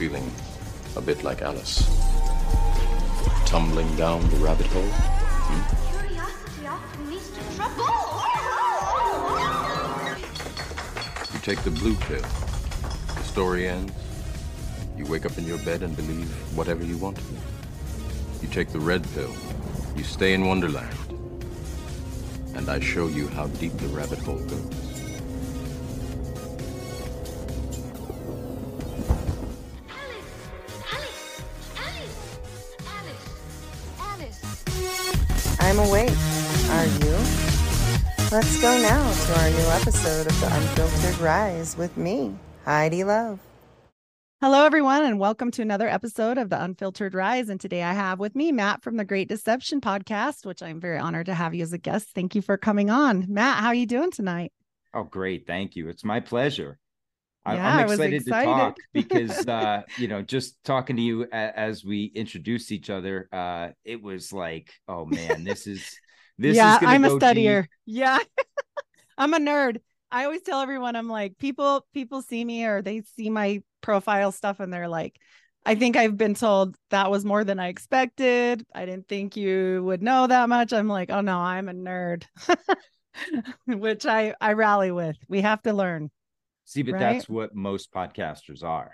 Feeling a bit like Alice. Tumbling down the rabbit hole. Curiosity often leads to trouble. You take the blue pill. The story ends. You wake up in your bed and believe whatever you want to. You take the red pill. You stay in Wonderland. And I show you how deep the rabbit hole goes. I'm awake. Are you? Let's go now to our new episode of The Unfiltered Rise with me, Heidi Love. Hello, everyone, and welcome to another episode of The Unfiltered Rise. And today I have with me Mat from the Great Deception podcast, which I'm very honored to have you as a guest. Thank you for coming on. Mat, how are you doing tonight? Oh, great. Thank you. It's my pleasure. I- Yeah, I'm excited, excited. to talk because, uh, you know, just talking to you as we introduced each other, uh, it was like, oh man, this is, this yeah, is I'm a studier. deep. Yeah, I'm a nerd. I always tell everyone, I'm like, people, people see me or they see my profile stuff and they're like, I think I've been told that was more than I expected. I didn't think you would know that much. I'm like, oh no, I'm a nerd, which I I rally with. We have to learn. See, but Right? that's what most podcasters are.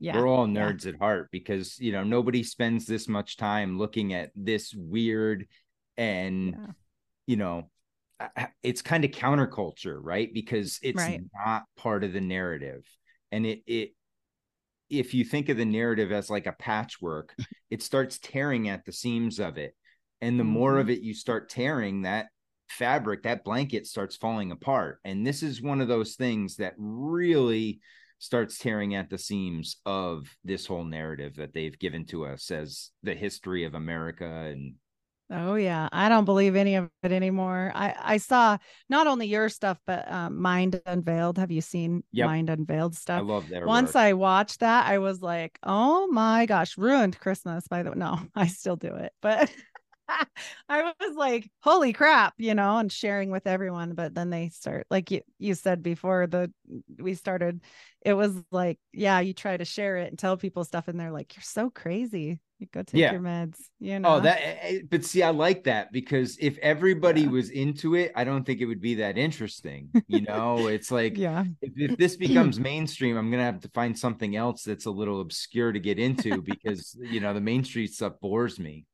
Yeah, We're all yeah. nerds at heart because, you know, nobody spends this much time looking at this weird and, Yeah. you know, it's kind of counterculture, right? Because it's Right. not part of the narrative. And it, it, if you think of the narrative as like a patchwork, it starts tearing at the seams of it. And the more Mm-hmm. of it you start tearing, that fabric, that blanket starts falling apart. And this is one of those things that really starts tearing at the seams of this whole narrative that they've given to us as the history of America and Oh yeah, I don't believe any of it anymore. I I saw not only your stuff but um, Mind Unveiled. Have you seen Yep. Mind Unveiled stuff? I love their Once work. I watched that, I was like, "Oh my gosh, ruined Christmas." By the way, no, I still do it, but I was like, "Holy crap!" You know, and sharing with everyone. But then they start, like you you said before the we started, it was like, yeah, you try to share it and tell people stuff, and they're like, "You're so crazy." You go take Yeah. your meds. You know. Oh, that eh, eh, but see, I like that because if everybody Yeah. was into it, I don't think it would be that interesting. You know, it's like yeah. if, if this becomes mainstream, I'm gonna have to find something else that's a little obscure to get into because you know the mainstream stuff bores me.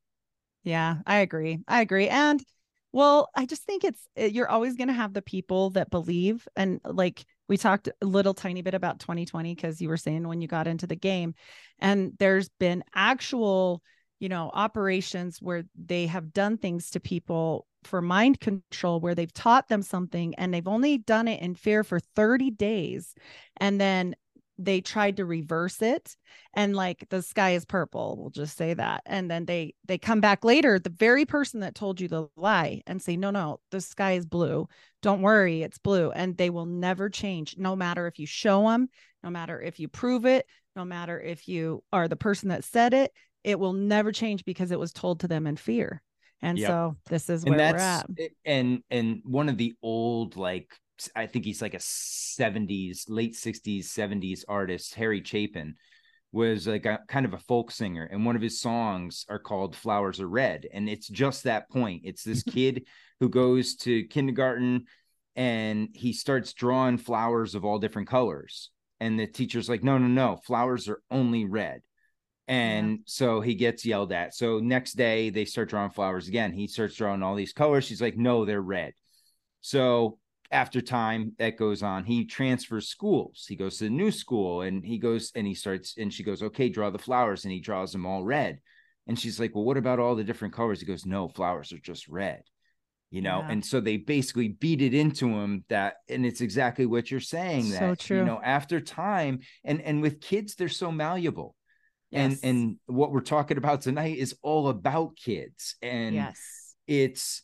Yeah, I agree. I agree. And well, I just think it's uh, you're always going to have the people that believe and like we talked a little tiny bit about 2020 because you were saying when you got into the game and there's been actual, you know, operations where they have done things to people for mind control where they've taught them something and they've only done it in fear for 30 days and then they tried to reverse it and like the sky is purple we'll just say that and then they they come back later the very person that told you the lie and say no no the sky is blue don't worry it's blue and they will never change no matter if you show them no matter if you prove it no matter if you are the person that said it it will never change because it was told to them in fear and Yep. so this is where we're at and and one of the old like I think he's like a 70s, late 60s, 70s artist, Harry Chapin, was like a kind of a folk singer. And one of his songs are called Flowers Are Red. And it's just that point. It's this kid who goes to kindergarten and he starts drawing flowers of all different colors. And the teacher's like, no, no, no, flowers are only red. And so he gets yelled at. So next day they start drawing flowers again. He starts drawing all these colors. She's like, no, they're red. So after time that goes on, he transfers schools. He goes to the new school and he goes and he starts and she goes, okay, draw the flowers. And he draws them all red. And she's like, well, what about all the different colors? He goes, no, flowers are just red. you know Yeah. and so they basically beat it into him that and it's exactly what you're saying So that true. you know after time and and with kids they're so malleable yes. and and what we're talking about tonight is all about kids and yes. it's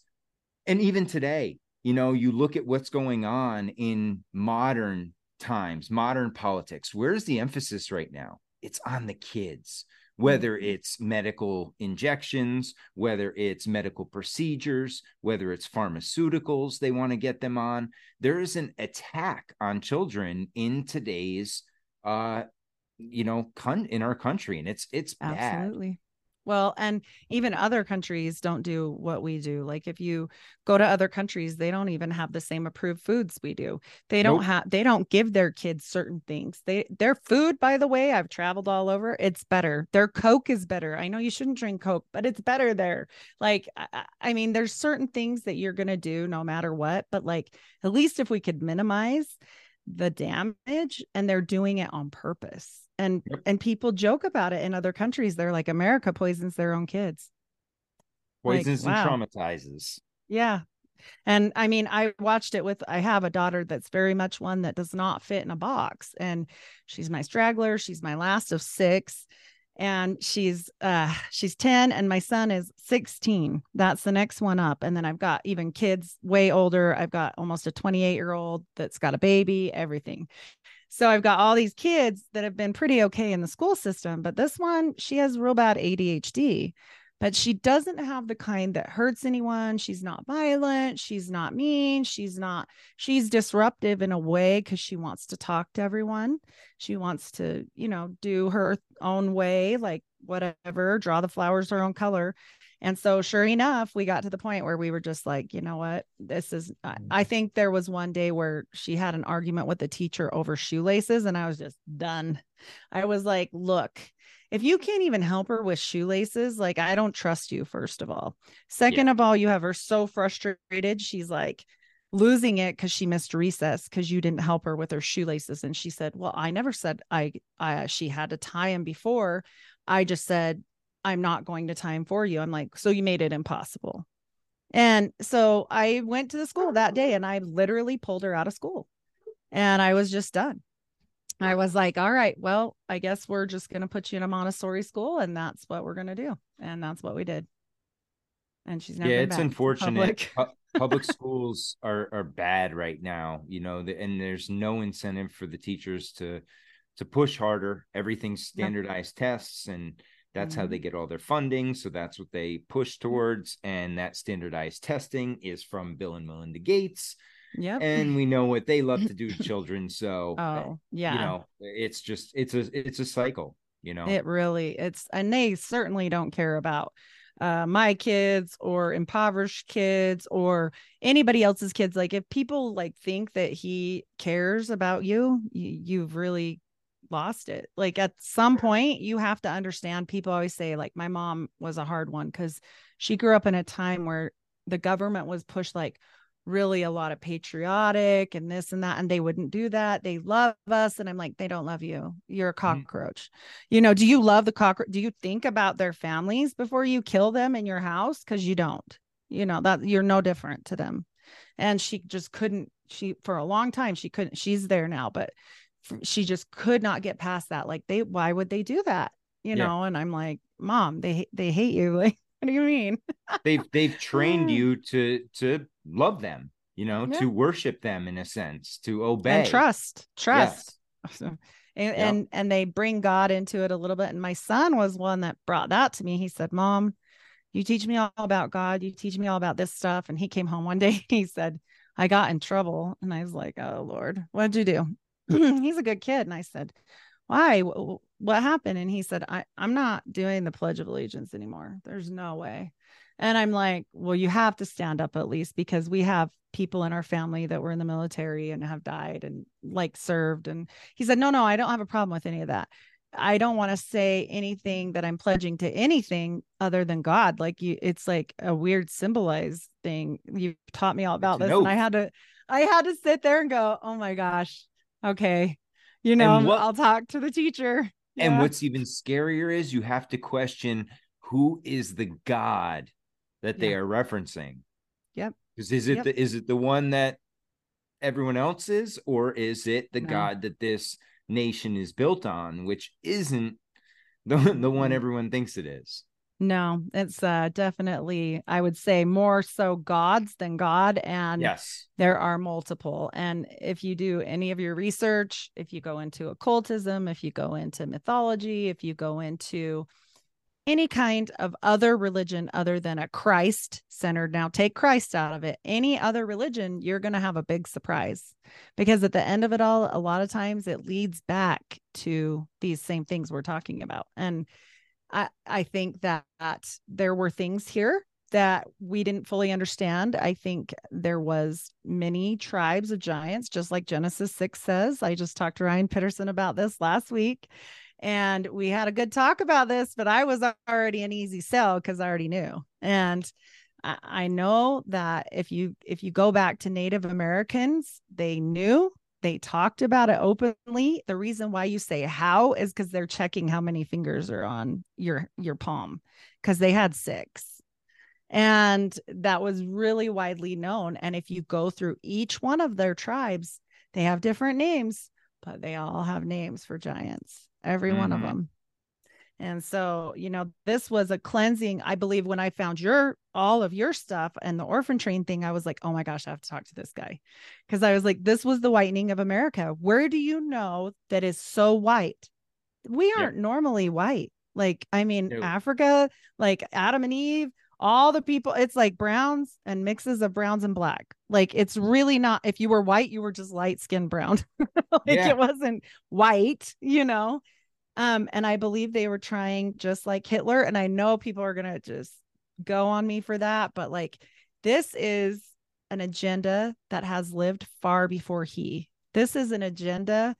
and even today you know you look at what's going on in modern times modern politics where's the emphasis right now? It's on the kids whether it's medical injections whether it's medical procedures whether it's pharmaceuticals they want to get them on. There is an attack on children in today's uh you know con- in our country and it's it's bad. Absolutely. Well, and even other countries don't do what we do. Like if you go to other countries, they don't even have the same approved foods we do. They don't have they don't give their kids certain things. They their food, by the way, I've traveled all over, it's better. Their Coke is better. I know you shouldn't drink Coke, but it's better there. Like I, I- I mean, there's certain things that you're gonna do no matter what, but like at least if we could minimize the damage and they're doing it on purpose and Yep. and people joke about it in other countries they're like america poisons their own kids. Like, poisons wow. and traumatizes. Yeah. And i mean i watched it with i have a daughter that's very much one that does not fit in a box and she's my straggler she's my last of six and she's uh she's 10 and my son is 16 that's the next one up and then i've got even kids way older. I've got almost a 28 year old that's got a baby everything so i've got all these kids that have been pretty okay in the school system but this one she has real bad adhd but she doesn't have the kind that hurts anyone. She's not violent. She's not mean. She's not she's disruptive in a way because she wants to talk to everyone. She wants to you know do her own way like whatever draw the flowers her own color and so sure enough we got to the point where we were just like you know what? This is I, I mm. think there was one day where she had an argument with the teacher over shoelaces and i was just done. I was like look if you can't even help her with shoelaces like i don't trust you first of all. Second of all you have her so frustrated she's like losing it because she missed recess because you didn't help her with her shoelaces. And she said well i never said i i she had to tie him before. I just said i'm not going to time for you. I'm like so you made it impossible. And so i went to the school that day and i literally pulled her out of school. And i was just done. I was like all right well i guess we're just going to put you in a montessori school and that's what we're going to do. And that's what we did. And she's never yeah it's unfortunate. public. Public schools are are bad right now you know and there's no incentive for the teachers to to push harder. Everything's standardized tests and that's how Mm-hmm. they get all their funding so that's what they push towards and that standardized testing is from bill and melinda gates yep. and we know what they love to do to children so oh yeah. you know it's just it's a it's a cycle you know? It really it's and they certainly don't care about uh my kids or impoverished kids or anybody else's kids. Like if people like think that he cares about you, you you've really lost it. Like at some point you have to understand people always say like my mom was a hard one because she grew up in a time where the government was pushed like really a lot of patriotic and this and that and they wouldn't do that. They love us and i'm like they don't love you. You're a mm-hmm. cockroach. You know do you love the cockroach do you think about their families before you kill them in your house? Because you don't. You know that you're no different to them. And she just couldn't she for a long time she couldn't she's there now but she just could not get past that like they why would they do that? You Yeah. know and i'm like mom they they hate you. Like what do you mean? They've they've trained mm. you to to love them you know Yeah. to worship them in a sense to obey. and trust. Trust So- and, Yeah. and and they bring god into it a little bit and my son was one that brought that to me. He said mom you teach me all about god you teach me all about this stuff. And he came home one day he said i got in trouble. And i was like oh lord what'd you do he's a good kid. And i said why? Wh- wh- what happened? And he said I, i'm not doing the pledge of allegiance anymore. There's no way. And i'm like well you have to stand up at least because we have people in our family that were in the military and have died and like served. And he said no no i don't have a problem with any of that. I don't want to say anything that i'm pledging to anything other than god. Like you it's like a weird symbolized thing. You taught me all about this. and i had to i had to sit there and go oh my gosh okay you know what- i'll talk to the teacher and Yeah. what's even scarier is you have to question who is the god that they Yeah. are referencing Yep. Because is it Yep. the is it the one that everyone else is, or is it the No. God that this nation is built on, which isn't the the one Mhm. everyone thinks it is? No, it's uh definitely I would say more so gods than God and Yes. there are multiple. And if you do any of your research, if you go into occultism, if you go into mythology, if you go into any kind of other religion other than a Christ centered, now take Christ out of it, any other religion, you're going to have a big surprise because at the end of it all, a lot of times it leads back to these same things we're talking about. And I, I think that, that there were things here that we didn't fully understand. I think there was many tribes of giants, just like Genesis 6 says. I just talked to Ryan Peterson about this last week and we had a good talk about this, but I was already an easy sell because I already knew. And I, I know that if you if you go back to Native Americans, they knew they talked about it openly. The reason why you say how is because they're checking how many fingers are on your your palm because they had six and that was really widely known and if you go through each one of their tribes they have different names but they all have names for giants every one of Mhm. them and so you know this was a cleansing i believe when i found your all of your stuff and the orphan train thing i was like oh my gosh i have to talk to this guy. Because i was like this was the whitening of america. Where do you know that is so white? We aren't normally white. Like i mean africa like adam and eve all the people it's like browns and mixes of browns and black. Like it's really not if you were white you were just light skinned brown. Like Yeah. it wasn't white you know um and i believe they were trying just like hitler and i know people are gonna just go on me for that but like this is an agenda that has lived far before he. This is an agenda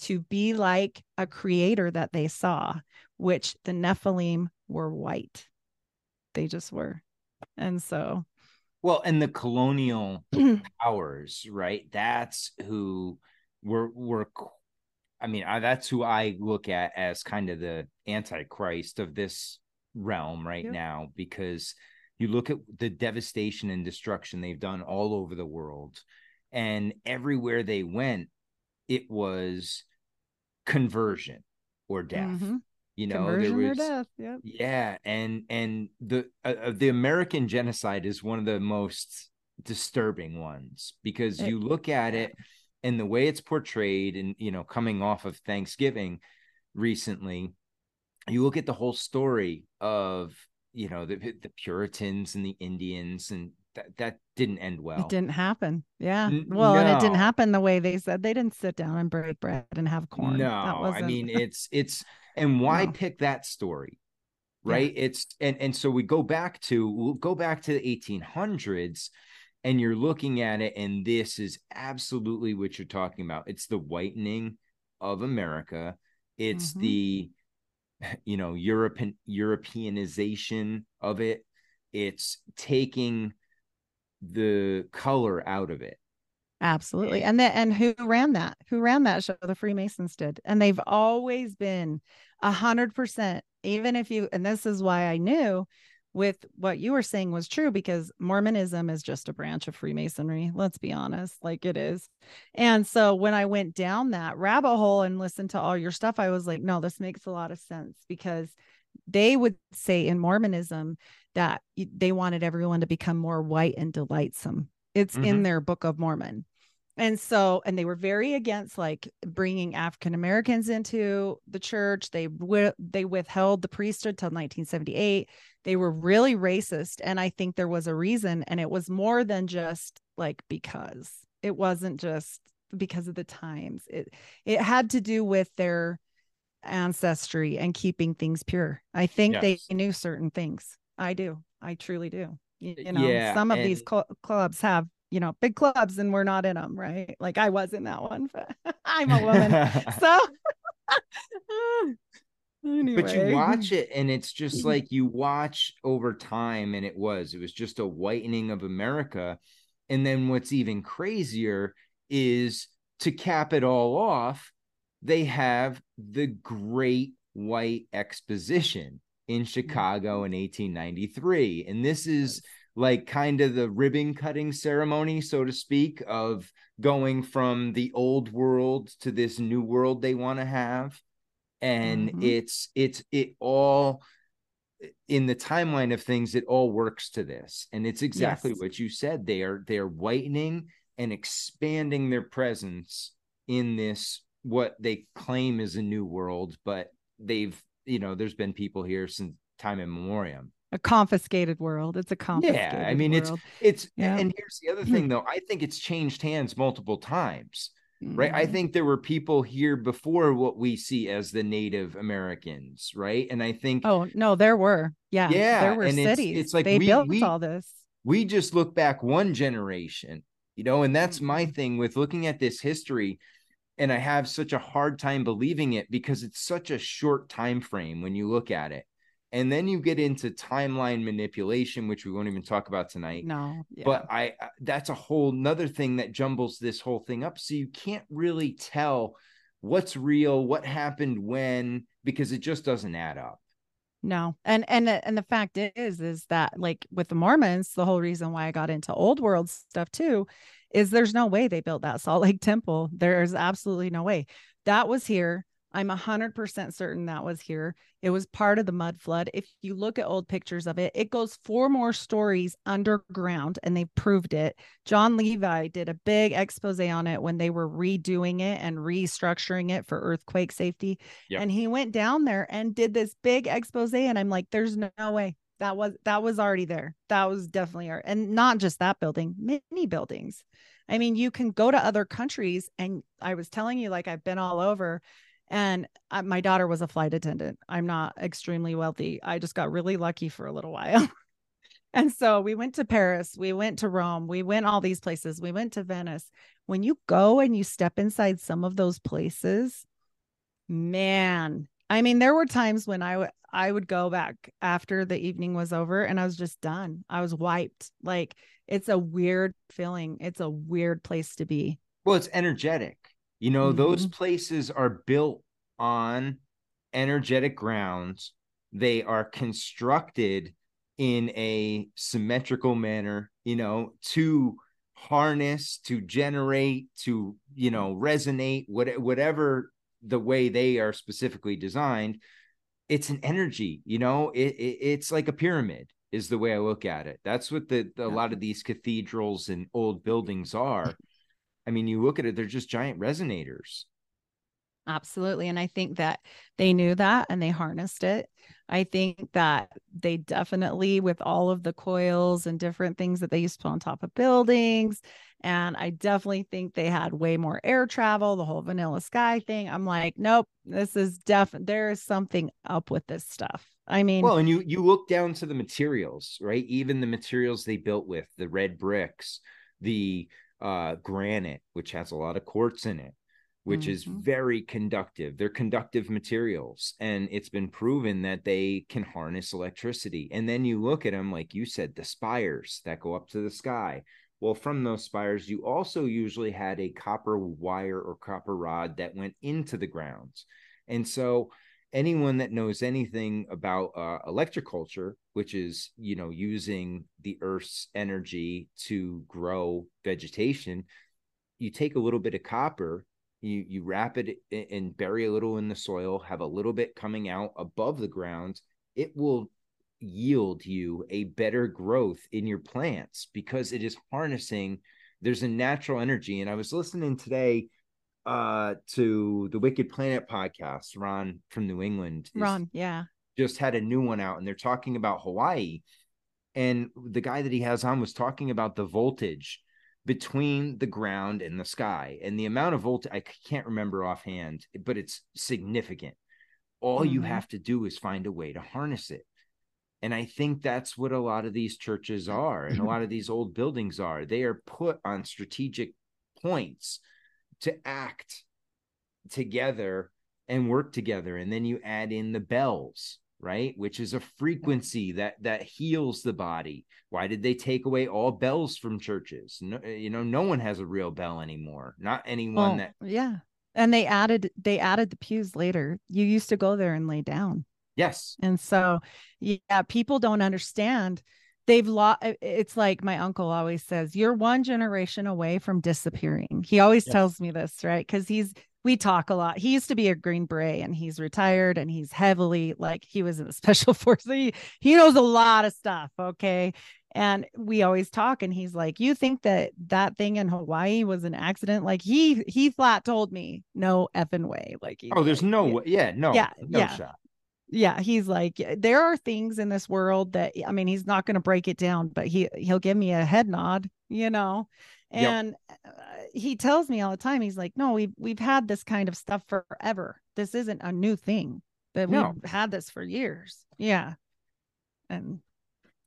to be like a creator that they saw which the nephilim were white. They just were. And so Well, and the colonial powers, right? That's who we're we're I mean, I, that's who I look at as kind of the antichrist of this realm right now because you look at the devastation and destruction they've done all over the world and everywhere they went it was conversion or death. mhm. You know, conversion there or death yep yeah, and and the uh, uh, the American genocide is one of the most disturbing ones because It- you look at it and the way it's portrayed, and you know, coming off of Thanksgiving recently, you look at the whole story of you know the the Puritans and the Indians, and that that didn't end well. It didn't happen. Yeah. Well, and it didn't happen the way they said. They didn't sit down and break bread and have corn. No, I mean it's it's and why No. pick that story? Yeah. Right? It's and and so we go back to we'll go back to the 1800s and you're looking at it and this is absolutely what you're talking about. It's the whitening of America. It's Mhm. the you know European Europeanization of it. It's taking the color out of it. Absolutely. And then and who ran that? Who ran that show? The Freemasons did. And they've always been a hundred percent, even if you and this is why I knew with what you were saying was true because Mormonism is just a branch of Freemasonry. Let's be honest, like it is. And so when I went down that rabbit hole and listened to all your stuff, I was like, no, this makes a lot of sense because they would say in Mormonism that they wanted everyone to become more white and delightsome. It's in Mhm. their Book of Mormon. And so, and they were very against like bringing African Americans into the church. They wi- they withheld the priesthood till 1978. They were really racist, and I think there was a reason, and it was more than just like because. It wasn't just because of the times. It it had to do with their ancestry and keeping things pure. I think Yes. they knew certain things. I do. I truly do. You, you know, Yeah, some of these cl- clubs have, you know, big clubs and we're not in them, right? Like I was in that one, but I'm a woman. so anyway. But you watch it and it's just Mhm. like you watch over time and it was it was just a whitening of America and then what's even crazier is to cap it all off they have the great white exposition in Chicago in 1893 and this is like kind of the ribbon cutting ceremony, so to speak, of going from the old world to this new world they want to have. And Mhm. it's it's it all in the timeline of things, it all works to this. And it's exactly Yes. what you said. They are they're whitening and expanding their presence in this what they claim is a new world, but they've you know, there's been people here since time immemorial. A confiscated world. It's a confiscated Yeah, I mean world. it's it's Yeah. and here's the other thing though. I think it's changed hands multiple times. Right. I Mhm. think there were people here before what we see as the Native Americans, right? And I think Oh no, there were. Yeah. Yeah, There were and it's- cities. it's like they we- built we- all this. we just look back one generation, you know, and that's my Mhm. thing with looking at this history. And I have such a hard time believing it because it's such a short time frame when you look at it. And then you get into timeline manipulation, which we won't even talk about tonight. No. Yeah. But I that's a whole nother thing that jumbles this whole thing up. So you can't really tell what's real, what happened when, because it just doesn't add up. No. And and and the fact is is that like with the Mormons, the whole reason why I got into old world stuff too is there's no way they built that Salt Lake temple. There's absolutely no way. That was here. I'm 100% certain that was here. It was part of the mud flood. If you look at old pictures of it, it goes four more stories underground and they proved it. John Levi did a big expose on it when they were redoing it and restructuring it for earthquake safety. Yep. And he went down there and did this big expose and I'm like there's no way. That was that was already there. That was definitely our and not just that building, many buildings. I mean, you can go to other countries and I was telling you like I've been all over and I, my daughter was a flight attendant. I'm not extremely wealthy. I just got really lucky for a little while. and so we went to Paris, we went to Rome, we went all these places, we went to Venice. When you go and you step inside some of those places, man, I mean, there were times when I would I would go back after the evening was over and I was just done. I was wiped. Like it's a weird feeling. It's a weird place to be. Well, it's energetic. You know, those Mhm. places are built on energetic grounds. They are constructed in a symmetrical manner, you know, to harness, to generate, to, you know, resonate, what, whatever the way they are specifically designed. It's an energy, you know, it, it it's like a pyramid is the way I look at it. That's what the, the a lot of these cathedrals and old buildings are. I mean, you look at it, they're just giant resonators. Absolutely. And I think that they knew that and they harnessed it. I think that they definitely, with all of the coils and different things that they used to put on top of buildings, and I definitely think they had way more air travel, the whole vanilla sky thing. I'm like, nope, this is definitely, there is something up with this stuff. I mean, Well, and you you look down to the materials, right? Even the materials they built with, the red bricks, the uh granite, which has a lot of quartz in it, which is Mhm. very conductive. They're conductive materials, and it's been proven that they can harness electricity. And then you look at them, like you said, the spires that go up to the sky. Well, from those spires, you also usually had a copper wire or copper rod that went into the grounds. And so anyone that knows anything about uh, electroculture, which is you know using the Earth's energy to grow vegetation, you take a little bit of copper, you you wrap it and bury a little in the soil, have a little bit coming out above the ground. It will yield you a better growth in your plants because it is harnessing. There's a natural energy, and I was listening today uh to the Wicked Planet podcast. Ron from New England is- Ron, yeah. just had a new one out and they're talking about Hawaii. And the guy that he has on was talking about the voltage between the ground and the sky and the amount of voltage. I can't remember offhand, but it's significant. All you Mhm. have to do is find a way to harness it. And I think that's what a lot of these churches are and a lot of these old buildings are. They are put on strategic points to act together and work together and then you add in the bells right? Which is a frequency that that heals the body. Why did they take away all bells from churches? No, eh, you know no one has a real bell anymore. Not anyone that yeah. And they added they added the pews later. You used to go there and lay down. yes. And so, yeah, people don't understand. They've lost eh, eh, it's like my uncle always says you're one generation away from disappearing. He always Yes. tells me this right? Because he's we talk a lot he used to be a green beret and he's retired and he's heavily like he was in the special forces. he, he knows a lot of stuff okay and we always talk and he's like you think that that thing in hawaii was an accident like he he flat told me no effing way like Oh, there's like, no yeah. way. Yeah, no, Yeah, no yeah. shot. yeah he's like there are things in this world that i mean he's not going to break it down but he he'll give me a head nod you know and uh, he tells me all the time he's like no we've we've had this kind of stuff forever. This isn't a new thing that No. we've had this for years. Yeah. And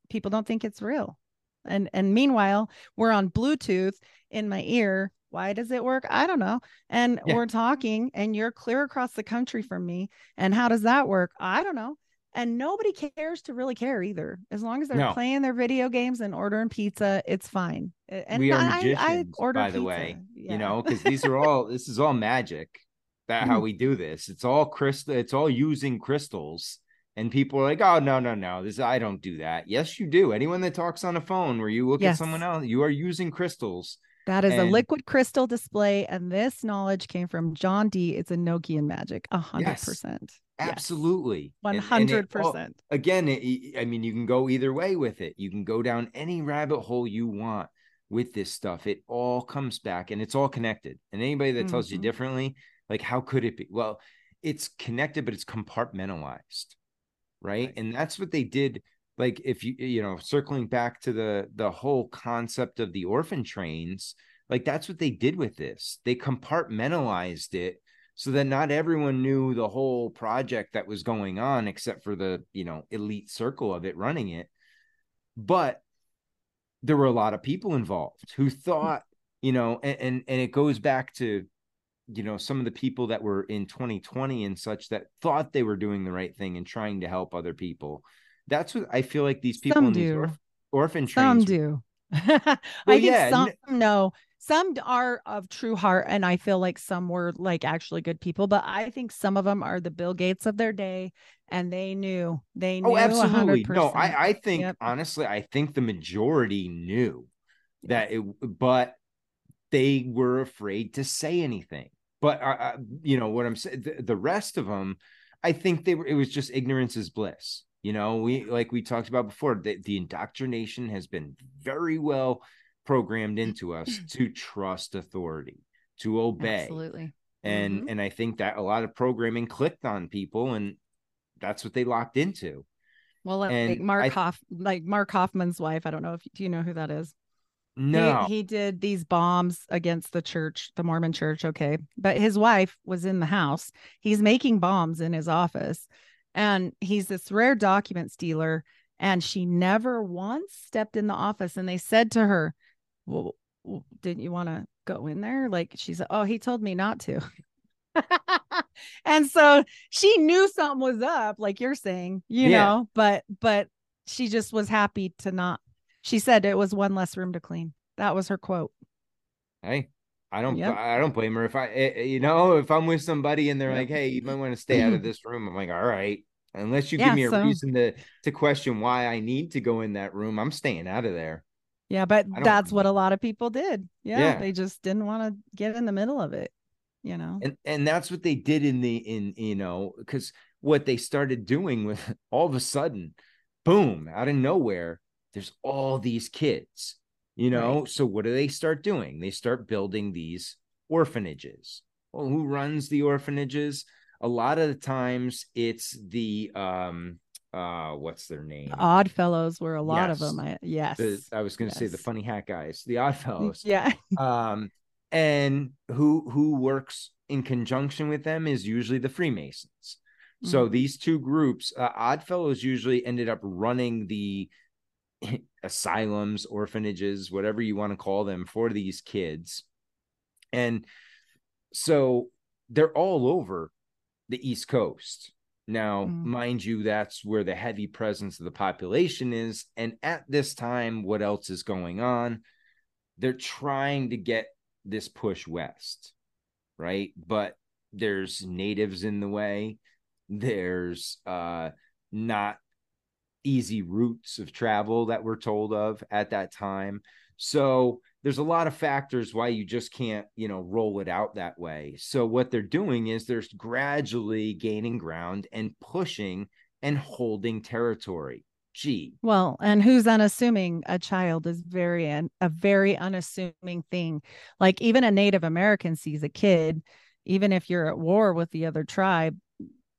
people don't think it's real. And and meanwhile we're on bluetooth in my ear. Why does it work? I don't know. And Yeah. we're talking and you're clear across the country from me. And how does that work? I don't know and nobody cares to really care either as long as they're No. playing their video games and ordering pizza it's fine and we are I- I, magicians, order by the pizza. way. Yeah. You know, because these are all this is all magic. That how mm-hmm. we do this. It's all crystal. It's all using crystals. And people are like, "Oh no, no, no! This I don't do that." Yes, you do. Anyone that talks on a phone where you look at someone else, you are using crystals. that is a liquid crystal display and this knowledge came from John Dee it's Enochian magic a hundred Yes. percent Absolutely, one And- and it one hundred percent. again, it, I mean, you can go either way with it. You can go down any rabbit hole you want with this stuff. It all comes back and it's all connected. And anybody that tells you Mhm. differently, like, how could it be? Well, it's connected, but it's compartmentalized, right? Right. And that's what they did. Like, if you, you know, circling back to the the whole concept of the orphan trains, like that's what they did with this. They compartmentalized it so that not everyone knew the whole project that was going on except for the you know elite circle of it running it. But there were a lot of people involved who hmm. thought you know and and, and it goes back to you know some of the people that were in 2020 and such that thought they were doing the right thing and trying to help other people. That's what i feel like these people Some in these do. orph- orphan some trains do. I Well, think yeah, some n- no some are of true heart and i feel like some were like actually good people but i think some of them are the bill gates of their day and they knew they knew Oh, absolutely. 100%. No, I, I think Yep. honestly, I think the majority knew that it, but they were afraid to say anything. But uh, uh, you know what I'm saying. The, the rest of them, I think they were. It was just ignorance is bliss. You know, we like we talked about before. The, the indoctrination has been very well programmed into us to trust authority, to obey absolutely and Mhm. and i think that a lot of programming clicked on people and that's what they locked into well like and mark I- Hoff, like Mark Hofmann's wife i don't know if do you know who that is He- no He, did these bombs against the church, the Mormon church. Okay. But his wife was in the house. He's making bombs in his office. And he's this rare documents dealer. And she never once stepped in the office. And they said to her, Well, didn't you want to go in there? Like she said, Oh, he told me not to. and so she knew something was up, like you're saying, you Yeah. know, but but she just was happy to not. She said it was one less room to clean. That was her quote. hey i don't Yep. i don't blame her if i eh, eh, you know if i'm with somebody and they're Yep. like hey you might want to stay out of this room i'm like all right unless you Yeah, give me a so- reason to to question why i need to go in that room i'm staying out of there Yeah, but that's what a lot of people did. Yeah, Yeah. they just didn't want to get in the middle of it. You know. and and that's what they did in the in you know because what they started doing with all of a sudden boom out of nowhere there's all these kids you know so what do they start doing they start building these orphanages well who runs the orphanages a lot of the times it's the um uh what's their name The Odd Fellows were a lot of them. I, yes. The- i was going to say the funny hat guys the odd fellows Yeah. um and who who works in conjunction with them is usually the freemasons so Mhm. these two groups uh, oddfellows usually ended up running the asylums orphanages whatever you want to call them for these kids and so they're all over the east coast now Mm. mind you that's where the heavy presence of the population is and at this time what else is going on they're trying to get this push west right but there's natives in the way there's uh not easy routes of travel that we're told of at that time. So there's a lot of factors why you just can't, you know, roll it out that way. So what they're doing is they're gradually gaining ground and pushing and holding territory. Gee. Well, and who's unassuming? A child is very a very unassuming thing. Like even a Native American sees a kid, even if you're at war with the other tribe,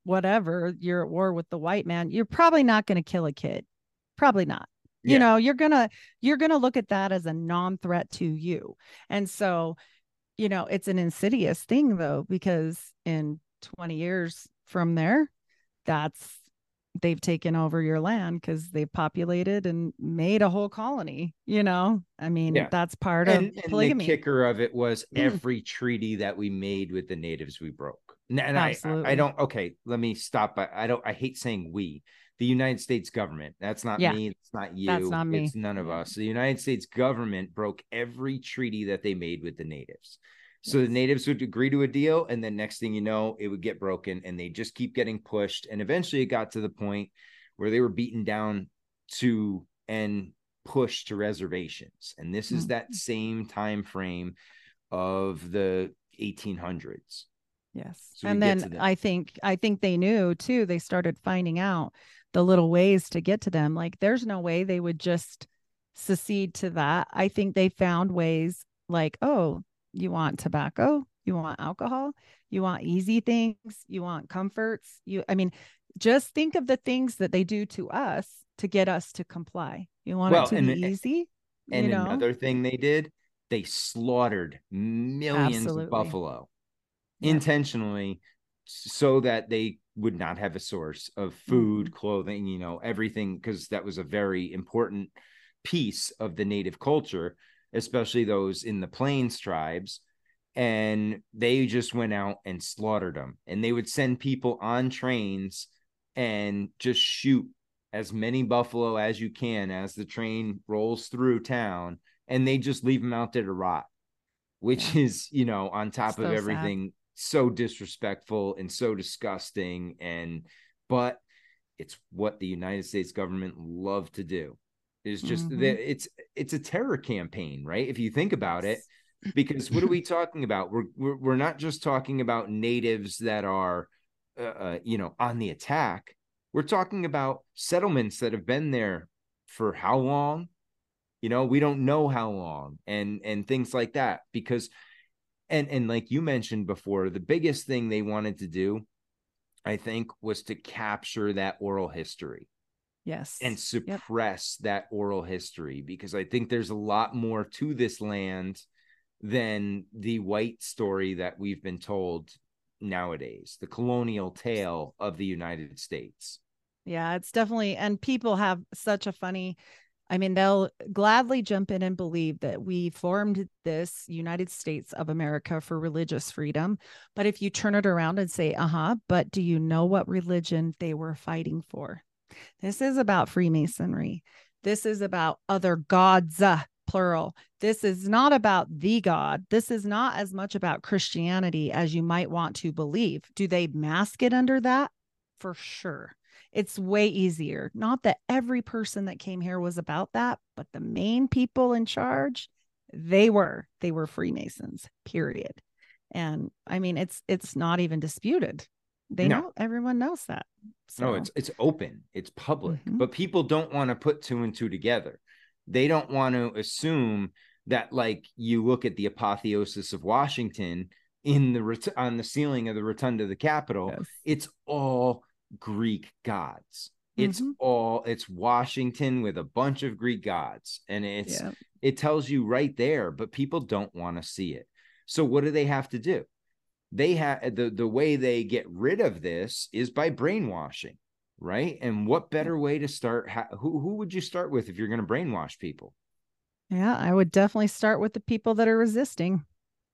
whatever, you're at war with the white man, you're probably not going to kill a kid. Probably not. Yeah. You know, you're to you're to look at that as a non-threat to you. And so, you know, it's an insidious thing though because in 20 years from there, that's they've taken over your land because they've populated and made a whole colony. You know, I mean, yeah. that's part and, of and. The kicker of it was mm. every treaty that we made with the natives we broke. And I, I don't. Okay, let me stop. I, I don't. I hate saying we. The United States government. That's not yeah. me. It's not you. That's not me. It's none of us. The United States government broke every treaty that they made with the natives. So the natives would agree to a deal, and then next thing you know, it would get broken, and they just keep getting pushed. And eventually, it got to the point where they were beaten down to and pushed to reservations. And this is mm-hmm. that same time frame of the 1800s. Yes. So and then I think I think they knew too. They started finding out the little ways to get to them. Like there's no way they would just secede to that. I think they found ways like, oh, you want tobacco, you want alcohol, you want easy things, you want comforts. You I mean, just think of the things that they do to us to get us to comply. You want well, it to and, be easy. And you know? another thing they did, they slaughtered millions Absolutely. of buffalo yeah. intentionally so that they would not have a source of food, mm-hmm. clothing, you know, everything, because that was a very important piece of the native culture especially those in the plains tribes and they just went out and slaughtered them and they would send people on trains and just shoot as many buffalo as you can as the train rolls through town and they just leave them out there to rot which is you know on top so of everything sad. So disrespectful and so disgusting and but it's what the united states government love to do is just mm-hmm. that it's it's a terror campaign right? If you think about it because what are we talking about? We're we're, we're not just talking about natives that are uh, uh, you know on the attack. We're talking about settlements that have been there for how long? You know we don't know how long and and things like that because and and like you mentioned before the biggest thing they wanted to do i think was to capture that oral history yes and suppress yep. that oral history because i think there's a lot more to this land than the white story that we've been told nowadays the colonial tale of the united states yeah it's definitely and people have such a funny I mean, they'll gladly jump in and believe that we formed this United States of America for religious freedom. But if you turn it around and say, uh huh, but do you know what religion they were fighting for? This is about Freemasonry. This is about other gods, uh, plural. This is not about the God. This is not as much about Christianity as you might want to believe. Do they mask it under that? For sure. It's way easier. Not that every person that came here was about that, but the main people in charge, they were. They were Freemasons, period. And I mean, it's it's not even disputed they no. know everyone knows that so. no it's it's open it's public mm-hmm. but people don't want to put two and two together they don't want to assume that like you look at the apotheosis of washington in the on the ceiling of the rotunda of the capitol yes. it's all greek gods. It's mm-hmm. all it's washington with a bunch of greek gods and it's yeah. it tells you right there but people don't want to see it. So what do they have to do? They have the the way they get rid of this is by brainwashing right? And what better way to start who who would you start with if you're going to brainwash people? Yeah i would definitely start with the people that are resisting.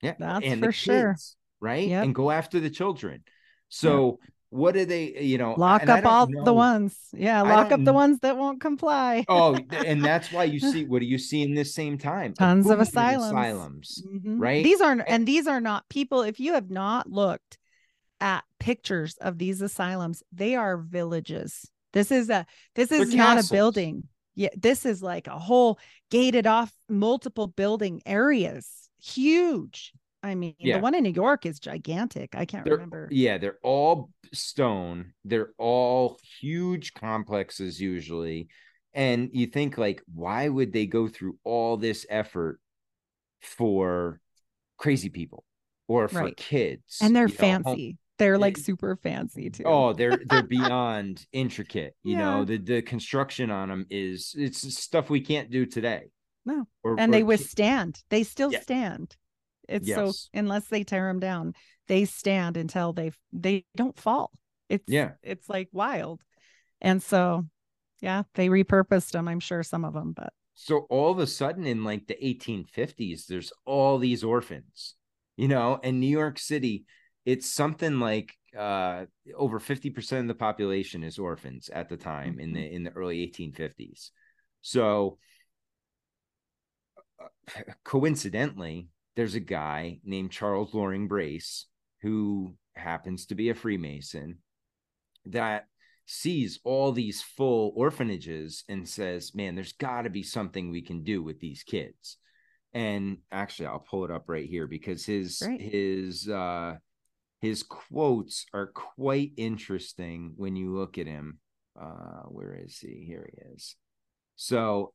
Yeah that's and for sure. right? Yep. and go after the children. So yep what do they you know lock up all know. the ones yeah lock up the ones that won't comply oh and that's why you see what do you see in this same time tons of asylums asylums mm-hmm. right these aren't and these are not people if you have not looked at pictures of these asylums they are villages This is a this They're is not castles. a building. Yeah, this is like a whole gated off multiple building areas. Huge. I mean, Yeah. the one in New York is gigantic. I can't They're- remember. Yeah, they're all stone. They're all huge complexes usually. And you think like why would they go through all this effort for crazy people or for Right. kids? And they're you know, fancy. They're like Yeah. super fancy too. Oh, they're they're beyond intricate. You know, the the construction on them is it's stuff we can't do today. No. Or, and or they withstand. They still Yeah. stand. It's Yes. so unless they tear them down, they stand until they they don't fall. It's Yeah. it's like wild. And so yeah, they repurposed them, I'm sure some of them, but so all of a sudden in like the 1850s there's all these orphans you know and new york city it's something like uh over 50% of the population is orphans at the time in the in the early 1850s so uh, coincidentally there's a guy named charles loring brace who happens to be a freemason that sees all these full orphanages and says, "Man, there's got to be something we can do with these kids." And actually, I'll pull it up right here because his Great. his uh his quotes are quite interesting when you look at him. Uh where is he? Here he is. So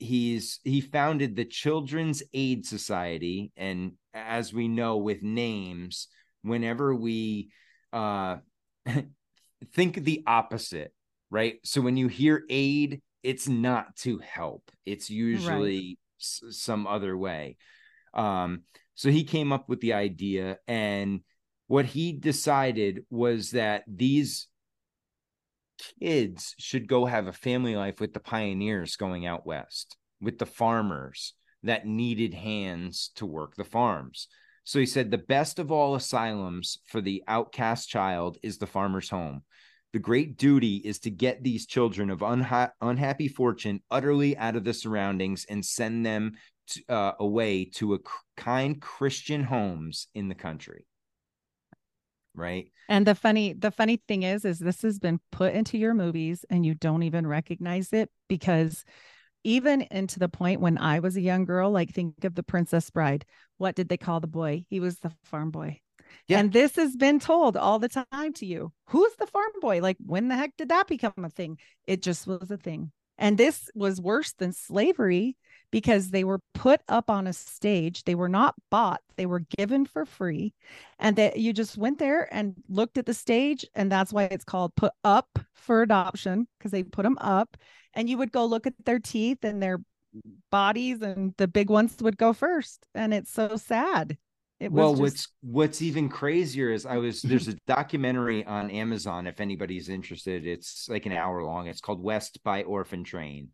he's he founded the Children's Aid Society and as we know with names whenever we uh think the opposite, right? So when you hear aid, it's not to help. It's usually s- some other way. Um, so he came up with the idea, and what he decided was that these kids should go have a family life with the pioneers going out west, with the farmers that needed hands to work the farms. So he said the best of all asylums for the outcast child is the farmer's home. The great duty is to get these children of unha- unhappy fortune utterly out of the surroundings and send them to, uh, away to kind Christian homes in the country. Right? and the funny the funny thing is is this has been put into your movies and you don't even recognize it because even into the point when I was a young girl, like think of the Princess Bride. What did they call the boy? He was the farm boy. Yeah. And this has been told all the time to you. Who's the farm boy? Like, when the heck did that become a thing? It just was a thing. And this was worse than slavery because they were put up on a stage. They were not bought, they were given for free. And that you just went there and looked at the stage. And that's why it's called put up for adoption because they put them up. And you would go look at their teeth and their bodies, and the big ones would go first. And it's so sad. It was well, just- what's what's even crazier is I was there's a documentary on Amazon if anybody's interested. It's like an hour long. It's called West by Orphan Train.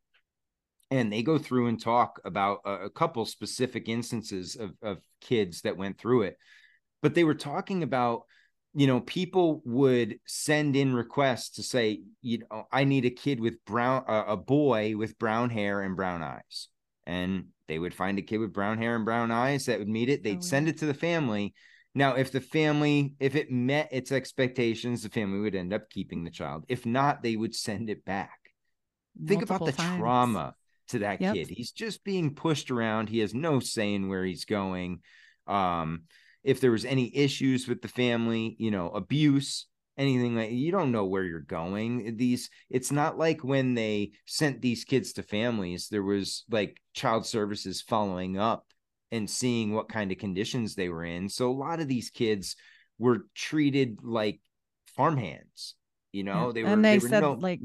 And they go through and talk about a, a couple specific instances of, of kids that went through it. But they were talking about, you know, people would send in requests to say, you know, I need a kid with brown, uh, a boy with brown hair and brown eyes. And they would find a kid with brown hair and brown eyes that would meet it. They'd Oh, send it to the family. Now, if the family, if it met its expectations, the family would end up keeping the child. If not, they would send it back. Think about the times. trauma to that Yep. kid. He's just being pushed around. He has no say in where he's going. Um, if there was any issues with the family, you know, abuse, anything like you don't know where you're going. These it's not like when they sent these kids to families, there was like child services following up and seeing what kind of conditions they were in. So a lot of these kids were treated like farmhands. You know, Yeah. they were and they, were said no- like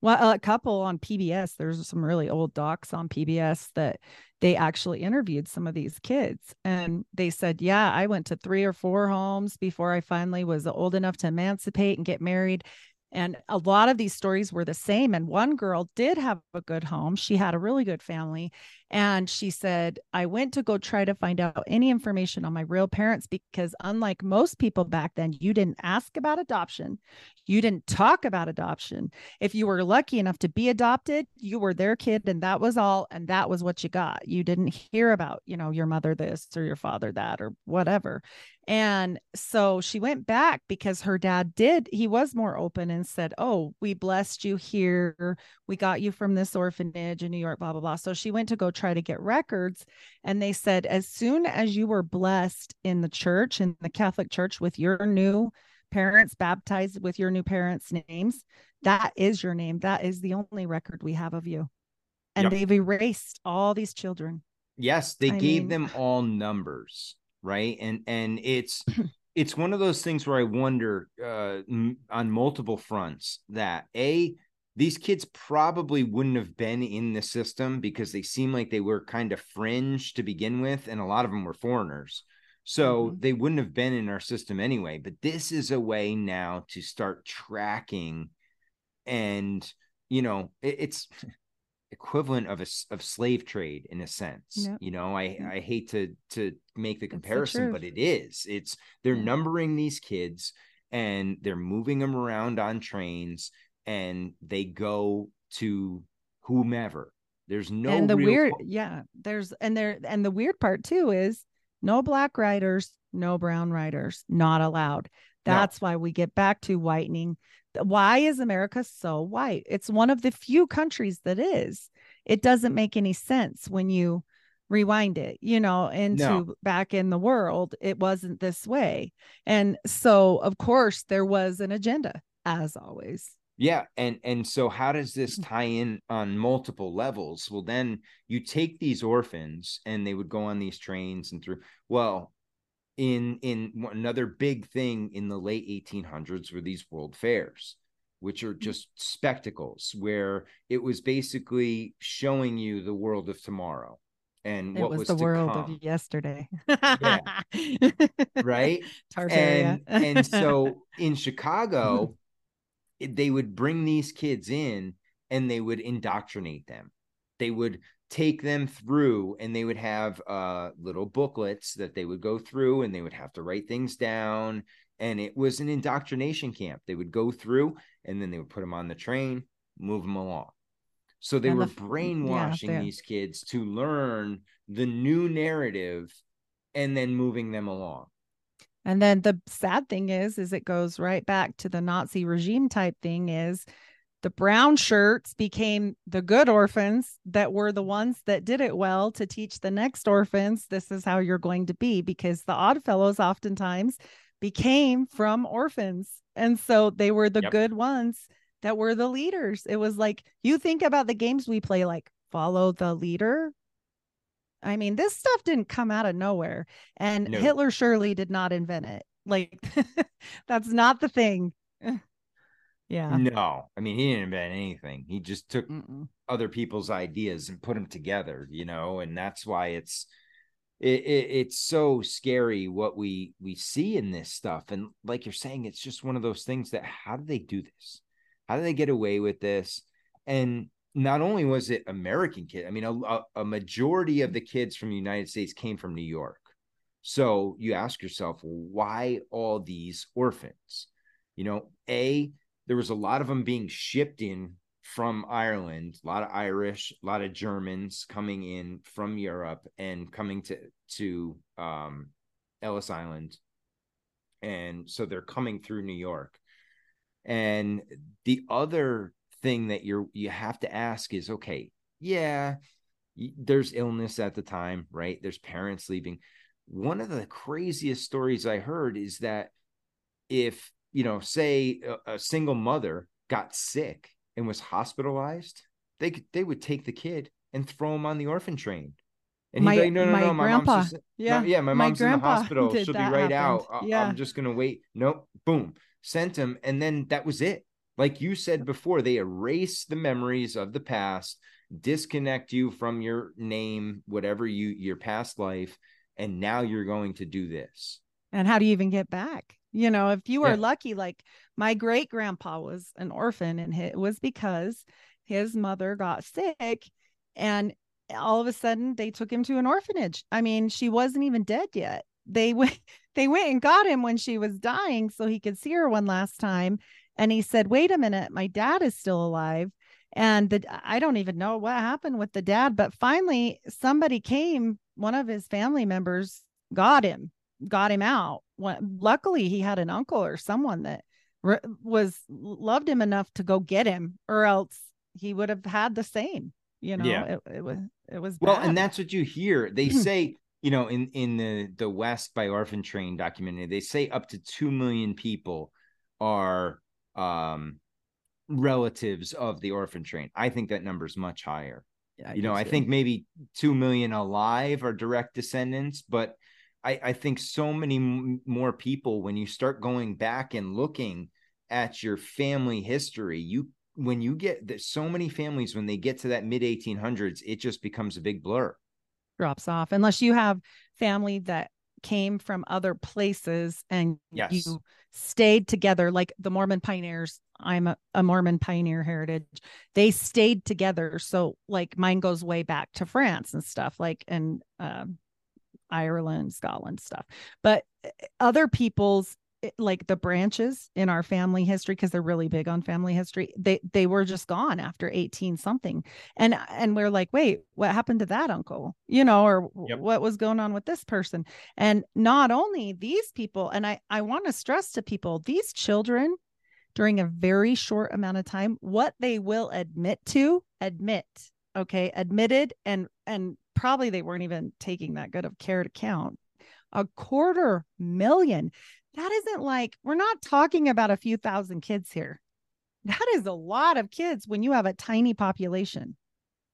well a couple on pbs there's some really old docs on pbs that they actually interviewed some of these kids and they said yeah i went to three or four homes before i finally was old enough to emancipate and get married and a lot of these stories were the same and one girl did have a good home she had a really good family and she said i went to go try to find out any information on my real parents because unlike most people back then you didn't ask about adoption you didn't talk about adoption. If you were lucky enough to be adopted you were their kid and that was all and that was what you got. You didn't hear about you know your mother this or your father that or whatever And so she went back because her dad did, he was more open and said, Oh, we blessed you here. We got you from this orphanage in New York, blah, blah, blah. So she went to go try to get records. And they said, As soon as you were blessed in the church, in the Catholic Church, with your new parents baptized with your new parents' names, that is your name. That is the only record we have of you. And Yep. they've erased all these children. Yes, they I gave mean- them all numbers, right? And and it's it's one of those things where I wonder uh m- on multiple fronts that a these kids probably wouldn't have been in the system because they seem like they were kind of fringe to begin with and a lot of them were foreigners. So Mhm. they wouldn't have been in our system anyway, but this is a way now to start tracking and you know, it, it's equivalent of a of slave trade in a sense Yep. you know i Mm. i hate to to make the the comparison but it is it's they're numbering these kids and they're moving them around on trains and they go to whomever there's no and the weird yeah there's and there and the weird part too is no black riders no brown riders not allowed No. that's why we get back to whitening why is america so white? It's one of the few countries that is. It doesn't make any sense when you rewind it you know into back in the world it wasn't this way. And so of course there was an agenda as always. Yeah, and and so how does this mm. tie in on multiple levels? Well, then you take these orphans and they would go on these trains and through. Well, in in another big thing in the late 1800s were these world fairs, which are Mm-hmm. just spectacles where it was basically showing you the world of tomorrow and it what was, was, the world come, of yesterday right? Tartaria. and and so in Chicago, they would bring these kids in and they would indoctrinate them. They would take them through and they would have uh little booklets that they would go through and they would have to write things down and it was an indoctrination camp. They would go through and then they would put them on the train, move them along. So they And were the yeah, brainwashing they- these kids to learn the new narrative and then moving them along. And then the sad thing is, is it goes right back to the Nazi regime type thing is the brown shirts became the good orphans that were the ones that did it well to teach the next orphans this is how you're going to be because the odd fellows oftentimes became from orphans and so they were the Yep. good ones that were the leaders it was like you think about the games we play like follow the leader I mean, this stuff didn't come out of nowhere. And No. Hitler surely did not invent it. Like, that's not the thing. yeah. No, I mean he didn't invent anything. He just took Mm-mm. other people's ideas and put them together, you know, and that's why it's it, it it's so scary what we we see in this stuff. And like you're saying, it's just one of those things that how do they do this? How do they get away with this? And not only was it American kid, I mean, a, a, a majority of the kids from the United States came from New York. So you ask yourself, why all these orphans? You know, A, there was a lot of them being shipped in from Ireland, a lot of Irish, a lot of Germans coming in from Europe and coming to to um, Ellis Island, and so they're coming through New York. And the other thing that you're you have to ask is, okay, yeah, there's illness at the time, right? There's parents leaving. One of the craziest stories I heard is that if you know, say a, a single mother got sick and was hospitalized, they could they would take the kid and throw him on the orphan train. And he'd My- be like, no, no, my no, my grandpa, mom's just, yeah, no, yeah, my my mom's in the hospital. She'll be right happened. out. I- Yeah. I'm just gonna wait. Nope, boom, sent him, and then that was it. Like you said before, they erase the memories of the past, disconnect you from your name, whatever you your past life, and now you're going to do this. And how do you even get back? You know, if you Yeah. are lucky, like my great grandpa was an orphan, and it was because his mother got sick and all of a sudden they took him to an orphanage. I mean, she wasn't even dead yet. They went they went and got him when she was dying so he could see her one last time. And he said, Wait a minute, my dad is still alive. And the I don't even know what happened with the dad, but finally somebody came, one of his family members got him got him out. When, luckily, he had an uncle or someone that re- was loved him enough to go get him, or else he would have had the same. You know, Yeah. it, it was it was Well, bad. and that's what you hear. They say, you know, in in the the West by Orphan Train documentary, they say up to two million people are um relatives of the orphan train. I think that number is much higher. Yeah, you know, I think maybe two million alive are direct descendants, but I, I think so many m- more people when you start going back and looking at your family history, you when you get there's so many families when they get to that mid 1800s, it just becomes a big blur. drops off unless you have family that came from other places and Yes. you stayed together like the mormon pioneers i'm a, a mormon pioneer heritage they stayed together so like mine goes way back to france and stuff like and um, ireland scotland stuff. But uh, other people's eh, like the branches in our family history because they're really big on family history they they were just gone after 18 something. And and we're like wait what happened to that uncle? You know or Yep. what was going on with this person? And not only these people and i i want to stress to people these children during a very short amount of time what they will admit to admit okay admitted and and probably they weren't even taking that good of care to count. A quarter million. That isn't like we're not talking about a few thousand kids here. That is a lot of kids when you have a tiny population.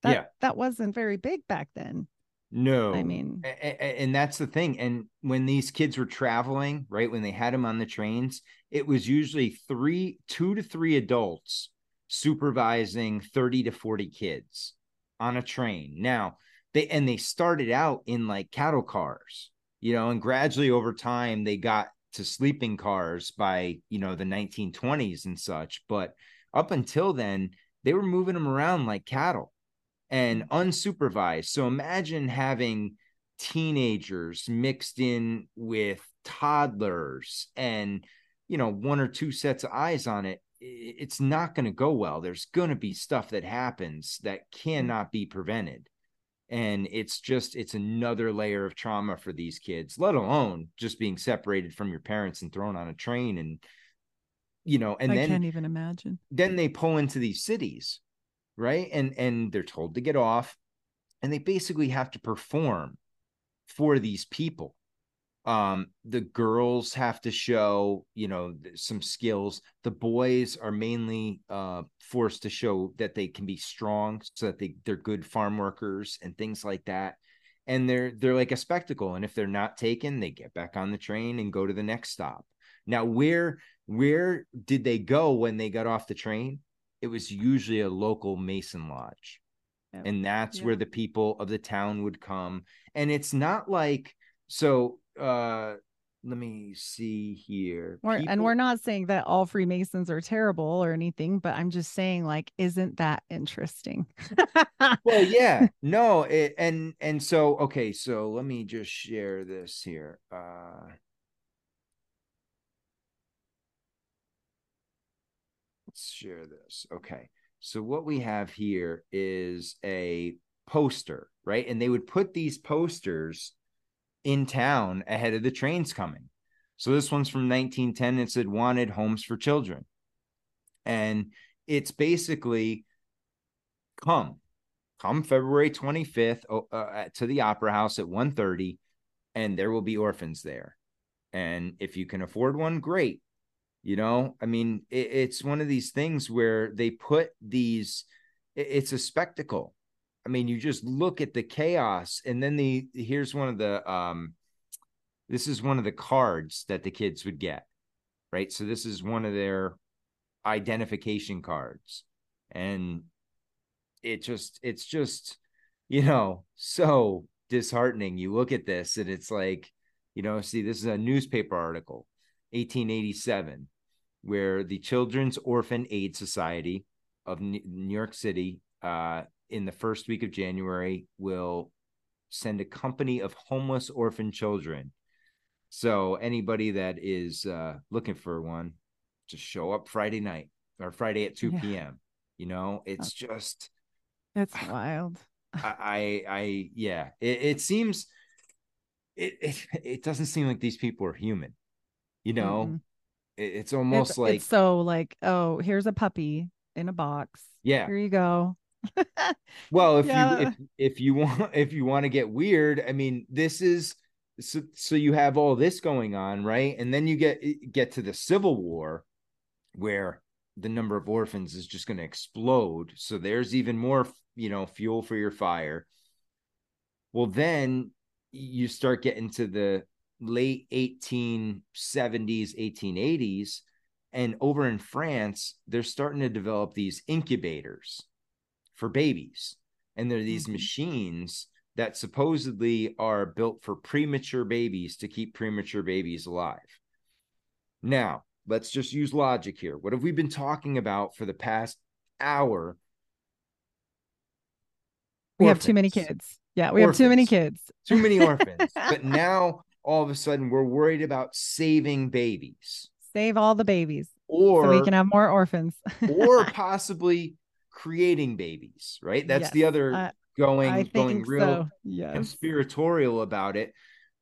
That Yeah. that wasn't very big back then No, i mean. And that's the thing and when these kids were traveling right when they had them on the trains it was usually three two to three adults supervising 30 to 40 kids on a train. Now they and they started out in like cattle cars you know and gradually over time they got to sleeping cars by you know the 1920s and such but up until then they were moving them around like cattle and unsupervised. So imagine having teenagers mixed in with toddlers and you know one or two sets of eyes on it it's not going to go well. There's going to be stuff that happens that mm. cannot be prevented and it's just it's another layer of trauma for these kids let alone just being separated from your parents and thrown on a train and you know and i then can't even imagine. then they pull into these cities right? And and they're told to get off and they basically have to perform for these people um the girls have to show you know some skills. The boys are mainly uh forced to show that they can be strong so that they they're good farm workers and things like that. And they're they're like a spectacle and if they're not taken they get back on the train and go to the next stop. Now where where did they go when they got off the train? It was usually a local mason lodge. And that's Yeah. where the people of the town would come. And it's not like so uh let me see here. We're, and we're not saying that all Freemasons are terrible or anything, but I'm just saying, like, isn't that interesting? well yeah no it, and and so okay so let me just share this here uh. Let's share this okay. So what we have here is a poster right? And they would put these posters in town ahead of the trains coming so this one's from 1910 it said wanted homes for children and it's basically come come February 25th uh, to the Opera House at 1:30 and there will be orphans there. And if you can afford one, great. You know, I mean, it, it's one of these things where they put these it- it's a spectacle. I mean, you just look at the chaos and then the here's one of the um this is one of the cards that the kids would get. Right? So this is one of their identification cards. And it just it's just you know so disheartening you look at this and it's like you know see this is a newspaper article 1887 where the children's orphan aid society of new york city uh, in the first week of january will send a company of homeless orphan children so anybody that is uh, looking for one just show up friday night or friday at 2 Yeah. p.m you know it's just It's wild. I, I, I yeah, it, it seems it, it it doesn't seem like these people are human. You know, Mm-mm. It- it's almost it's, like it's so like, oh, here's a puppy in a box. yeah. Here you go. Well, if Yeah. you if if you want if you want to get weird, I mean, this is so so you have all this going on, right? And then you get eh, get to the Civil War where the number of orphans is just going to explode. So there's even more, you know, fuel for your fire. Well, then you start getting to the late 1870s, 1880s, and over in France, they're starting to develop these incubators for babies. And they're these Mhm. machines that supposedly are built for premature babies to keep premature babies alive. Now, let's just use logic here. What have we been talking about for the past hour? We have too many kids. Yeah, we have too many kids. Too many orphans. but now all of a sudden we're worried about saving babies Save all the babies or so we can have more orphans. or possibly creating babies, right? That's the other I- going I going real so. Yes. conspiratorial about it.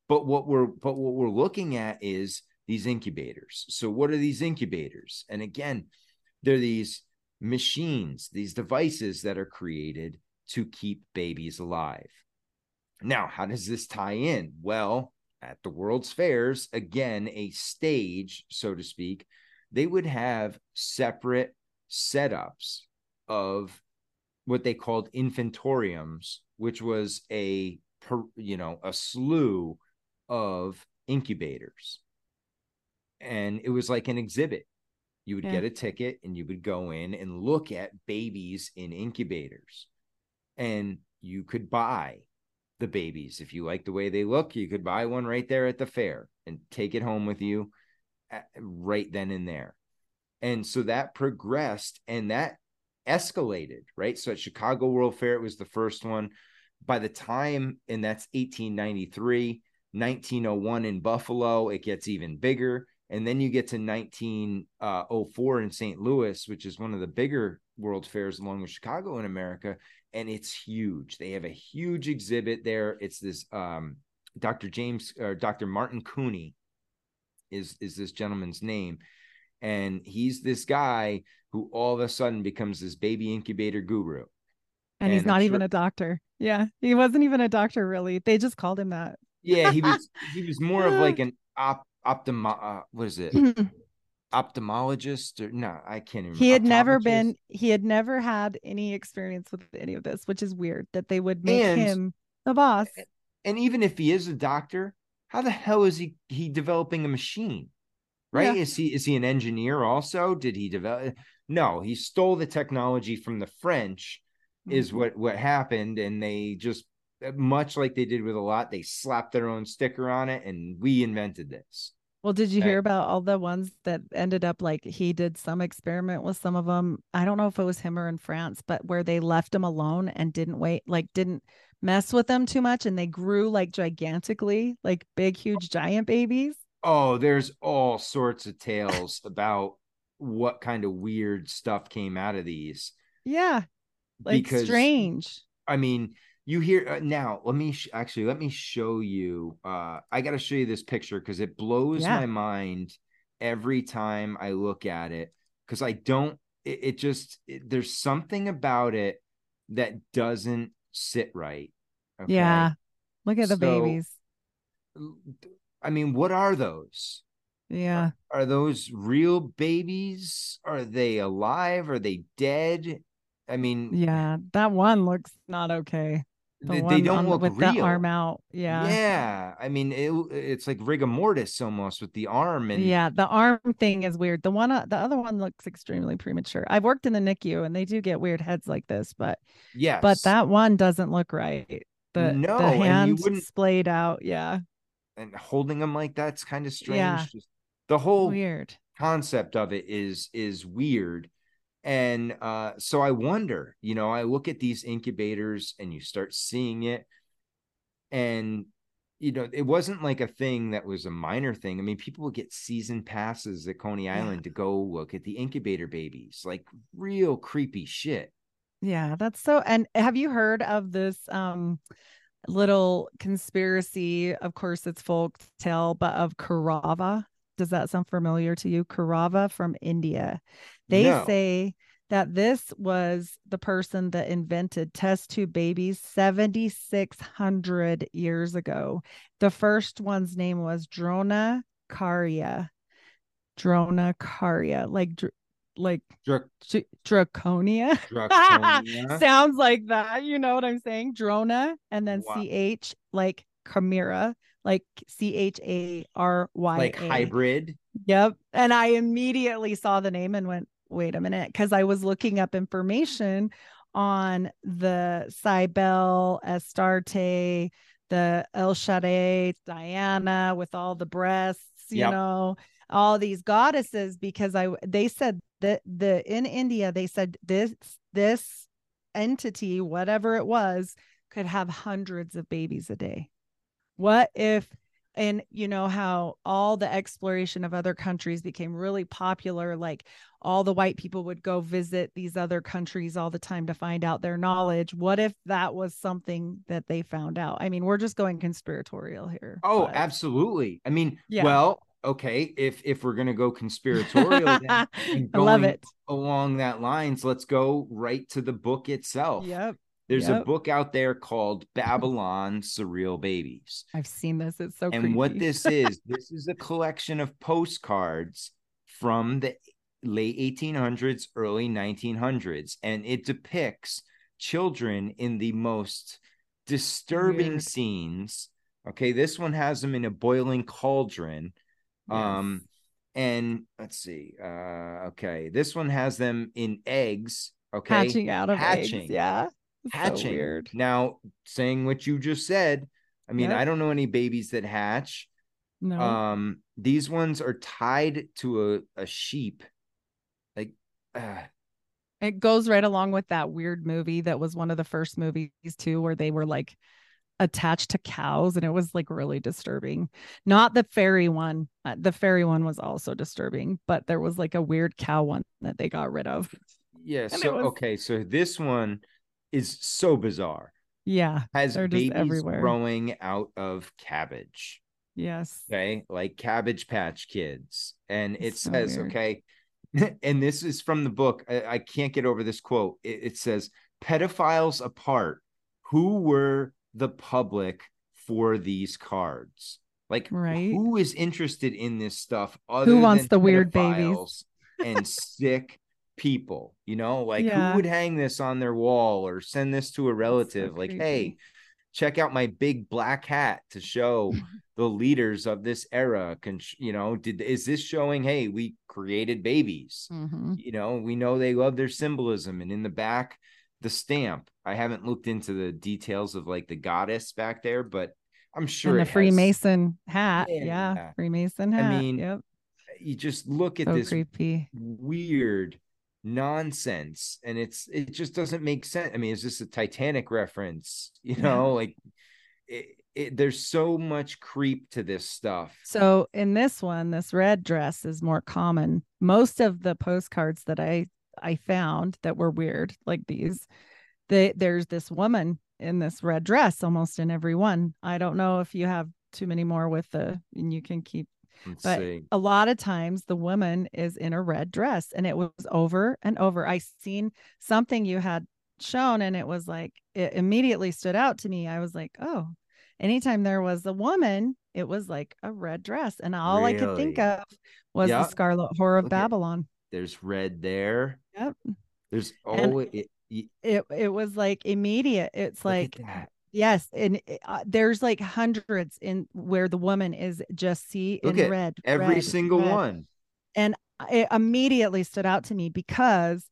But what we're but what we're looking at is these incubators. So what are these incubators? And again, they're these machines, these devices that are created to keep babies alive. Now, how does this tie in? Well, at the World's Fairs, again, a stage, so to speak, they would have separate setups of what they called infantoriums, which was a you know a slew of incubators, and it was like an exhibit. You would Yeah. get a ticket and you would go in and look at babies in incubators, and you could buy the babies if you like the way they look. You could buy one right there at the fair and take it home with you, at, right then and there. And so that progressed and that escalated, right? So at Chicago World Fair, it was the first one. By the time, and that's 1893, 1901 in Buffalo, it gets even bigger. And then you get to 1904 in St. Louis, which is one of the bigger World Fairs along with Chicago in America. And it's huge. They have a huge exhibit there. It's this um, Dr. James or Dr. Martin Couney is is this gentleman's name and he's this guy who all of a sudden becomes this baby incubator guru. and he's I'm not even a doctor. Yeah. He wasn't even a doctor really. They just called him that. Yeah, he was he was more of like an op optimo uh, what is it? Ophthalmologist or no, I can't even. he had never been he had never had any experience with any of this, which is weird that they would make And- him the boss. And even if he is a doctor, how the hell is he he developing a machine? Right? Yeah. Is he is he an engineer also? Did he develop eh, No, he stole the technology from the French is Mhm. what what happened and they just eh, much like they did with a lot they slapped their own sticker on it and we invented this Well, did you Hey. hear about all the ones that ended up like he did some experiment with some of them? I don't know if it was him or in France, but where they left him alone and didn't wait, like didn't mess with them too much and they grew like gigantically, like big, huge, giant babies. Oh there's all sorts of tales about what kind of weird stuff came out of these Yeah. Like because strange. i mean you hear uh, now let me sh- actually let me show you uh i got to show you this picture because it blows Yeah. my mind every time i look at it because i don't it, it just it, there's something about it that doesn't sit right okay? Yeah. Look at the So- babies. I mean what are those Yeah. are those real babies are they alive are they dead i mean Yeah. That one looks not okay. The they, don't on- look with real the arm out. Yeah. Yeah, I mean it, it's like rigor mortis almost with the arm and yeah, the arm thing is weird. The one, uh, the other one looks extremely premature. I've worked in the NICU and they do get weird heads like this, but yes, but that one doesn't look right. The No, the hand splayed out. Yeah, and holding them like that's kind of strange. Yeah. Just the whole weird. concept of it is is weird, and uh, so I wonder. You know, I look at these incubators and you start seeing it, and you know, it wasn't like a thing that was a minor thing. I mean, people would get season passes at Coney Yeah. Island to go look at the incubator babies, like real creepy shit. Yeah, that's so. And have you heard of this? Um, little conspiracy. Of course, it's folk tale, but of Karava. Does that sound familiar to you? Karava from India. They No. say that this was the person that invented test tube babies 7,600 years ago. The first one's name was Drona Karya. Drona Karya, like, like Dra- Dr- Draconia. Draconia. Sounds like that. You know what I'm saying? Drona and then Wow. CH like Chimera, like C H A R Y. like hybrid. Yep. And I immediately saw the name and went, wait a minute, because I was looking up information on the Cybele, Astarte, the El Shaddai, Diana with all the breasts, you Yep. know, all these goddesses, because I they said that the in India, they said this this entity, whatever it was, could have hundreds of babies a day. What if and you know how all the exploration of other countries became really popular like all the white people would go visit these other countries all the time to find out their knowledge what if that was something that they found out i mean we're just going conspiratorial here Oh, but- absolutely. I mean, Yeah. well, okay, if if we're gonna go conspiratorial then, i love it along that lines, let's go right to the book itself. yep There's a book out there called Babylon Surreal Babies. i've seen this it's so and what this is, this is a collection of postcards from the late 1800s, early 1900s, and it depicts children in the most disturbing Weird. scenes. Okay, this one has them in a boiling cauldron. Um, and let's see. Uh, okay, this one has them in eggs. Okay, hatching out of hatching. eggs yeah It's so hatching. weird Now, saying what you just said, I mean, Yep. I don't know any babies that hatch. no Um, these ones are tied to a, a sheep. Like, uh, It goes right along with that weird movie that was one of the first movies too, where they were like attached to cows, and it was like really disturbing. Not the fairy one. Uh, the fairy one was also disturbing, but there was like a weird cow one that they got rid of. yeah. it So was- okay, so this one is so bizarre. Yeah. Has babies everywhere. growing out of cabbage. Yes. okay like cabbage patch kids and it so says weird. okay and this is from the book I, I can't get over this quote it, it says pedophiles apart who were the public for these cards like Right. who is interested in this stuff other wants than the weird babies? and sick people you know like Yeah. who would hang this on their wall or send this to a relative like creepy. hey check out my big black hat to show the leaders of this era can you know did is this showing hey we created babies Mhm. you know we know they love their symbolism and in the back the stamp i haven't looked into the details of like the goddess back there but i'm sure and the has- Freemason hat. Yeah. Yeah. Freemason I mean, yep. you just look at So this creepy. weird nonsense and it's it just doesn't make sense i mean is this a titanic reference you Yeah. know like it, it, there's so much creep to this stuff So in this one, this red dress is more common. Most of the postcards that I I found that were weird, like these, they, there's this woman in this red dress almost in every one. I don't know if you have too many more with the, and you can keep. let's But see a lot of times the woman is in a red dress, and it was over and over. I seen something you had shown, and it was like it immediately stood out to me. I was like, oh, anytime there was a woman, it was like a red dress. And all I could think of was Yeah. the Scarlet Whore of Look at- Babylon. There's red there Yep. there's oh it, it, It it was like immediate. It's like that. yes, and it- uh, there's like hundreds in where the woman is just see in red. every red, single red. one And it immediately stood out to me because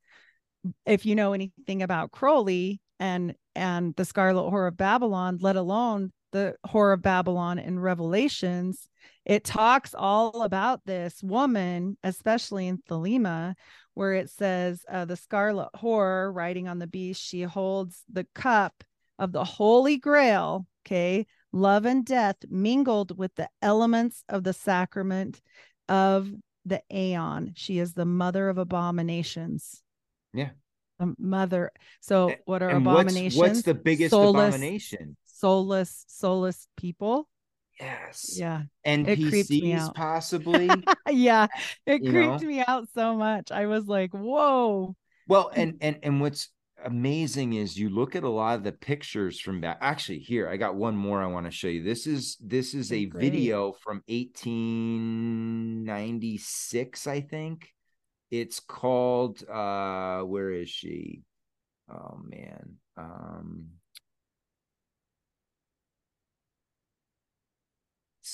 if you know anything about Crowley and and the Scarlet Whore of Babylon, let alone the Whore of Babylon in Revelations, it talks all about this woman, especially in Thelema, where it says uh, the Scarlet Whore riding on the beast, she holds the cup of the Holy Grail. Okay, love and death mingled with the elements of the sacrament of the Aeon. She is the mother of abominations. Yeah. The mother. So what are and what's abominations? what's the biggest Soulless- abomination soulless, soulless people. Yes. Yeah. NPCs possibly. yeah. It creeped know? me out so much. I was like, whoa. Well, and and and what's amazing is you look at a lot of the pictures from back. Actually, here I got one more I want to show you. This is this is Oh, a great. video from 1896, I think. It's called uh where is she? Oh man. Um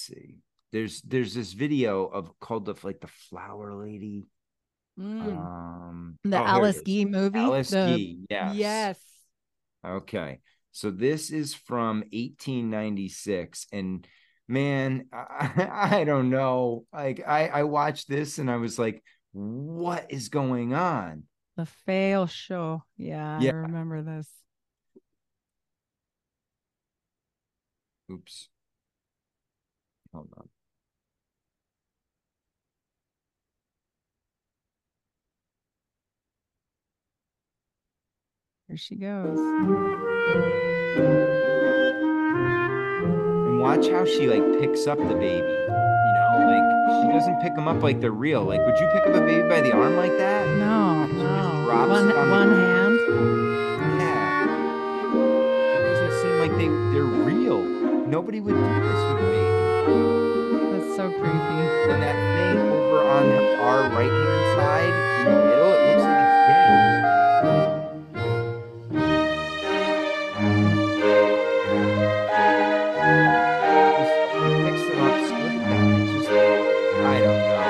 see. There's there's this video of called the like the flower lady. Um the oh, Alice. Guy movie. Alice the- Guy, yes. Yes. Okay. So this is from 1896 and man, I, I don't know. Like I I watched this and I was like what is going on? The fail show. Yeah, Yeah. I remember this. Oops. Hold on. Here she goes. And watch how she like picks up the baby. You know, like she doesn't pick them up like they're real. Like, would you pick up a baby by the arm like that? No, just no. One, on one hand. Yeah. It doesn't seem like they they're real. Nobody would do this with a baby. That's so creepy. And that thing over on our right hand side in the middle, it looks like it's dead. Just mix them up. At that. It's just, I don't know.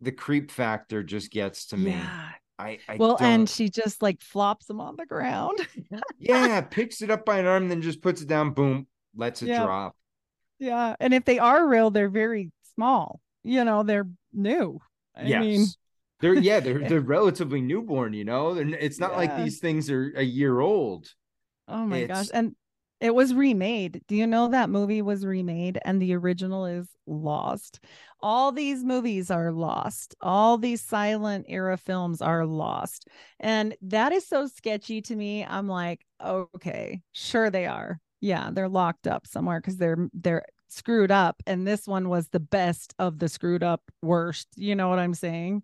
The creep factor just gets to me. Yeah. I, I Well, don't- and she just like flops them on the ground. yeah, picks it up by an arm, then just puts it down, boom, lets it Yeah. drop. yeah. And if they are real, they're very small. You know, they're new. I yes. mean, they're yeah, they're they're relatively newborn, you know. They're, it's not like these things are a year old. oh my gosh. And it was remade. Do you know that movie was remade and the original is lost? All these movies are lost. All these silent era films are lost. And that is so sketchy to me. I'm like, okay, sure they are. Yeah, they're locked up somewhere because they're they're screwed up. And this one was the best of the screwed up worst. You know what I'm saying?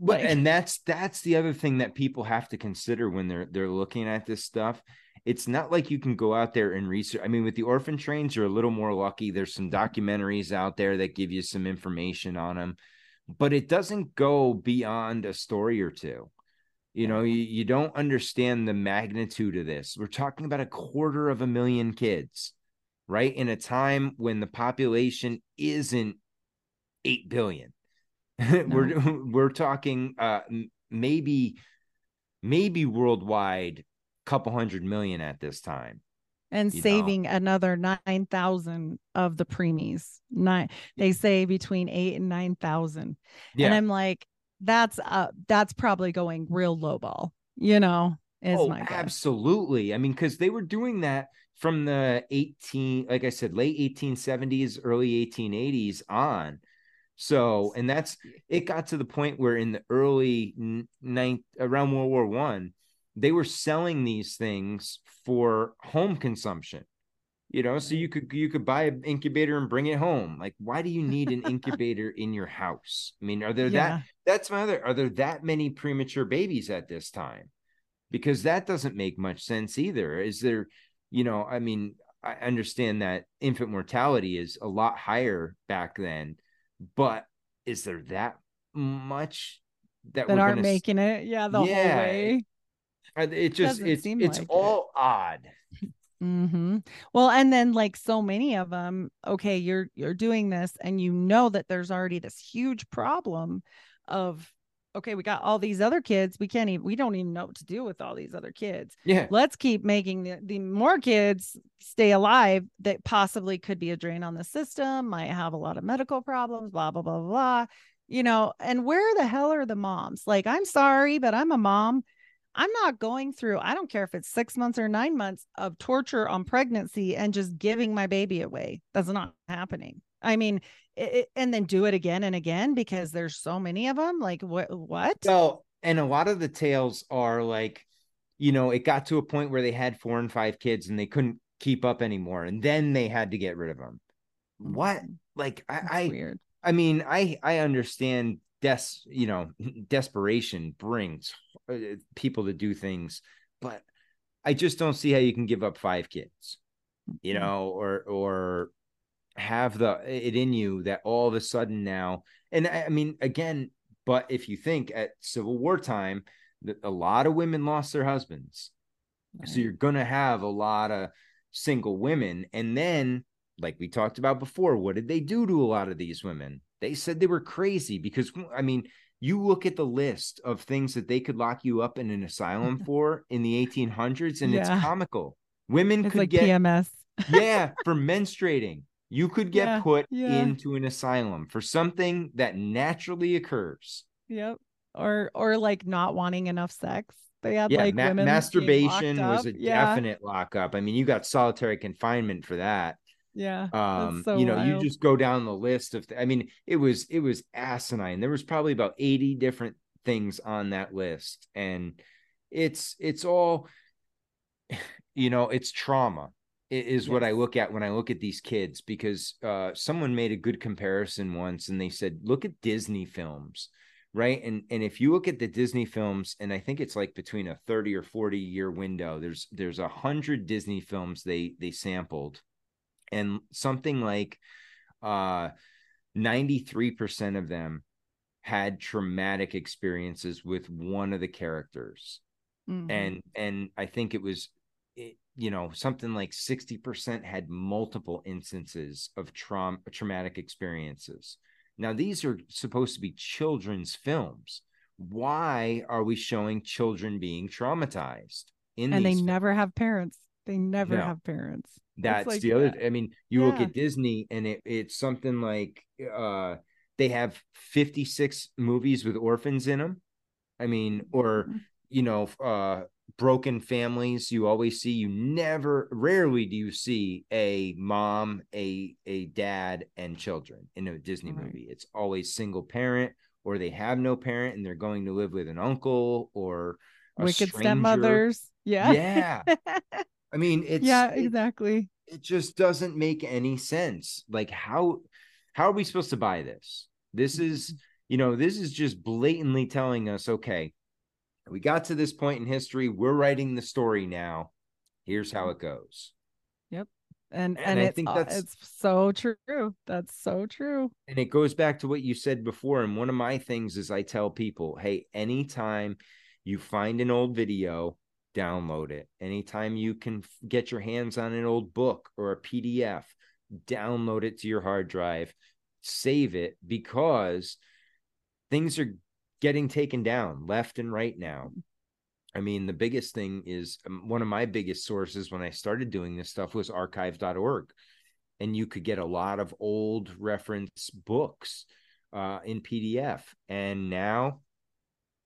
But Like- and that's that's the other thing that people have to consider when they're they're looking at this stuff. It's not like you can go out there and research. I mean, with the orphan trains, you're a little more lucky. There's some documentaries out there that give you some information on them, but it doesn't go beyond a story or two. You know, you, you don't understand the magnitude of this. We're talking about a quarter of a million kids, right? In a time when the population isn't 8 billion. we're we're talking uh maybe maybe worldwide couple hundred million at this time. and you know. saving another 9,000 of the preemies. Nine, they say between eight and 9,000. yeah. And I'm like, that's uh that's probably going real low ball, you know, is oh, absolutely. I mean, because they were doing that from the 18, like I said, late 1870s, early 1880s on. So, and that's it got to the point where in the early ninth, around World War One, they were selling these things for home consumption. You know, so you could you could buy an incubator and bring it home. Like, why do you need an incubator in your house? I mean, are there that that's my other are there that many premature babies at this time because that doesn't make much sense either is there you know i mean i understand that infant mortality is a lot higher back then but is there that much that, that we're aren't s- making it. Yeah, the Yeah. whole way. It just doesn't it's it's like it. all odd hmm Well, and then like so many of them, okay, you're you're doing this, and you know that there's already this huge problem of okay, we got all these other kids. We can't even we don't even know what to do with all these other kids. yeah Let's keep making the, the more kids stay alive that possibly could be a drain on the system, might have a lot of medical problems, blah, blah, blah, blah. You know, and where the hell are the moms? Like, I'm sorry, but I'm a mom. I'm not going through, I don't care if it's six months or nine months of torture on pregnancy and just giving my baby away. That's not happening. I mean, it, and then do it again and again because there's so many of them. Like, what? What? well and a lot of the tales are like you know it got to a point where they had four and five kids and they couldn't keep up anymore and then they had to get rid of them what mm. like i That's i weird. i mean i i understand des you know desperation brings uh, people to do things but i just don't see how you can give up five kids you know or or have the it in you that all of a sudden now and i, I mean again but if you think at civil war time that a lot of women lost their husbands so you're gonna have a lot of single women and then like we talked about before what did they do to a lot of these women they said they were crazy because i mean you look at the list of things that they could lock you up in an asylum for in the 1800s and it's comical women It's could like get PMS. yeah, for menstruating. You could get Yeah, put yeah. into an asylum for something that naturally occurs. Yep. Or or like not wanting enough sex. They had Yeah, like ma- women masturbation was a yeah. definite lockup. I mean, you got solitary confinement for that. Yeah. Um, so you know, you just go down the list of I mean, it was it was asinine. There was probably about 80 different things on that list and it's it's all you know, it's trauma is what I look at when I look at these kids because uh, someone made a good comparison once and they said, look at Disney films, right? And and if you look at the Disney films, and I think it's like between a 30 or 40 year window, there's there's a hundred Disney films they they sampled, and something like uh 93% of them had traumatic experiences with one of the characters Mhm. and and i think it was it, you know something like 60% had multiple instances of trauma traumatic experiences now these are supposed to be children's films why are we showing children being traumatized in and they these never have parents. They never No. have parents. That's like the other that. i mean you look at disney and it, it's something like uh they have 56 movies with orphans in them i mean or Mhm. you know uh broken families you always see you never rarely do you see a mom a a dad and children in a disney Right. movie it's always single parent or they have no parent and they're going to live with an uncle or a Wicked stranger. stepmothers. Yeah. yeah i mean it's yeah, exactly. it just doesn't make any sense. Like how how are we supposed to buy this? This is you know this is just blatantly telling us okay we got to this point in history. We're writing the story now. Here's how it goes. And And and, I think uh, that's- it's so true. That's so true. and it goes back to what you said before and one of my things is i tell people hey anytime you find an old video download it. Anytime you can get your hands on an old book or a pdf download it to your hard drive save it because things are getting taken down left and right now. I mean the biggest thing is um, one of my biggest sources when i started doing this stuff was archive.org and you could get a lot of old reference books uh, in PDF. And now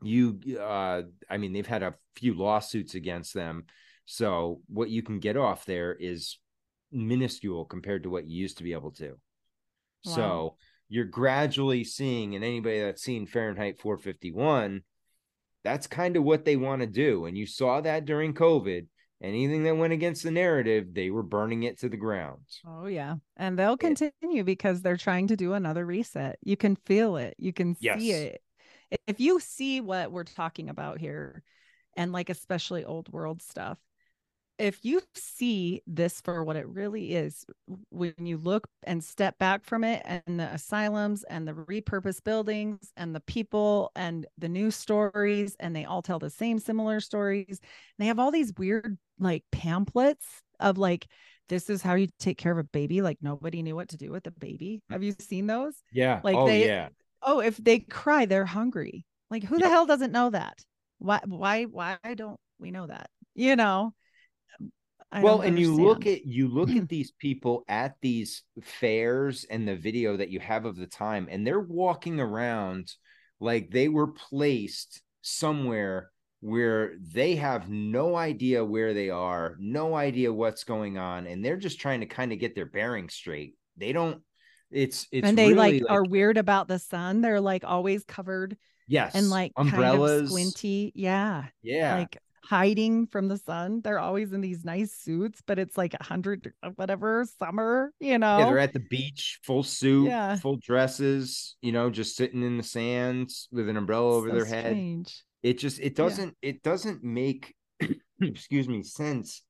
you, uh, I mean, they've had a few lawsuits against them. So what you can get off there is minuscule compared to what you used to be able to. Wow. So you're gradually seeing, and anybody that's seen Fahrenheit 451, that's kind of what they want to do. And you saw that during COVID. Anything that went against the narrative, they were burning it to the ground. Oh yeah. And they'll continue because they're trying to do another reset. You can feel it. You can see it. If you see what we're talking about here and like especially old world stuff, if you see this for what it really is, when you look and step back from it and the asylums and the repurposed buildings and the people and the news stories, and they all tell the same similar stories, they have all these weird like pamphlets of like, this is how you take care of a baby. Like nobody knew what to do with the baby. Mm. Have you seen those? Yeah. Like oh, they- yeah. Oh, if they cry, they're hungry. Like who the hell doesn't know that? Why why why don't we know that? You know? I well and you look at you look at these people at these fairs and the video that you have of the time and they're walking around like they were placed somewhere where they have no idea where they are no idea what's going on and they're just trying to kind of get their bearings straight they don't it's it's and they really like, are weird about the sun. They're like always covered Yes. and like umbrellas. kind of squinty. Yeah. Yeah. Like hiding from the sun. They're always in these nice suits, but it's like a hundred uh, whatever summer, you know. yeah, they're at the beach, full suit, Yeah. full dresses, you know, just sitting in the sands with an umbrella over So their head. strange. It just it doesn't it doesn't make excuse me sense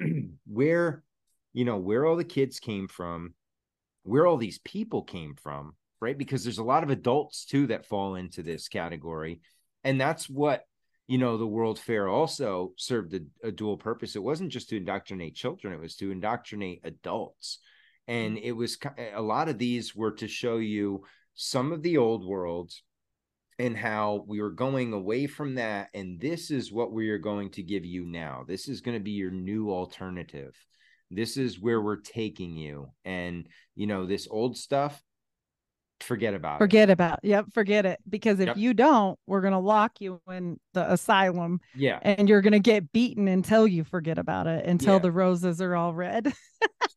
where you know where all the kids came from, where all these people came from, right? Because there's a lot of adults too that fall into this category. And that's what you know the world fair also served a, a dual purpose. It wasn't just to indoctrinate children. It was to indoctrinate adults. And mm-hmm. it was a lot of these were to show you some of the old worlds and how we were going away from that. And this is what we are going to give you now. This is going to be your new alternative this is where we're taking you and you know this old stuff forget about it Forget about yep, forget it. Because if Yep. you don't, we're gonna lock you in the asylum yeah and you're gonna get beaten until you forget about it, until Yeah. the roses are all red.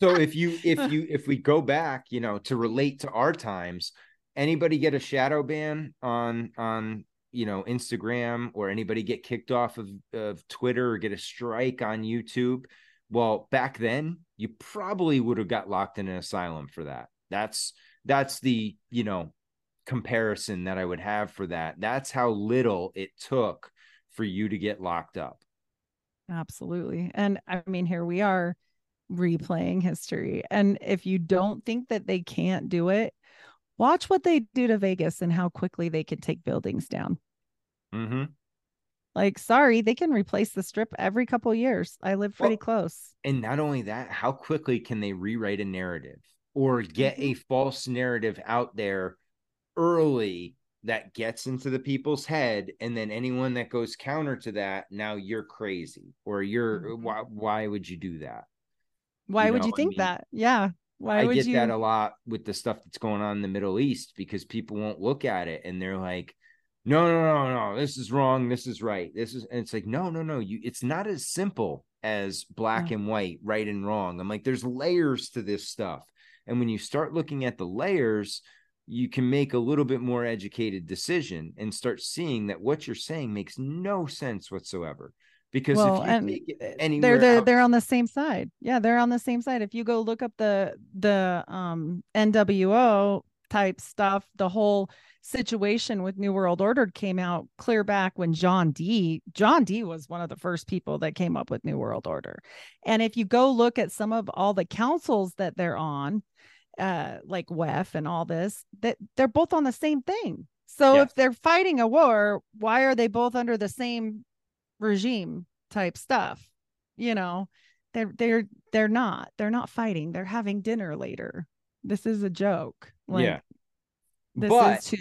so if you if you if we go back you know to relate to our times anybody get a shadow ban on on you know instagram or anybody get kicked off of, of twitter or get a strike on youtube well back then you probably would have got locked in an asylum for that that's that's the you know comparison that i would have for that that's how little it took for you to get locked up Absolutely. And I mean, here we are replaying history. And if you don't think that they can't do it, watch what they do to Vegas and how quickly they can take buildings down. mm-hmm. Like, sorry, they can replace the strip every couple years. I live pretty Well, close. and not only that how quickly can they rewrite a narrative or get a false narrative out there early that gets into the people's head and then anyone that goes counter to that now you're crazy or you're Mhm. why why would you do that Why would know, you I think mean, that? Yeah. Why i would get you? that a lot with the stuff that's going on in the middle east because people won't look at it and they're like no no no no this is wrong this is right this is and it's like no no no you it's not as simple as black No. and white right and wrong i'm like there's layers to this stuff and when you start looking at the layers you can make a little bit more educated decision and start seeing that what you're saying makes no sense whatsoever because well, if you and take it uh, anywhere they're they're out- they're on the same side. Yeah, they're on the same side. If you go look up the the um NWO type stuff, the whole situation with New World Order came out clear back when John Dee. John Dee. was one of the first people that came up with New World Order. And if you go look at some of all the councils that they're on, uh, like WEF and all this, that they're both on the same thing. So Yes. if they're fighting a war, why are they both under the same regime type stuff? You know, they're they're they're not. They're not fighting. They're having dinner later. This is a joke. Like, yeah This but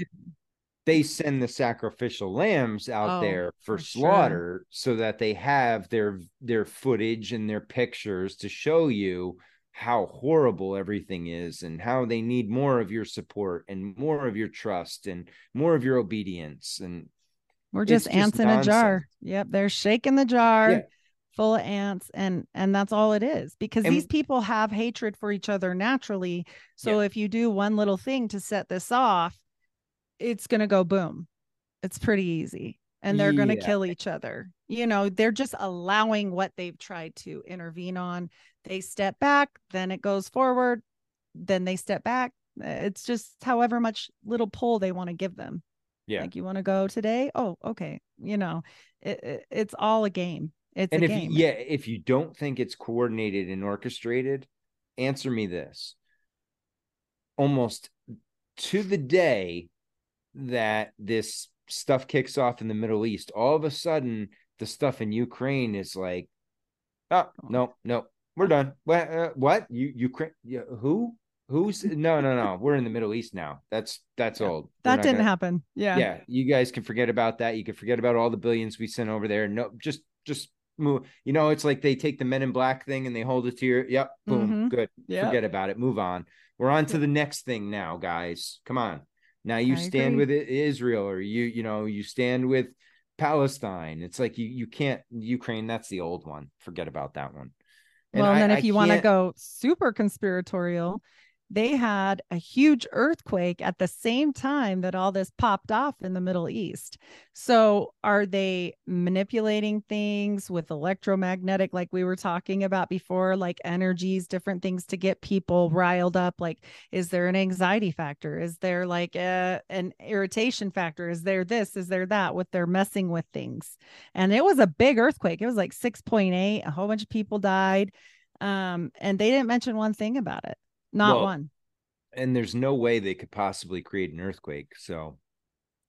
they send the sacrificial lambs out Oh, there for, for sure. slaughter so that they have their their footage and their pictures to show you how horrible everything is and how they need more of your support and more of your trust and more of your obedience and We're just just ants in a jar. Yep, they're shaking the jar Yeah. Full of ants and and that's all it is because And- these people have hatred for each other naturally. So if you do one little thing to set this off, it's going to go boom. It's pretty easy. And they're going to kill each other. You know, they're just allowing what they've tried to intervene on. They step back, then it goes forward, then they step back. Eh, it's just however much little pull they want to give them yeah like you want to go today oh okay you know it, it- it's all a game it's and if game. you, yeah if you don't think it's coordinated and orchestrated answer me this. Almost to the day that this stuff kicks off in the middle east all of a sudden the stuff in ukraine is like oh no no we're done. What uh, what? You ukraine yeah, who? Who's no no no we're in the middle east now. That's that's Yeah. old. We're that didn't gonna- happen. Yeah. Yeah you guys can forget about that. You can forget about all the billions we sent over there. No just just move you know it's like they take the men in black thing and they hold it to your yep boom Mhm. good. Yep. forget about it. Move on. We're on to the next thing now guys. Come on. Now you I stand agree. with israel or you you know you stand with palestine. It's like you you can't ukraine that's the old one. Forget about that one. And well and then I if you want to go super conspiratorial they had a huge earthquake at the same time that all this popped off in the Middle East. So, are they manipulating things with electromagnetic, like we were talking about before, like energies, different things to get people riled up? Like, is there an anxiety factor? Is there like a, an irritation factor? Is there this? Is there that? With their messing with things. And it was a big earthquake. It was like 6.8, a whole bunch of people died. Um, and they didn't mention one thing about it. Not Well, one. and there's no way they could possibly create an earthquake. So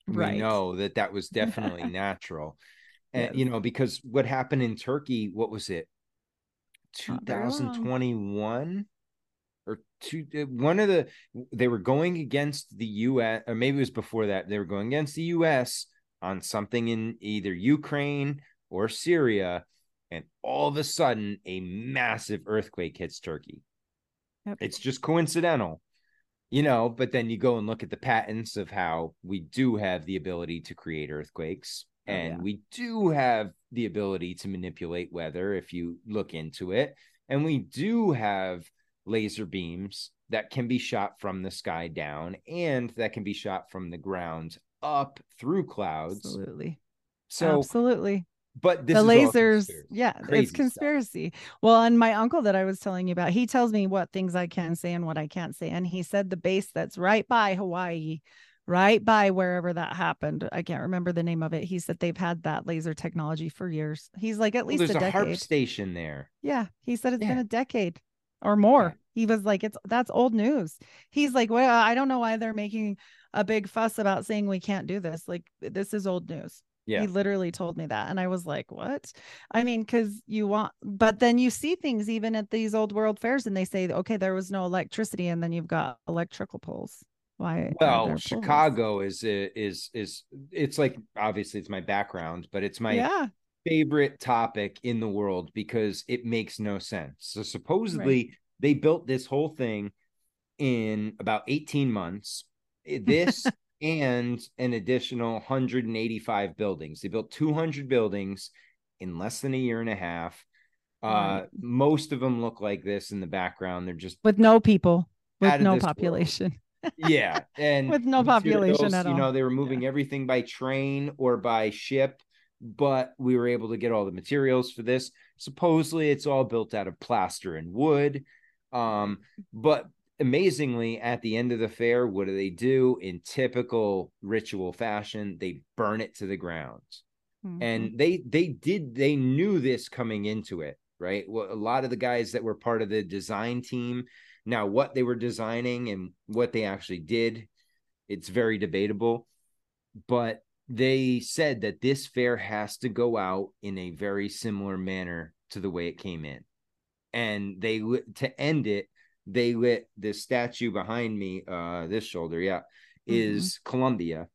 we know that that was definitely natural. And you know, because what happened in Turkey, what was it? Not very long. 2021 or two uh, one of the they were going against the US or maybe it was before that. They were going against the US on something in either Ukraine or Syria and all of a sudden a massive earthquake hits Turkey Yep. it's just coincidental you know but then you go and look at the patents of how we do have the ability to create earthquakes Oh, and yeah. we do have the ability to manipulate weather if you look into it and we do have laser beams that can be shot from the sky down and that can be shot from the ground up through clouds Absolutely. so Absolutely. But this the lasers. Yeah, Crazy it's stuff. conspiracy. Well, and my uncle that I was telling you about, he tells me what things I can say and what I can't say. And he said the base that's right by Hawaii, right by wherever that happened. I can't remember the name of it. He said they've had that laser technology for years. He's like at Well, least there's a a, HAARP station there Yeah, he said it's been a decade or more. He was like, "It's that's old news." He's like, "Well, I don't know why they're making a big fuss about saying we can't do this. Like, this is old news." Yeah He literally told me that, and I was like, "What?" I mean, because you want, but then you see things even at these old world fairs, and they say, "Okay, there was no electricity," and then you've got electrical poles. Why? well there poles? chicago is is is it's like obviously it's my background but it's my yeah, favorite topic in the world because it makes no sense so supposedly they built this whole thing in about 18 months Eh, this and an additional 185 buildings they built 200 buildings in less than a year and a half uh Right. most of them look like this in the background they're just with no people, with no world. population. yeah and With no population materials, at you know they were moving everything by train or by ship but we were able to get all the materials for this supposedly it's all built out of plaster and wood um but amazingly at the end of the fair what do they do? In typical ritual fashion they burn it to the ground. Mhm. and they they did they knew this coming into it right? Well a lot of the guys that were part of the design team now what they were designing and what they actually did it's very debatable. But they said that this fair has to go out in a very similar manner to the way it came in. And they to end it they lit the statue behind me uh this shoulder yeah is columbia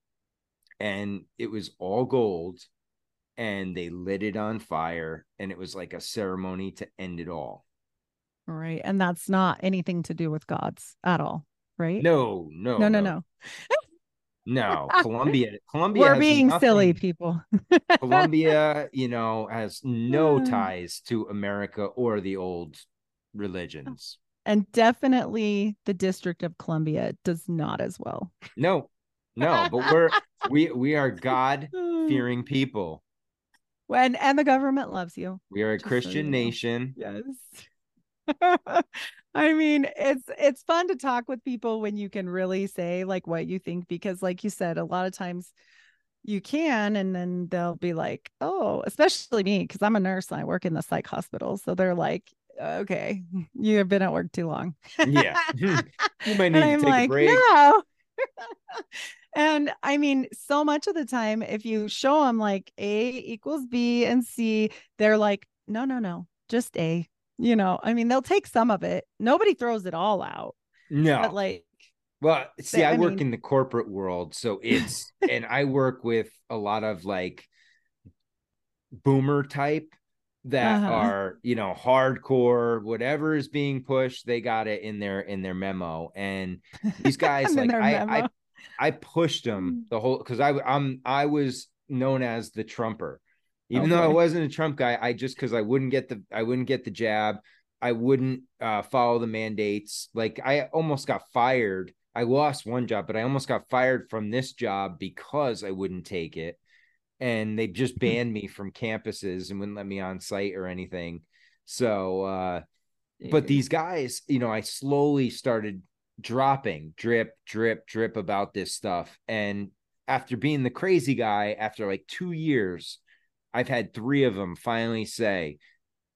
and it was all gold and they lit it on fire and it was like a ceremony to end it all right, and that's not anything to do with gods at all, right? no no no, no, no. no columbia columbia We're being silly, people. columbia you know has no Uh. ties to america or the old religions and definitely the District of Columbia does not as well. no no but we're we we are god mm. fearing people When and the government loves you. we are a Just so christian know. nation Yes. I mean, it's it's fun to talk with people when you can really say like what you think because like you said a lot of times you can and then they'll be like, "Oh, especially me because I'm a nurse and I work in the psych hospital." So they're like, Uh, "Okay, you have been at work too long." yeah you might and need to I'm take like, a break no. and I mean, so much of the time, if you show them like A equals B and C, they're like, no, no, no, just A. You know, I mean, they'll take some of it. Nobody throws it all out, no but like, Well, see, I, I work mean- in the corporate world, so it's and I work with a lot of like boomer type that Uh-huh. are, you know, hardcore, whatever is being pushed, they got it in their in their memo. And these guys, like I, I. I pushed them the whole because I I'm I was known as the Trumper. Even though I wasn't a Trump guy, I just because I wouldn't get the I wouldn't get the jab. I wouldn't uh, follow the mandates. Like I almost got fired. I lost one job, but I almost got fired from this job because I wouldn't take it. And they just banned me from campuses and wouldn't let me on site or anything. So, uh, but these guys, you know, I slowly started dropping drip, drip, drip about this stuff. And after being the crazy guy, after like two years, I've had three of them finally say,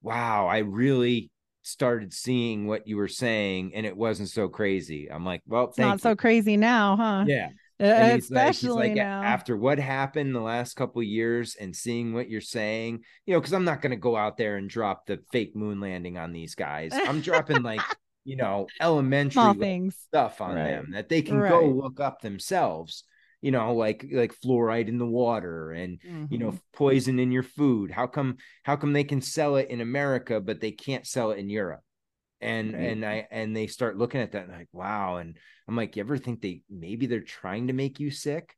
Wow, I really started seeing what you were saying and it wasn't so crazy. I'm like, Well, It's not thank so crazy now, huh? Yeah. And he's like- he's especially like, now. after what happened the last couple of years and seeing what you're saying, you know, because I'm not going to go out there and drop the fake moon landing on these guys. I'm dropping like, you know, elementary things. stuff on Right. them that they can Right. go look up themselves. You know, like like fluoride in the water and you know Mhm. poison in your food. How come how come they can sell it in America but they can't sell it in Europe? And Right. and I and they start looking at that and like wow and I'm like you ever think they maybe they're trying to make you sick?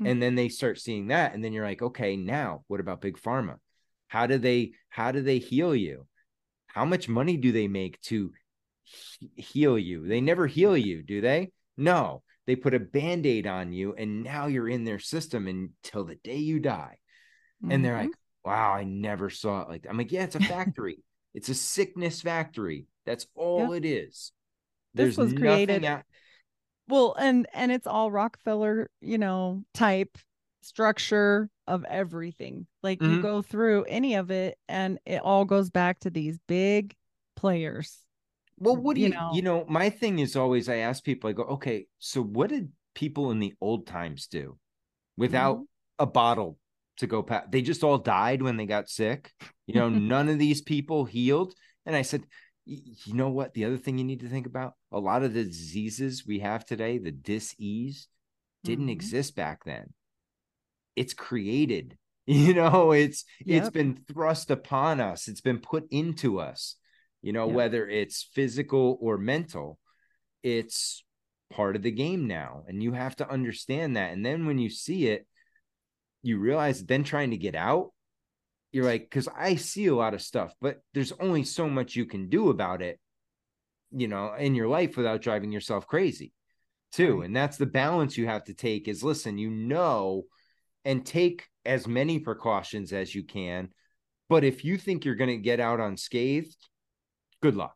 Mm. And then they start seeing that and then you're like okay now what about big pharma? How do they how do they heal you? How much money do they make to he- heal you? They never heal you, do they? No. They put a band-aid on you and now you're in their system until the day you die and they're Mhm. like, "Wow, I never saw it like that." I'm like, "Yeah, it's a factory. it's a sickness factory. That's all it is." This was created- out- well and and it's all rockefeller you know type structure of everything like you Mhm. go through any of it and it all goes back to these big players Well, what do you you, know. you know? My thing is always I ask people, I go, "Okay, so what did people in the old times do without Mm-hmm. a bottle to go past? They just all died when they got sick. You know, none of these people healed." And I said, "Y- "You know what? The other thing you need to think about: a lot of the diseases we have today, the dis-ease, didn't Mhm. exist back then. It's created. You know, it's it's been thrust upon us. It's been put into us. You know, Yep. whether it's physical or mental, it's part of the game now, and you have to understand that. And then when you see it, you realize. Then trying to get out, you're like, because I see a lot of stuff, but there's only so much you can do about it. You know, in your life without driving yourself crazy too and that's the balance you have to take is listen you know and take as many precautions as you can but if you think you're going to get out unscathed good luck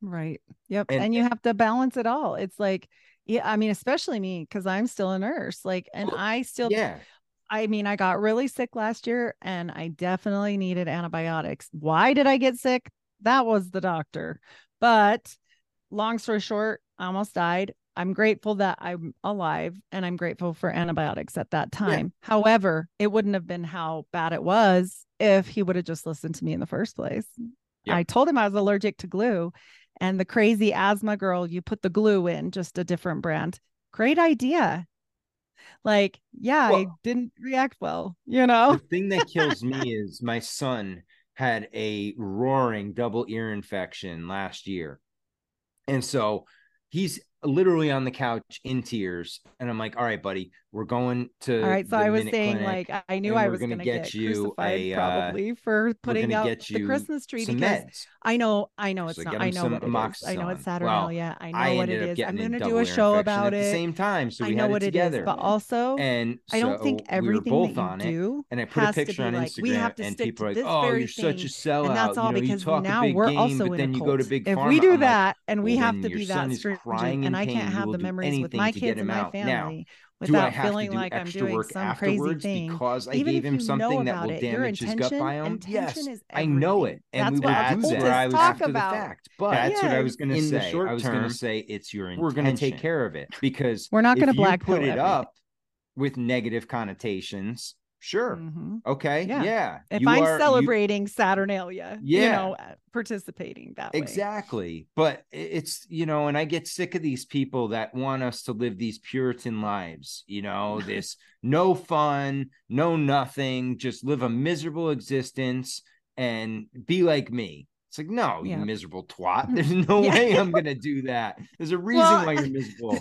Right. Yep. And- And, you have to balance it all. It's like, yeah, I mean, especially me, because I'm still a nurse. Like, and I still, yeah I mean, I got really sick last year and I definitely needed antibiotics. Why did I get sick? That was the doctor. But long story short, I almost died. I'm grateful that I'm alive and I'm grateful for antibiotics at that time. However, it wouldn't have been how bad it was if he would have just listened to me in the first place. Yeah. I told him I was allergic to glue and the crazy asthma girl, you put the glue in, just a different brand. Great idea. Like, yeah, I didn't react well, you know? the thing that kills me is my son had a roaring double ear infection last year and so he's literally on the couch in tears and i'm like all right buddy we're going to All right. So I was saying, Clinic. like, I knew I was gonna get get, you crucified a, uh, probably for putting out the Christmas tree because meds I know, I know it's So not. I know what it is. I know it's amoxicillin. Well, Saturnalia. I know I what it up is. I'm going to do a show about it at the same time so I we know had what it is, together but also and I don't think so we both that you on it do and I put a to picture on like, Instagram, we have to and stick people to are like, this "Oh, you're such a thing." sellout." and that's all because now we're also in a cult. go to big if we do that and we have to be that stringent, and I can't have the memories with my kids and my family I without have to feeling do like I'm extra doing work some crazy afterwards thing. because I Even gave him something that about will it, your damage his gut intention, biome? Yes, is I know it, and That's we what will do occultists that talk after about. the fact. But That's what I was going to say. short I was going to say it's your intention. we're gonna take care of it because We're not gonna black put it up with negative connotations. Sure. Mhm. Okay. Yeah. Yeah. If You I'm are- you- celebrating Saturnalia, you Yeah. know, uh, participating that way. Exactly. But it's, you know, and I get sick of these people that want us to live these Puritan lives, you know, this no fun, no nothing, just live a miserable existence and be like me. It's like, no, you miserable twat. There's no Yeah. way I'm going to do that. There's a reason Well, why you're miserable.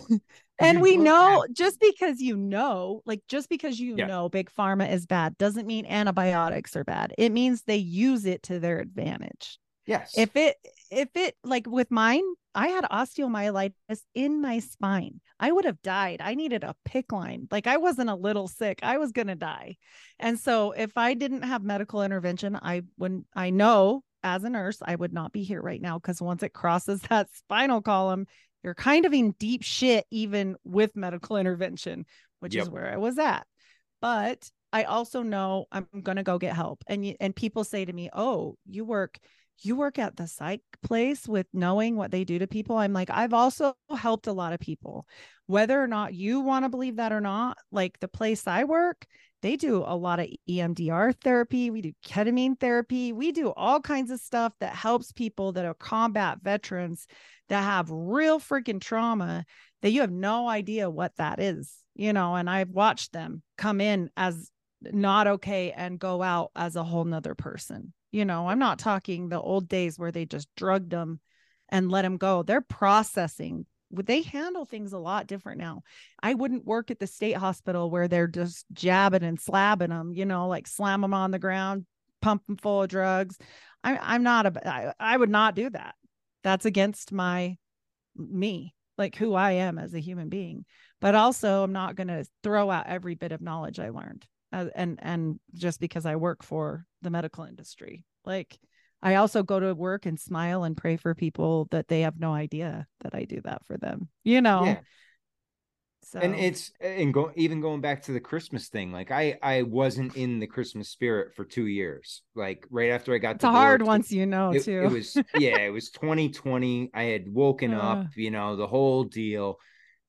And we know just because you know, like just because you Yeah. know big pharma is bad doesn't mean antibiotics are bad. It means they use it to their advantage. Yes. If it if it like with mine, I had osteomyelitis in my spine. I would have died. I needed a PICC line. Like I wasn't a little sick. I was going to die. And so if I didn't have medical intervention, I wouldn't, I know as a nurse, I would not be here right now because once it crosses that spinal column, you're kind of in deep shit, even with medical intervention, which Yep. is where I was at. But I also know I'm going to go get help. And you, and people say to me, "Oh, you work you work at the psych place with knowing what they do to people." I'm like, "I've also helped a lot of people. Whether or not you want to believe that or not, like the place I work, they do a lot of EMDR therapy, we do ketamine therapy, we do all kinds of stuff that helps people that are combat veterans that have real freaking trauma that you have no idea what that is, you know, and I've watched them come in as not okay and go out as a whole nother person. You know, I'm not talking the old days where they just drugged them and let them go. They're processing. They handle things a lot different now? I wouldn't work at the state hospital where they're just jabbing and slabbing them, you know, like slam them on the ground, pump them full of drugs. I, I'm not a, I, I would not do that. That's against my me, like who I am as a human being. But also, I'm not going to throw out every bit of knowledge I learned, uh, and and just because I work for the medical industry, like I also go to work and smile and pray for people that they have no idea that I do that for them. You know. Yeah. So and it's and go even going back to the christmas thing like i i wasn't in the christmas spirit for two years like right after i got to it's hard once you know it, too. it was yeah it was 2020 i had woken Uh. up you know the whole deal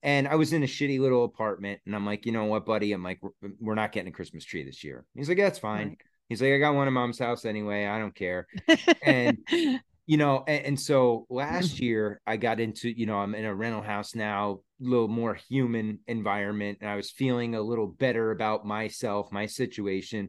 and i was in a shitty little apartment and i'm like you know what buddy i'm like we're, we're not getting a christmas tree this year he's like yeah, that's fine Right. He's like i got one at mom's house anyway i don't care and you know and, and so mm-hmm. last year i got into you know i'm in a rental house now a little more human environment and i was feeling a little better about myself my situation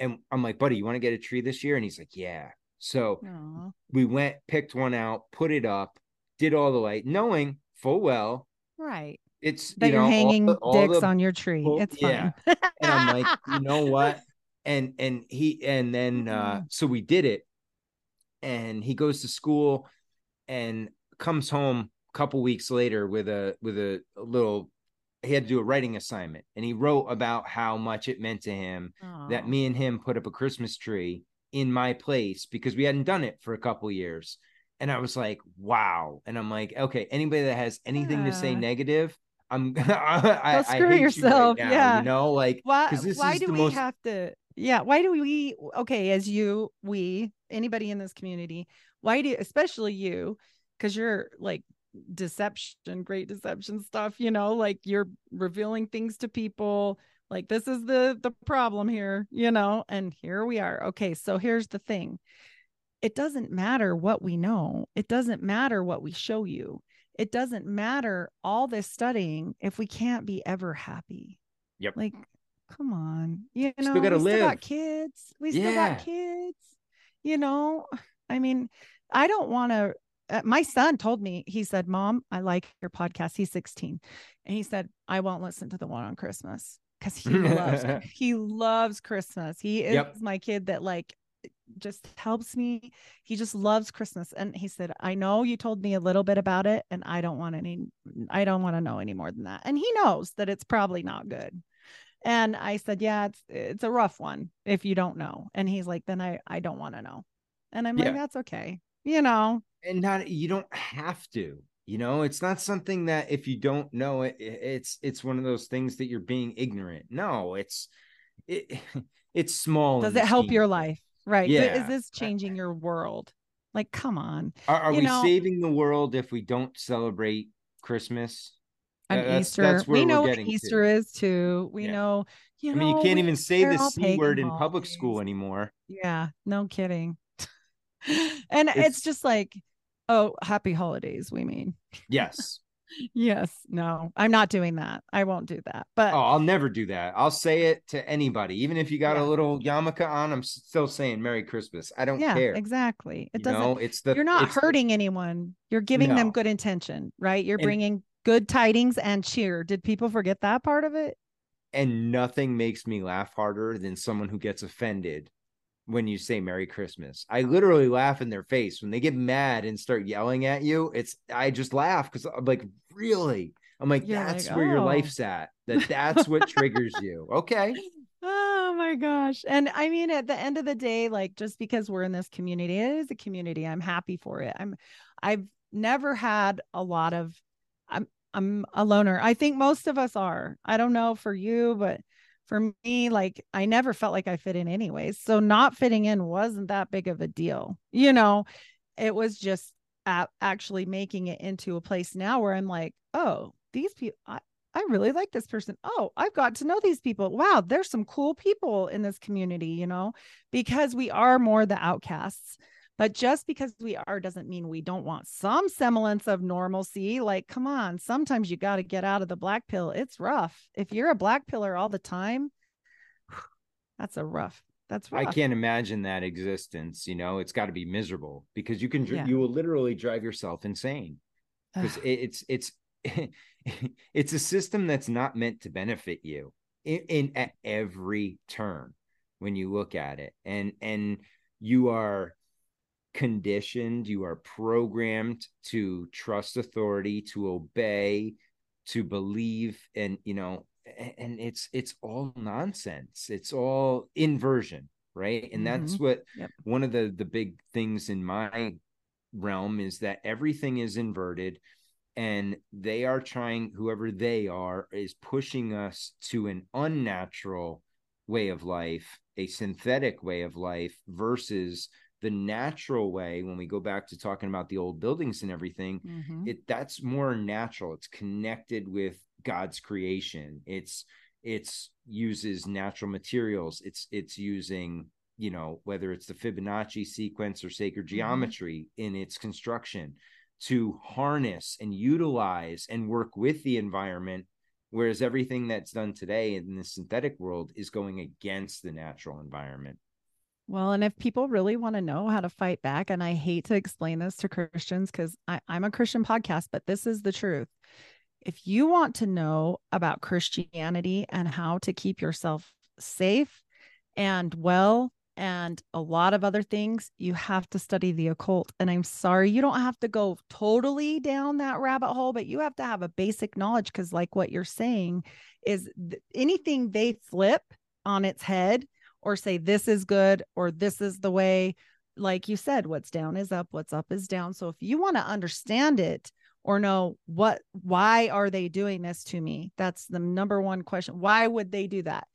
and i'm like buddy you want to get a tree this year and he's like yeah so Aw. we went picked one out put it up did all the light knowing full well right. it's That you are all hanging the- all dicks the on your tree. it's fine. yeah. and I'm like, you know what? And and he and then uh so we did it. And he goes to school and comes home a couple weeks later with a with a, a little he had to do a writing assignment and he wrote about how much it meant to him that me and him put up a Christmas tree in my place because we hadn't done it for a couple years. And I was like, wow. And I'm like, okay, anybody that has anything to say negative, I'm I, I screw hate you right yourself, now, yeah. You know, like this why is do the we most- have to yeah why do we okay as you we anybody in this community why do especially you because you're like deception great deception stuff you know like you're revealing things to people like this is the the problem here you know and here we are. Okay so here's the thing. It doesn't matter what we know. It doesn't matter what we show you. It doesn't matter all this studying if we can't be ever happy. Yep. like come on you Still know gotta we still got kids we still got kids you know? I mean i don't want to uh, my son told me he said mom i like your podcast. He's 16 and he said i won't listen to the one on christmas. Because he loves he loves christmas. He is Yep. my kid that like just helps me. He just loves christmas. And he said i know you told me a little bit about it and i don't want any i don't want to know any more than that. And he knows that it's probably not good and i said yeah it's it's a rough one if you don't know. And he's like then i i don't want to know. And i'm Yeah. like that's okay you know? And not you don't have to you know? It's not something that if you don't know it it- it's it's one of those things that you're being ignorant. No it's it it's small does it help scheme your life? right. Yeah. is this changing your world? Like come on are, are we know- saving the world if we don't celebrate christmas That- that's- easter that's we know what getting to. easter is too we Yeah. know you i mean you can't we- even say the c word in public school anymore Yeah, no kidding. and it's, It's- just like, oh, happy holidays, we mean. yes Yes, no, I'm not doing that. I won't do that. But oh i'll never do that i'll say it to anybody even if you got Yeah. a little yarmulke on i'm still saying merry christmas i don't yeah, care exactly. It you doesn't, know it's the you're not it's the- hurting anyone. You're giving them good intention, right? You're And- bringing good tidings and cheer. Did people forget that part of it? and nothing makes me laugh harder than someone who gets offended when you say Merry Christmas. I literally laugh in their face when they get mad and start yelling at you. It's I just laugh because I'm like, really? I'm like, You're that's like, where your "Oh." life's at. That that's what triggers you. Okay. Oh my gosh. And I mean, at the end of the day, like just because we're in this community, it is a community. I'm happy for it. I'm, I've never had a lot of, I'm, I'm a loner. I think most of us are. I don't know for you, but for me, like I never felt like I fit in anyways. So not fitting in wasn't that big of a deal. You know, it was just actually making it into a place now where I'm like, oh, these people, I, I really like this person. Oh, I've got to know these people. Wow, there's some cool people in this community, you know, because we are more the outcasts. But just because we are doesn't mean we don't want some semblance of normalcy. Like, come on, sometimes you got to get out of the black pill. It's rough. If you're a black pillar all the time, that's a rough. That's rough. I can't imagine that existence. You know, it's got to be miserable because you can Yeah. you will literally drive yourself insane because it's it's it's a system that's not meant to benefit you in, in at every turn when you look at it and and you are conditioned you are programmed to trust authority to obey to believe and you know and it's it's all nonsense. It's all inversion right? And that's mm-hmm. what Yep. one of the the big things in my realm is that everything is inverted and they are trying whoever they are is pushing us to an unnatural way of life a synthetic way of life versus the natural way when we go back to talking about the old buildings and everything Mhm. it that's more natural it's connected with god's creation it's it's uses natural materials it's it's using you know whether it's the fibonacci sequence or sacred Mhm. geometry in its construction to harness and utilize and work with the environment whereas everything that's done today in the synthetic world is going against the natural environment Well, and if people really want to know how to fight back, and I hate to explain this to Christians because I'm a Christian podcast, but this is the truth. If you want to know about Christianity and how to keep yourself safe and well, and a lot of other things, you have to study the occult. And I'm sorry, you don't have to go totally down that rabbit hole, but you have to have a basic knowledge because, like what you're saying, is th- anything they flip on its head or say this is good or this is the way like you said what's down is up what's up is down. So if you want to understand it or know what why are they doing this to me? That's the number one question. Why would they do that?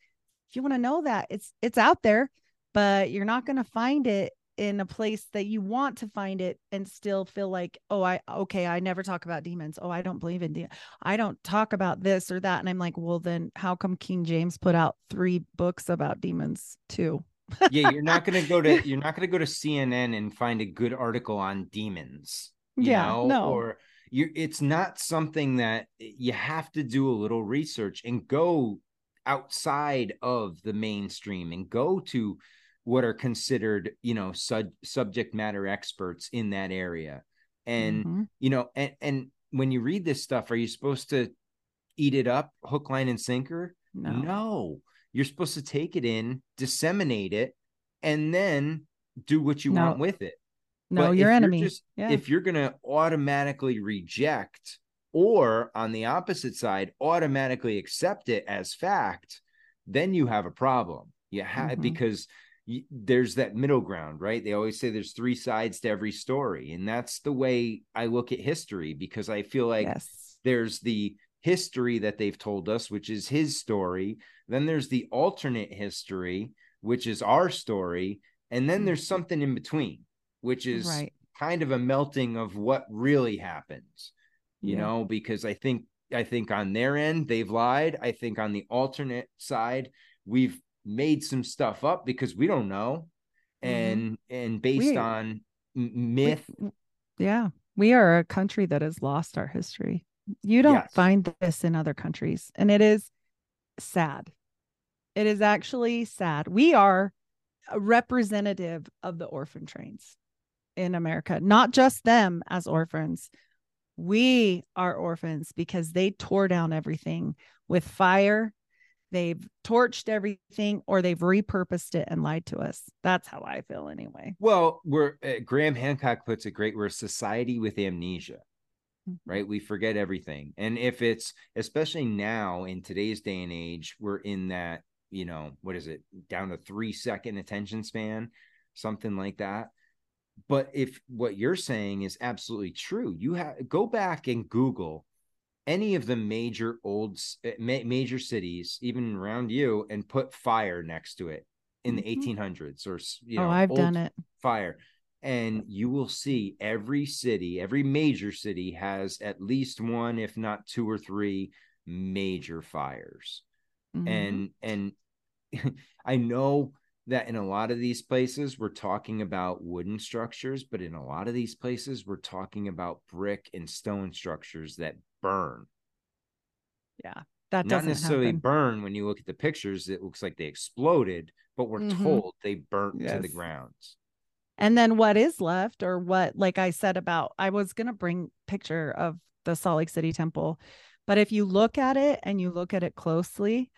If you want to know that it's it's out there but you're not going to find it in a place that you want to find it and still feel like oh i okay i never talk about demons oh i don't believe in demons I don't talk about this or that. And I'm like, well, then how come King James put out three books about demons too? yeah you're not going to go to you're not going to go to cnn and find a good article on demons you Yeah, know no. or you it's not something that you have to do a little research and go outside of the mainstream and go to what are considered you know sub, subject matter experts in that area and Mhm. you know and and when you read this stuff are you supposed to eat it up hook line and sinker no. no, you're supposed to take it in, disseminate it, and then do what you No. want with it. No, But your enemy. Just, yeah. If you're going to automatically reject, or on the opposite side, automatically accept it as fact, then you have a problem. You have Mhm. because there's that middle ground, right? They always say there's three sides to every story, and that's the way I look at history because I feel like yes. there's the history that they've told us, which is his story. Then there's the alternate history, which is our story. And then there's mm-hmm. something in between, which is Right. kind of a melting of what really happens, you Yeah. know, because I think I think on their end they've lied. I think on the alternate side, we've made some stuff up because we don't know. Mm-hmm. And and based We- on m- We- myth, yeah. We are a country that has lost our history. You don't Yes. find this in other countries. And it is sad. It is actually sad. We are a representative of the orphan trains in America, not just them as orphans. We are orphans because they tore down everything with fire. They've torched everything or they've repurposed it and lied to us. That's how I feel anyway. Well, we're uh, Graham Hancock puts it great. We're a society with amnesia, Mm-hmm. right? We forget everything. And if it's especially now in today's day and age, we're in that, you know, what is it, down to three second attention span, something like that. But if what you're saying is absolutely true, you have go back and Google any of the major old eh, ma- major cities, even around you, and put fire next to it in the Mhm. 1800s or you oh, know, I've old done it. fire and you will see every city every major city has at least one if not two or three major fires Mhm. and and i know that in a lot of these places we're talking about wooden structures but in a lot of these places we're talking about brick and stone structures that burn yeah, that not doesn't necessarily happen. burn when you look at the pictures it looks like they exploded but we're Mhm. told they burnt to the Yes. grounds And then what is left, or what, like I said about, I was going to bring picture of the Salt Lake City temple, but if you look at it and you look at it closely,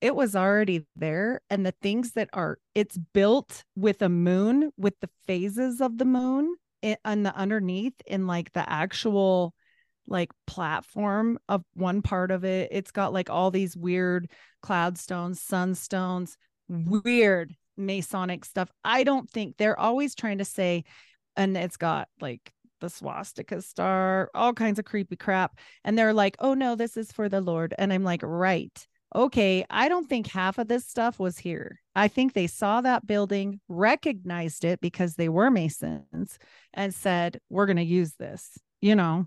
it was already there. And the things that are, it's built with a moon, with the phases of the moon i- on the underneath in like the actual like platform of one part of it. It's got like all these weird cloud stones, sunstones, weird Masonic stuff. I don't think they're always trying to say, and it's got like the swastika star, all kinds of creepy crap. And they're like, oh no, this is for the Lord. And I'm like, right. Okay. I don't think half of this stuff was here. I think they saw that building, recognized it because they were Masons, and said, we're going to use this, you know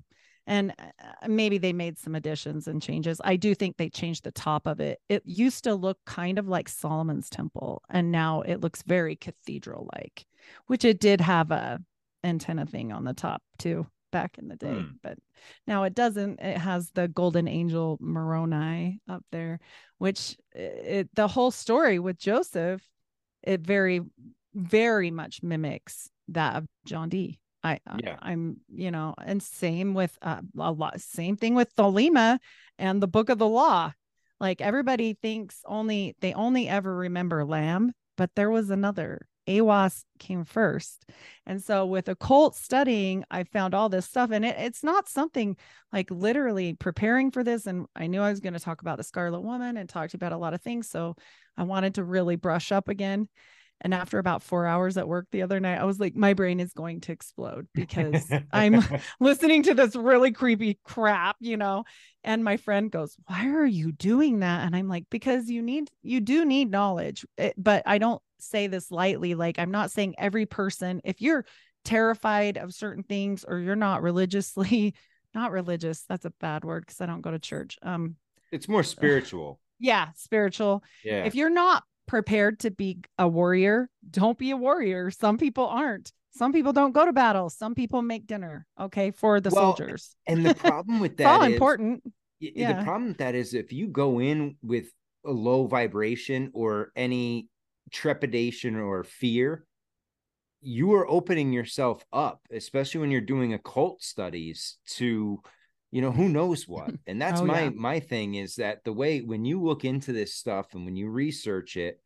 and uh, maybe they made some additions and changes. I do think they changed the top of it. It used to look kind of like Solomon's temple and now it looks very cathedral like, which it did have a antenna thing on the top too back in the day, Hmm. but now it doesn't. It has the golden angel Moroni up there, which it the whole story with Joseph it very very much mimics that of John Dee. I, I Yeah. I'm you know, and same with uh, a lot same thing with Thelema and the book of the law. Like everybody thinks only they only ever remember Lam, but there was another. Aiwass came first. And so with occult studying, I found all this stuff. And it, it's not something like literally preparing for this. And I knew I was going to talk about the Scarlet Woman and talked about a lot of things. So I wanted to really brush up again. And after about four hours at work the other night, I was like, my brain is going to explode because I'm listening to this really creepy crap, you know. And my friend goes, Why are you doing that? And I'm like, Because you need, you do need knowledge. It- but I don't say this lightly. Like, I'm not saying every person, if you're terrified of certain things or you're not religiously, not religious, that's a bad word because I don't go to church. Um, it's more spiritual yeah, spiritual yeah if you're not prepared to be a warrior, don't be a warrior. Some people aren't. Some people don't go to battle. Some people make dinner, okay, for the Well, soldiers. and the problem with It's all that is important. y- yeah. the problem with that is if you go in with a low vibration or any trepidation or fear you are opening yourself up especially when you're doing occult studies to you know who knows what and that's Oh, my yeah. my thing is that the way when you look into this stuff and when you research it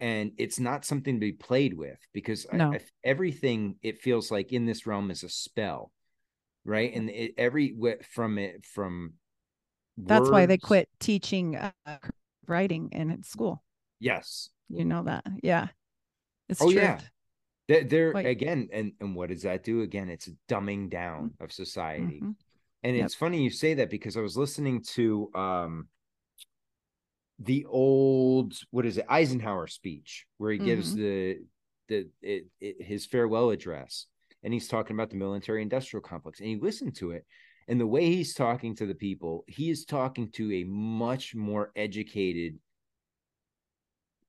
and it's not something to be played with because No. I, everything it feels like in this realm is a spell right and it, every from it from That's why they quit teaching uh, writing in school. yes You know that. Yeah. It's Oh, true. yeah. They're, they're again, and and what does that do? Again, it's a dumbing down of society. Mhm. And Yep. it's funny you say that because I was listening to um the old what is it Eisenhower speech where he gives the the it, it, his farewell address and he's talking about the military industrial complex and you listen to it and the way he's talking to the people he is talking to a much more educated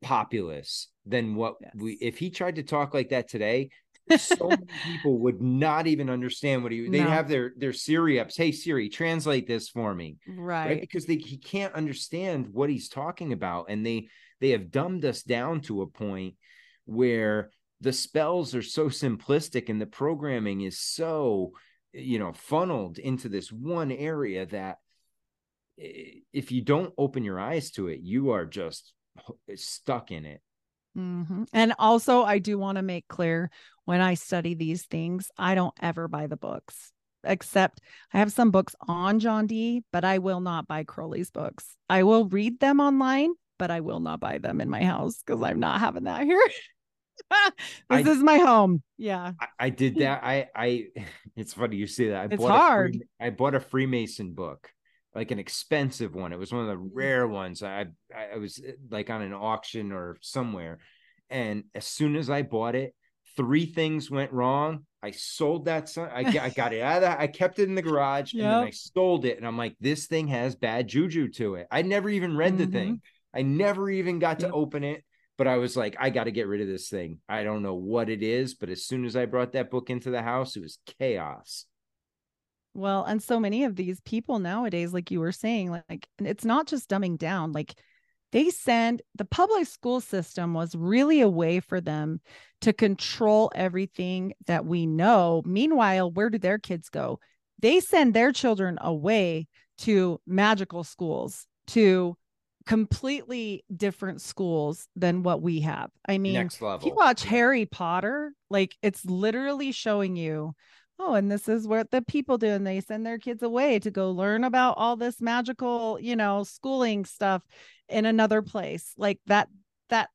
populace than what we if he tried to talk like that today so many people would not even understand what he they'd No. have their their Siri ups. Hey Siri, translate this for me. Right. Right. Because they he can't understand what he's talking about. And they they have dumbed us down to a point where the spells are so simplistic and the programming is so you know funneled into this one area that if you don't open your eyes to it, you are just stuck in it. Mm-hmm. And also, I do want to make clear when I study these things, I don't ever buy the books, except I have some books on John Dee, but I will not buy Crowley's books. I will read them online, but I will not buy them in my house because I'm not having that here. this I, is my home. Yeah. I, I, did that. I I it's funny you say that. I it's bought hard. A I bought a Freemason book like an expensive one. It was one of the mm. rare ones. I I was eh, like on an auction or somewhere, and as soon as I bought it, three things went wrong. I sold that. Son- I, I got it out of that. I kept it in the garage yep. and then I sold it. And I'm like, this thing has bad juju to it. I never even read mm-hmm. the thing. I never even got yep. to open it. But I was like, I got to get rid of this thing. I don't know what it is, but as soon as I brought that book into the house, it was chaos. Well, and so many of these people nowadays, like you were saying, like it's not just dumbing down, like they send the public school system was really a way for them to control everything that we know. Meanwhile, where do their kids go? They send their children away to magical schools, to completely different schools than what we have. I mean, next level. If you watch Harry Potter, like it's literally showing you oh and this is what the people do and they send their kids away to go learn about all this magical you know schooling stuff in another place like that that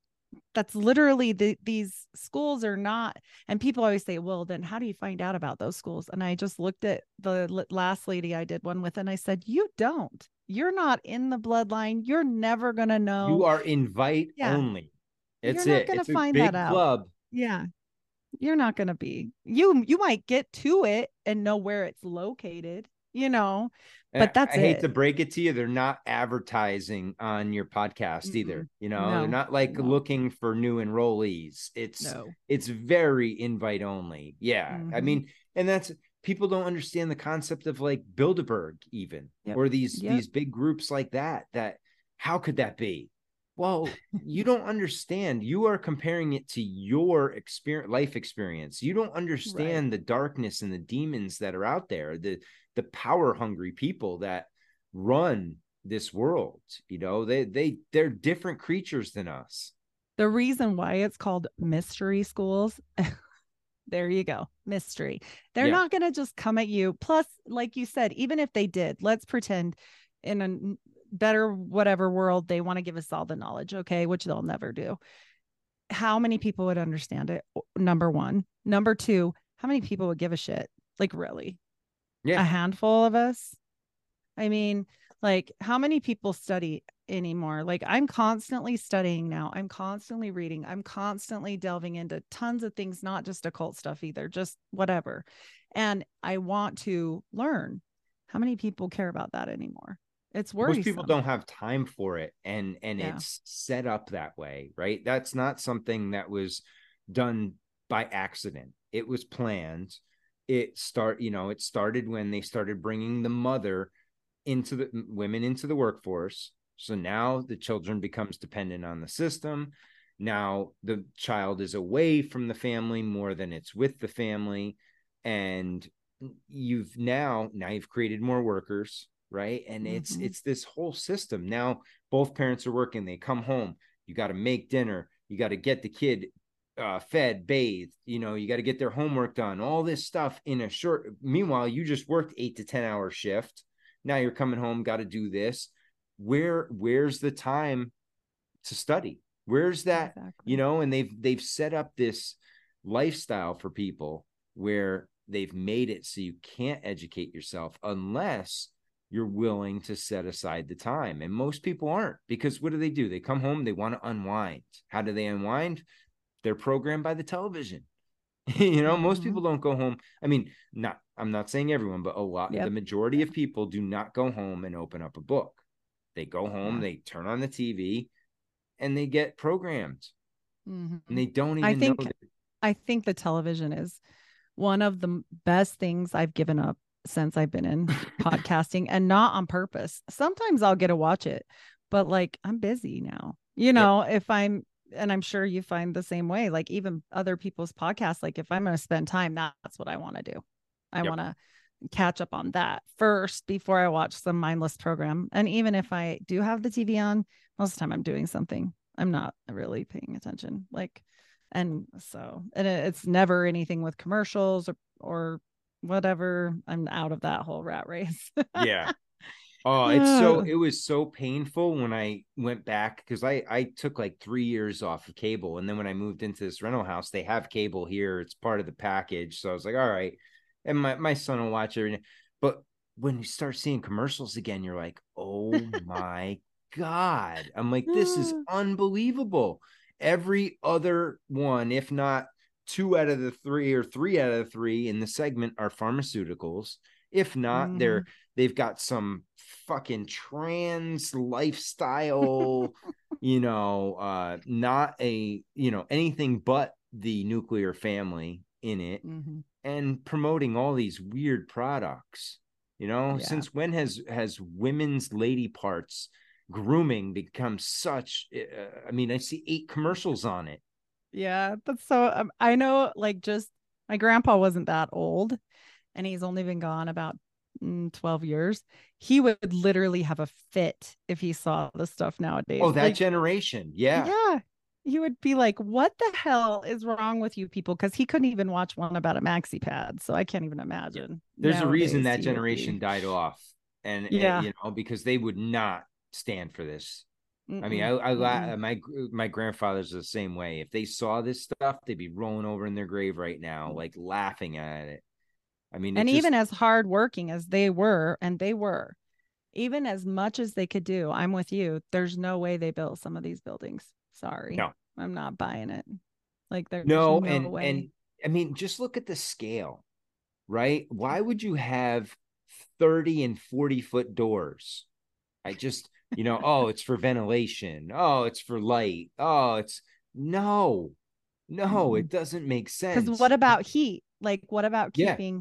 that's literally the, these schools are not and people always say well then how do you find out about those schools? And i just looked at the last lady i did one with and i said you don't. You're not in the bloodline. You're never going to know. you are invite yeah. only. It's you're not going to find that out. club. Yeah you're not going to be you you might get to it and know where it's located you know but that's I, I hate to break it to you they're not advertising on your podcast mm either you know no, they're not like no. looking for new enrollees it's no. it's very invite only yeah mm-hmm. i mean and that's people don't understand the concept of like bilderberg even yep. or these yep. these big groups like that that how could that be well, you don't understand. You are comparing it to your experience, life experience. You don't understand right. the darkness and the demons that are out there, the the power hungry people that run this world. You know, they they they're different creatures than us. The reason why it's called mystery schools there you go mystery they're yeah. not going to just come at you plus like you said even if they did let's pretend in a better whatever world they want to give us all the knowledge okay? Which they'll never do. How many people would understand it? Number one. Number two how many people would give a shit? Like really? Yeah. a handful of us? I mean like how many people study anymore? Like i'm constantly studying now. I'm constantly reading. I'm constantly delving into tons of things not just occult stuff either just whatever. And i want to learn. How many people care about that anymore it's worrisome. Most people don't have time for it, and and yeah. it's set up that way, right? That's not something that was done by accident. It was planned. It start, you know, it started when they started bringing the mother into the women into the workforce. So now the children becomes dependent on the system. Now the child is away from the family more than it's with the family, and mm, you've now now you've created more workers right? And mm-hmm. it's it's this whole system. Now both parents are working. They come home. You got to make dinner. You got to get the kid uh, fed bathed you know you got to get their homework done all this stuff in a short meanwhile you just worked eight to ten hour shift. Now you're coming home got to do this. Where where's the time to study? Where's that exactly. you know and they've they've set up this lifestyle for people where they've made it so you can't educate yourself unless you're willing to set aside the time. And most people aren't because what do they do? They come home, they want to unwind. How do they unwind? They're programmed by the television. you know, most mm-hmm. people don't go home. I mean, not I'm not saying everyone, but a lot yep. the majority of people do not go home and open up a book. They go home, they turn on the TV and they get programmed. Mm-hmm. And they don't even I think, know that- I think the television is one of the best things I've given up since I've been in podcasting and not on purpose. Sometimes I'll get to watch it, but like I'm busy now. You know, yep. if I'm and I'm sure you find the same way, like even other people's podcasts, like if I'm going to spend time, that's what I want to do. I yep. want to catch up on that first before I watch some mindless program. And even if I do have the TV on, most of the time I'm doing something. I'm not really paying attention. Like, and so, and it's never anything with commercials or, or whatever. I'm out of that whole rat race. yeah. Oh, it's so it was so painful when I went back because I I took like three years off of cable, and then when I moved into this rental house, they have cable here. It's part of the package, so I was like, all right. And my my son will watch everything, but when you start seeing commercials again, you're like, oh my god! I'm like, this is unbelievable. Every other one, if not two out of the three or three out of the three in the segment, are pharmaceuticals. If not, mm. they're they've got some fucking trans lifestyle, you know, uh, not a, you know, anything but the nuclear family in it mm-hmm. and promoting all these weird products. You know, yeah. since when has has women's lady parts grooming become such uh, I mean, I see eight commercials on it. Yeah, that's so um, I know like just my grandpa wasn't that old and he's only been gone about mm, 12 years, he would literally have a fit if he saw the stuff nowadays. Oh, that like, generation. Yeah. Yeah. He would be like, What the hell is wrong with you people? Because he couldn't even watch one about a maxi pad. So I can't even imagine. There's a reason that generation died off. And, yeah, and, you know, because they would not stand for this. Mm-mm, I mean, I, I my my grandfather's the same way. If they saw this stuff, they'd be rolling over in their grave right now, like laughing at it. I mean, and just... even as hardworking as they were, and they were, even as much as they could do, I'm with you. There's no way they built some of these buildings. Sorry, no, I'm not buying it. Like there's no, no and way. and I mean, just look at the scale, right? Why would you have 30 and 40 foot doors? I just, you know, oh, it's for ventilation. Oh, it's for light. Oh, it's no, no, it doesn't make sense. Because what about heat? Like, what about keeping yeah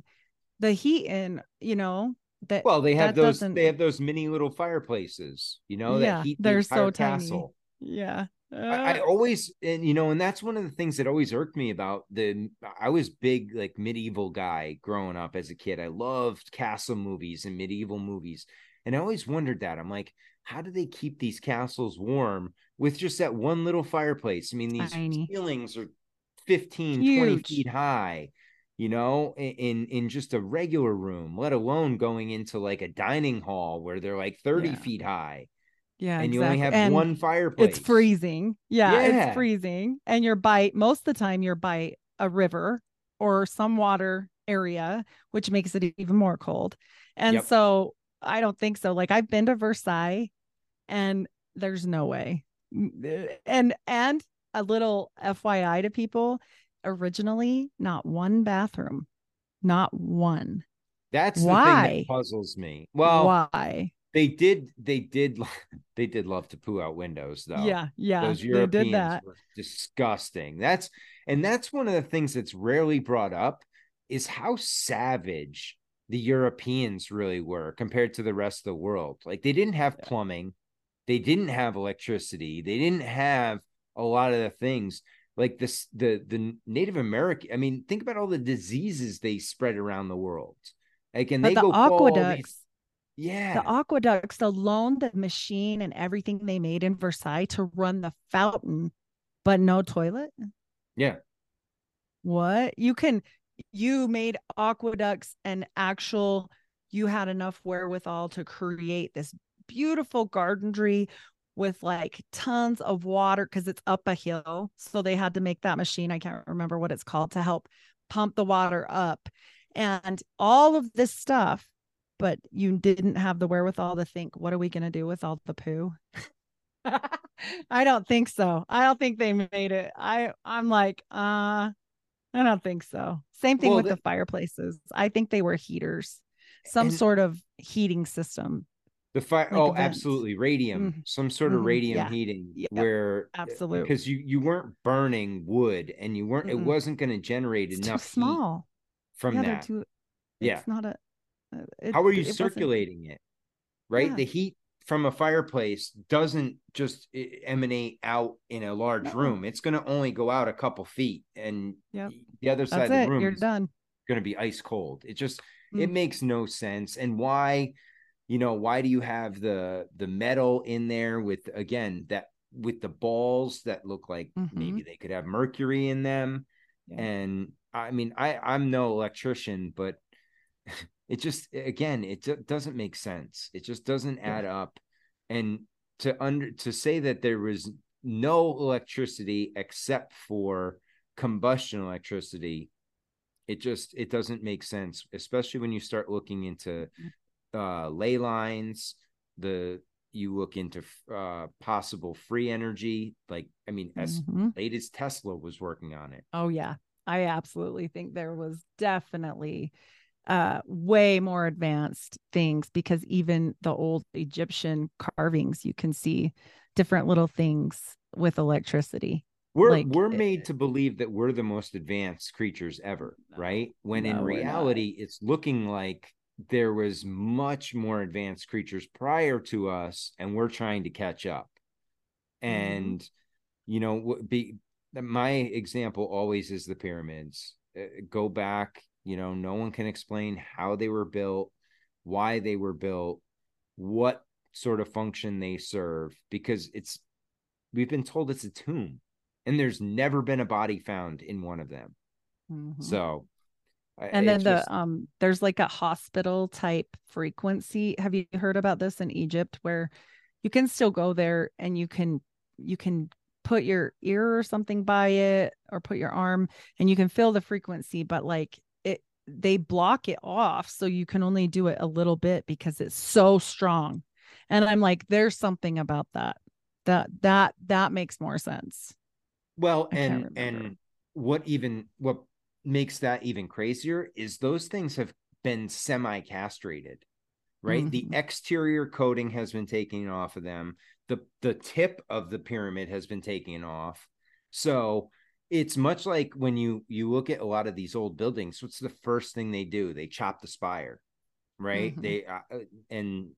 the heat in, you know, that well, they have those doesn't... they have those mini little fireplaces, you know, yeah, that heat they're so castle. tiny. Yeah. Uh... I, I, always and you know, and that's one of the things that always irked me about the I was big like medieval guy growing up as a kid. I loved castle movies and medieval movies. And I always wondered that. I'm like, how do they keep these castles warm with just that one little fireplace? I mean, these Tiny. ceilings are 15, Huge. 20 feet high you know in in just a regular room let alone going into like a dining hall where they're like 30 yeah. feet high yeah and exactly. you only have and one fireplace it's freezing yeah, yeah, it's freezing and you're by most of the time you're by a river or some water area which makes it even more cold and yep. so i don't think so like i've been to versailles and there's no way uh, and and a little fyi to people originally not one bathroom, not one. That's why the thing that puzzles me. Well, why they did they did they did love to poo out windows though. Yeah, yeah, those Europeans they did that. were disgusting. That's and that's one of the things that's rarely brought up is how savage the Europeans really were compared to the rest of the world. Like they didn't have plumbing, they didn't have electricity, they didn't have a lot of the things like this the the Native American. I mean, think about all the diseases they spread around the world. Like, and but they the go aqueducts. Yeah, the aqueducts alone, the machine and everything they made in Versailles to run the fountain, but no toilet. Yeah. What you can you made aqueducts and actual you had enough wherewithal to create this beautiful gardenry with like tons of water because it's up a hill. So they had to make that machine. I can't remember what it's called to help pump the water up and all of this stuff. But you didn't have the wherewithal to think, what are we going to do with all the poo? I don't think so. I don't think they made it. I I'm like, uh, I don't think so. Same thing well, with the, the fireplaces. I think they were heaters, some and, sort of heating system. The fire. Like oh, events. absolutely. Radium, mm-hmm. some sort of mm-hmm. radium yeah. heating, yep. where uh, absolutely because you you weren't burning wood and you weren't. Mm-hmm. It wasn't going to generate it's enough small from yeah, that. Too, yeah, it's not a. Uh, it, How are you circulating wasn't... it? Right, yeah. the heat from a fireplace doesn't just emanate out in a large no. room. It's going to only go out a couple feet, and yep. the other side That's of the room you're done. Going to be ice cold. It just It Mm. makes no sense. And why, you know, why do you have the the metal in there with again that with the balls that look like maybe mm-hmm. they could have mercury in them? Yeah. And I mean, I I'm no electrician, but it just again it do- doesn't make sense. It just doesn't add up. And to under to say that there was no electricity except for combustion electricity it just it doesn't make sense especially when you start looking into mm-hmm. Uh ley lines the you look into uh possible free energy like i mean as Mhm. late as tesla was working on it Oh yeah. I absolutely think there was definitely uh way more advanced things because even the old Egyptian carvings you can see different little things with electricity. we're Like, we're it- made to believe that we're the most advanced creatures ever right when in no, we're reality it's looking like there was much more advanced creatures prior to us and we're trying to catch up Mm-hmm. and you know be my example always is the pyramids Uh, go back you know no one can explain how they were built why they were built what sort of function they serve because it's we've been told it's a tomb and there's never been a body found in one of them Mhm. so and then it's the just- um there's like a hospital type frequency. Have you heard about this in egypt where you can still go there and you can you can put your ear or something by it or put your arm and you can feel the frequency but like it they block it off so you can only do it a little bit because it's so strong. And i'm like there's something about that that that that makes more sense. Well, and and what even what makes that even crazier is those things have been semi castrated, right? Mhm. The exterior coating has been taken off of them. The the tip of the pyramid has been taken off. So it's much like when you you look at a lot of these old buildings, what's the first thing they do? They chop the spire, right? Mhm. They uh, uh, and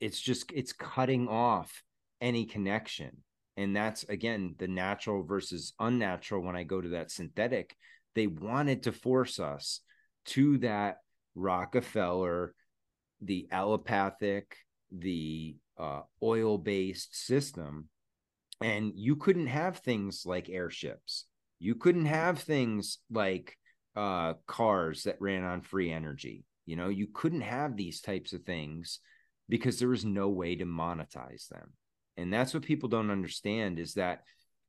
it's just it's cutting off any connection and that's again the natural versus unnatural when i go to that synthetic they wanted to force us to that rockefeller the allopathic the uh, oil based system. And you couldn't have things like airships. You couldn't have things like uh, cars that ran on free energy. You know you couldn't have these types of things because there was no way to monetize them. And that's what people don't understand is that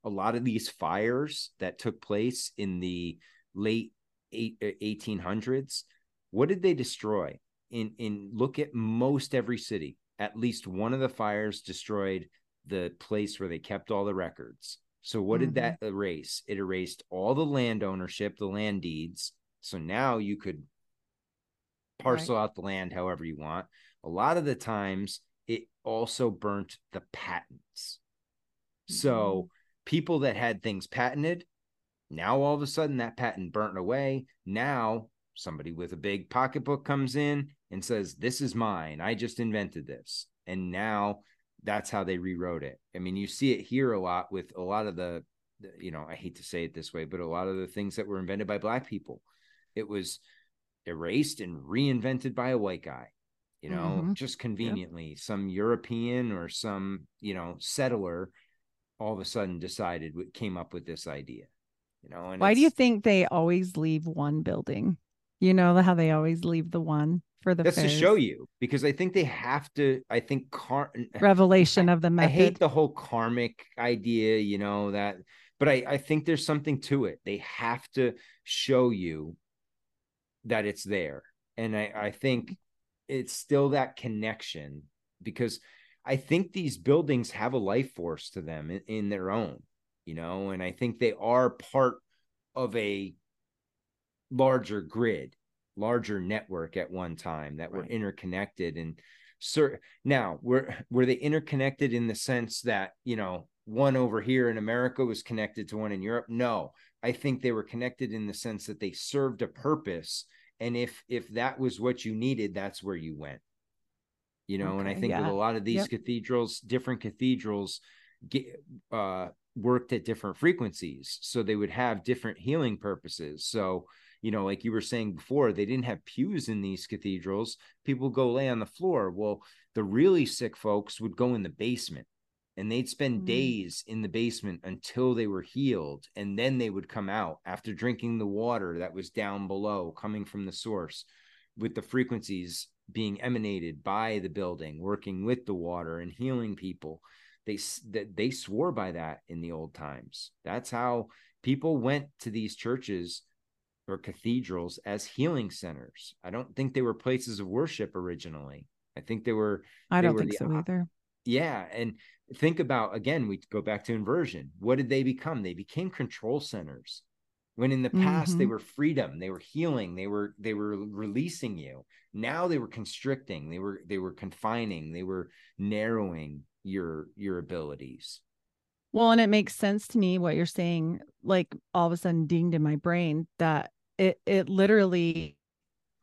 a lot of these fires that took place in the late eight, uh, 1800s what did they destroy? In in look at most every city at least one of the fires destroyed the place where they kept all the records. So what did that erase? It erased all the land ownership the land deeds. So now you could parcel out the land however you want. A lot of the times it also burnt the patents. So people that had things patented now all of a sudden that patent burnt away. Now somebody with a big pocketbook comes in and says this is mine. I just invented this. And now that's how they rewrote it. I mean you see it here a lot with a lot of the you know i hate to say it this way but a lot of the things that were invented by black people. It was erased and reinvented by a white guy you know Mhm. just conveniently. Some european or some you know settler all of a sudden decided what came up with this idea you know and Why do you think they always leave one building? You know how they always leave the one for the that's to show you because i think they have to i think car revelation of the method. I hate the whole karmic idea, you know, that, but I, I think there's something to it. They have to show you that it's there. And I, I think it's still that connection because I think these buildings have a life force to them in, in their own, you know, and I think they are part of a larger grid, larger network at one time that were interconnected and sir now were were they interconnected in the sense that you know one over here in america was connected to one in europe? No. I think they were connected in the sense that they served a purpose and if if that was what you needed that's where you went you know and i Okay, think with a lot of these Yep. cathedrals different cathedrals get uh worked at different frequencies so they would have different healing purposes so you know like you were saying before they didn't have pews in these cathedrals people go lay on the floor well the really sick folks would go in the basement and they'd spend mm. days in the basement until they were healed and then they would come out after drinking the water that was down below coming from the source with the frequencies being emanated by the building working with the water and healing people they that they swore by that in the old times. That's how people went to these churches or cathedrals as healing centers. I don't think they were places of worship originally. I think they were i don't were think the, so either. yeah and think about again we go back to inversion. What did they become? They became control centers when in the past mm-hmm. they were freedom they were healing they were they were releasing you. Now they were constricting they were they were confining they were narrowing your your abilities. Well and it makes sense to me what you're saying like all of a sudden dinged in my brain that it it literally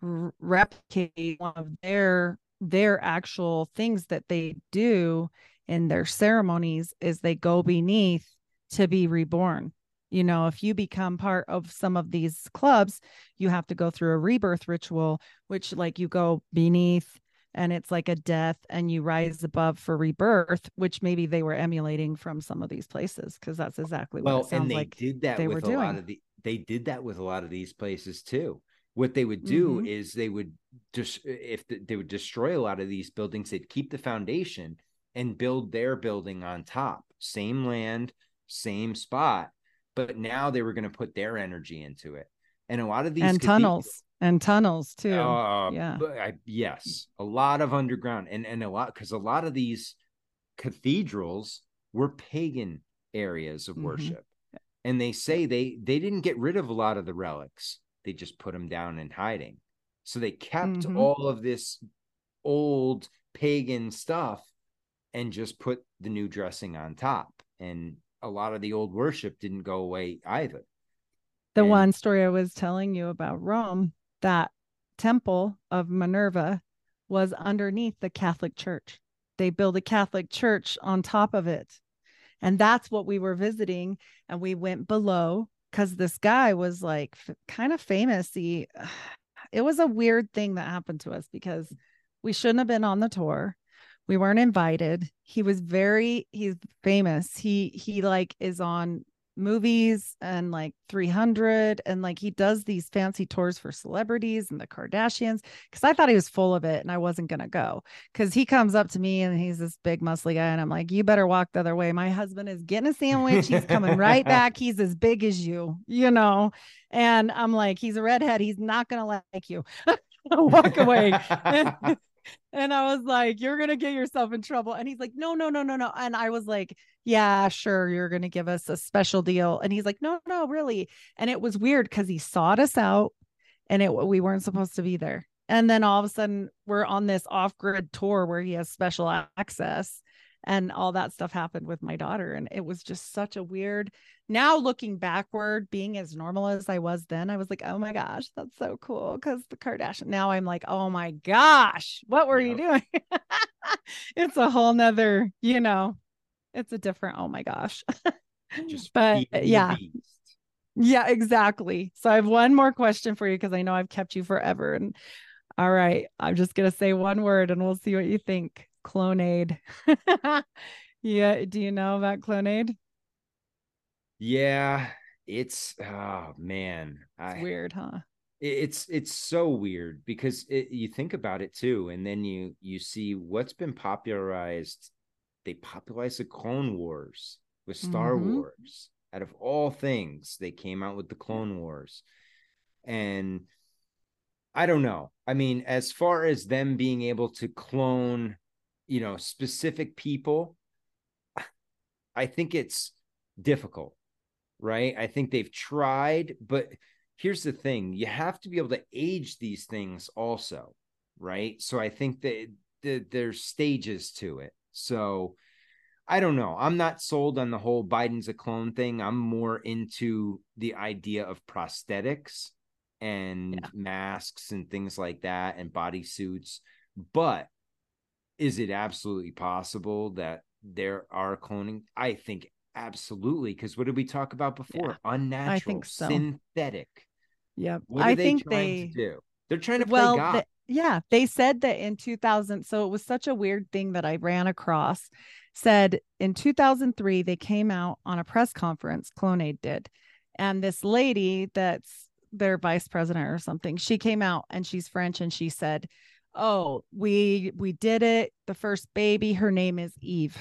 replicate one of their their actual things that they do in their ceremonies is they go beneath to be reborn you know if you become part of some of these clubs you have to go through a rebirth ritual which like you go beneath and it's like a death and you rise above for rebirth which maybe they were emulating from some of these places because that's exactly what well, it sounds and they like did that they with a doing. lot of the they did that with a lot of these places too what they would do mm-hmm. is they would just if the, they would destroy a lot of these buildings they'd keep the foundation and build their building on top same land same spot but now they were going to put their energy into it and a lot of these and tunnels and tunnels too. Uh, yeah. I, yes, a lot of underground and and a lot because a lot of these cathedrals were pagan areas of mm-hmm. worship, and they say they they didn't get rid of a lot of the relics. They just put them down in hiding. So they kept mm-hmm. all of this old pagan stuff and just put the new dressing on top. And a lot of the old worship didn't go away either. The and, one story I was telling you about Rome, that temple of Minerva was underneath the Catholic Church. They built a Catholic church on top of it. And that's what we were visiting. And we went below because this guy was like f- kind of famous. He, it was a weird thing that happened to us because we shouldn't have been on the tour. We weren't invited. He was very, he's famous. He, he like is on movies and like 300 and like he does these fancy tours for celebrities and the Kardashians cuz I thought he was full of it and I wasn't going to go. Cuz he comes up to me and he's this big muscly guy and I'm like you better walk the other way. My husband is getting a sandwich. He's coming right back. He's as big as you you know? And I'm like he's a redhead. He's not going to like you. Walk away and I was like, You're gonna get yourself in trouble. And he's like, No, no, no, no, no. And I was like, Yeah, sure, you're gonna give us a special deal. And he's like, No, no, really. And it was weird because he sought us out and it we weren't supposed to be there. And then all of a sudden we're on this off-grid tour where he has special access and all that stuff happened with my daughter and it was just such a weird now looking backward being as normal as i was then i was like oh my gosh that's so cool because the kardashian now i'm like oh my gosh what were yep. you doing? It's a whole nother you know it's a different oh my gosh. Just but yeah. yeah exactly. So i have one more question for you because i know i've kept you forever and all right i'm just going to say one word and we'll see what you think Clonaid. yeah, do you know about Clonaid? Yeah, it's oh man, it's I, weird, huh? It's it's so weird because it, you think about it too, and then you you see what's been popularized. They popularized the Clone Wars with Star mm-hmm. Wars. Out of all things, they came out with the Clone Wars, and I don't know. I mean, as far as them being able to clone you know specific people i think it's difficult right? I think they've tried but here's the thing you have to be able to age these things also right? So i think that, that there's stages to it. So i don't know i'm not sold on the whole biden's a clone thing. I'm more into the idea of prosthetics and yeah. masks and things like that and body suits but is it absolutely possible that there are cloning? I think absolutely. Because what did we talk about before? Yeah, Unnatural, I think so. synthetic. Yeah, What are I they think trying they to do? They're trying to play well, God. the- yeah, they said that in 2000. So it was such a weird thing that I ran across. Said in 2003, they came out on a press conference, Clonaid did. And this lady that's their vice president or something, she came out and she's French and she said, Oh, we we did it. The first baby, her name is Eve.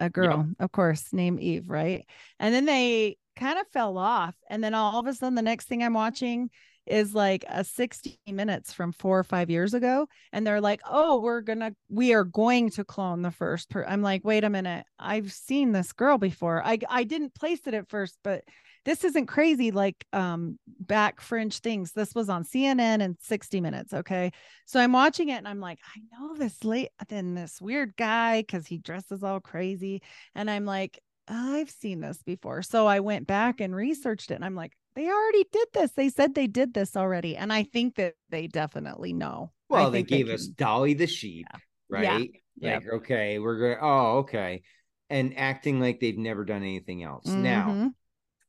A girl, of course, named Eve, right? And then they kind of fell off. And then all of a sudden, the next thing I'm watching is like a 60 minutes from four or five years ago and they're like oh we're gonna we are going to clone the first per i'm like wait a minute i've seen this girl before i i didn't place it at first but this isn't crazy like um back fringe things this was on cnn and 60 minutes okay so i'm watching it and i'm like i know this late then this weird guy because he dresses all crazy and i'm like i've seen this before so i went back and researched it and i'm like they already did this. They said they did this already. And I think that they definitely know. Well, they gave us Dolly the sheep, Yeah. right? Yeah. Like, okay, we're going, oh, okay. And acting like they've never done anything else. Now, Mhm.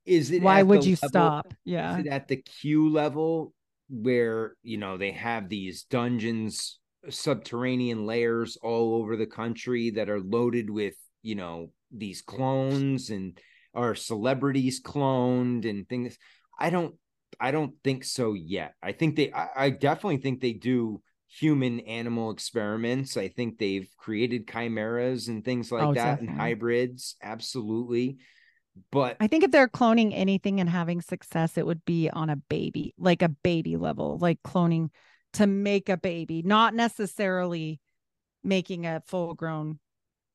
Is it why would you level- stop? Yeah is it at the Q level where, you know, they have these dungeons, subterranean layers all over the country that are loaded with, you know, these clones and are celebrities cloned and things? I don't I don't think so yet. I think they I, I definitely think they do human animal experiments. I think they've created chimeras and things like Oh, that and hybrids, absolutely. But I think if they're cloning anything and having success, it would be on a baby, like a baby level, like cloning to make a baby, not necessarily making a full grown,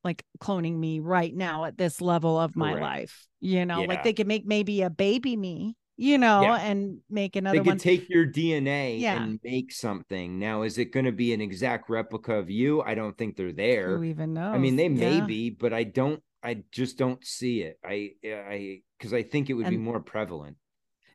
like cloning me right now at this level of my Correct. life. You know, Yeah. like they could make maybe a baby me, you know, Yeah. and make another they could one. take your DNA Yeah. and make something. Now, is it going to be an exact replica of you? I don't think they're there. Who even knows? I mean, they may be, but I don't. I just don't see it. I, I, because I think it would be more prevalent.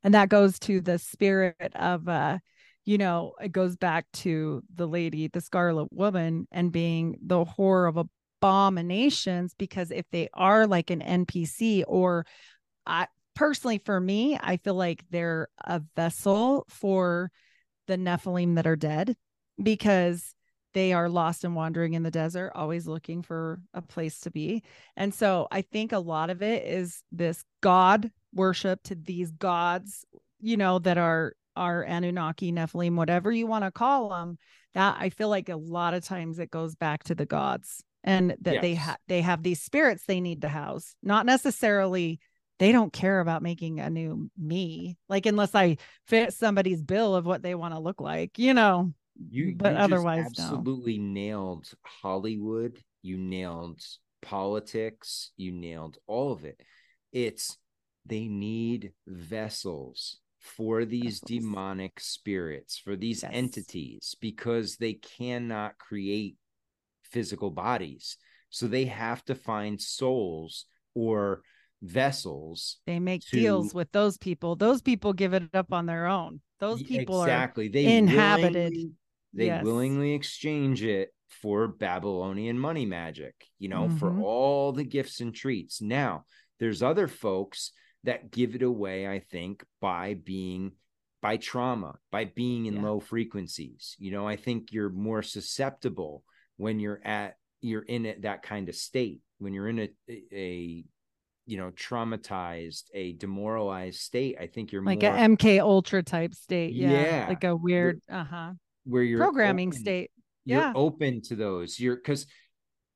and that goes to the spirit of uh you know it goes back to the lady the scarlet woman and being the horror of abominations because if they are like an npc or i personally for me i feel like they're a vessel for the nephilim that are dead because they are lost and wandering in the desert always looking for a place to be and so I think a lot of it is this God worship to these gods, you know, that are are Anunnaki, Nephilim, whatever you want to call them. That I feel like a lot of times it goes back to the gods and that they Yes. have they have these spirits they need to house, not necessarily they don't care about making a new me, like unless I fit somebody's bill of what they want to look like, you know. You, but you otherwise, no. absolutely nailed Hollywood. You nailed politics. You nailed all of it. It's they need vessels for these Vessels. demonic spirits, for these Yes. entities, because they cannot create physical bodies. So they have to find souls or vessels. They make deals with those people. Those people give it up on their own. Those people are exactly they inhabited. willingly- they Yes. willingly exchange it for babylonian money magic you know for Mhm. all the gifts and treats now there's other folks that give it away i think by being by trauma by being in Yeah. low frequencies you know i think you're more susceptible when you're at you're in it, that kind of state when you're in a a you know traumatized a demoralized state i think you're like more a MK Ultra type state. Yeah. Yeah. Like a weird uh-huh where you're programming open- state. you're Yeah. open to those. You're because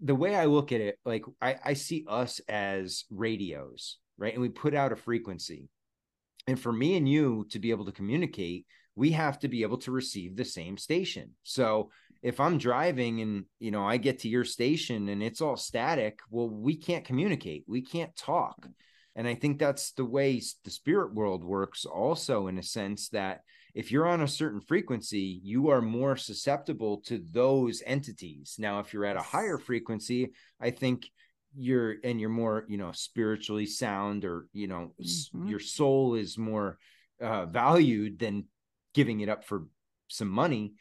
the way i look at it like I, I see us as radios right? And we put out a frequency. And for me and you to be able to communicate we have to be able to receive the same station. So if i'm driving and you know i get to your station and it's all static well we can't communicate. We can't talk. And i think that's the way the spirit world works also in a sense that if you're on a certain frequency, you are more susceptible to those entities. Now, if you're at a higher frequency, I think you're and you're more, you know, spiritually sound or, you know, Mhm. your soul is more uh, valued than giving it up for some money.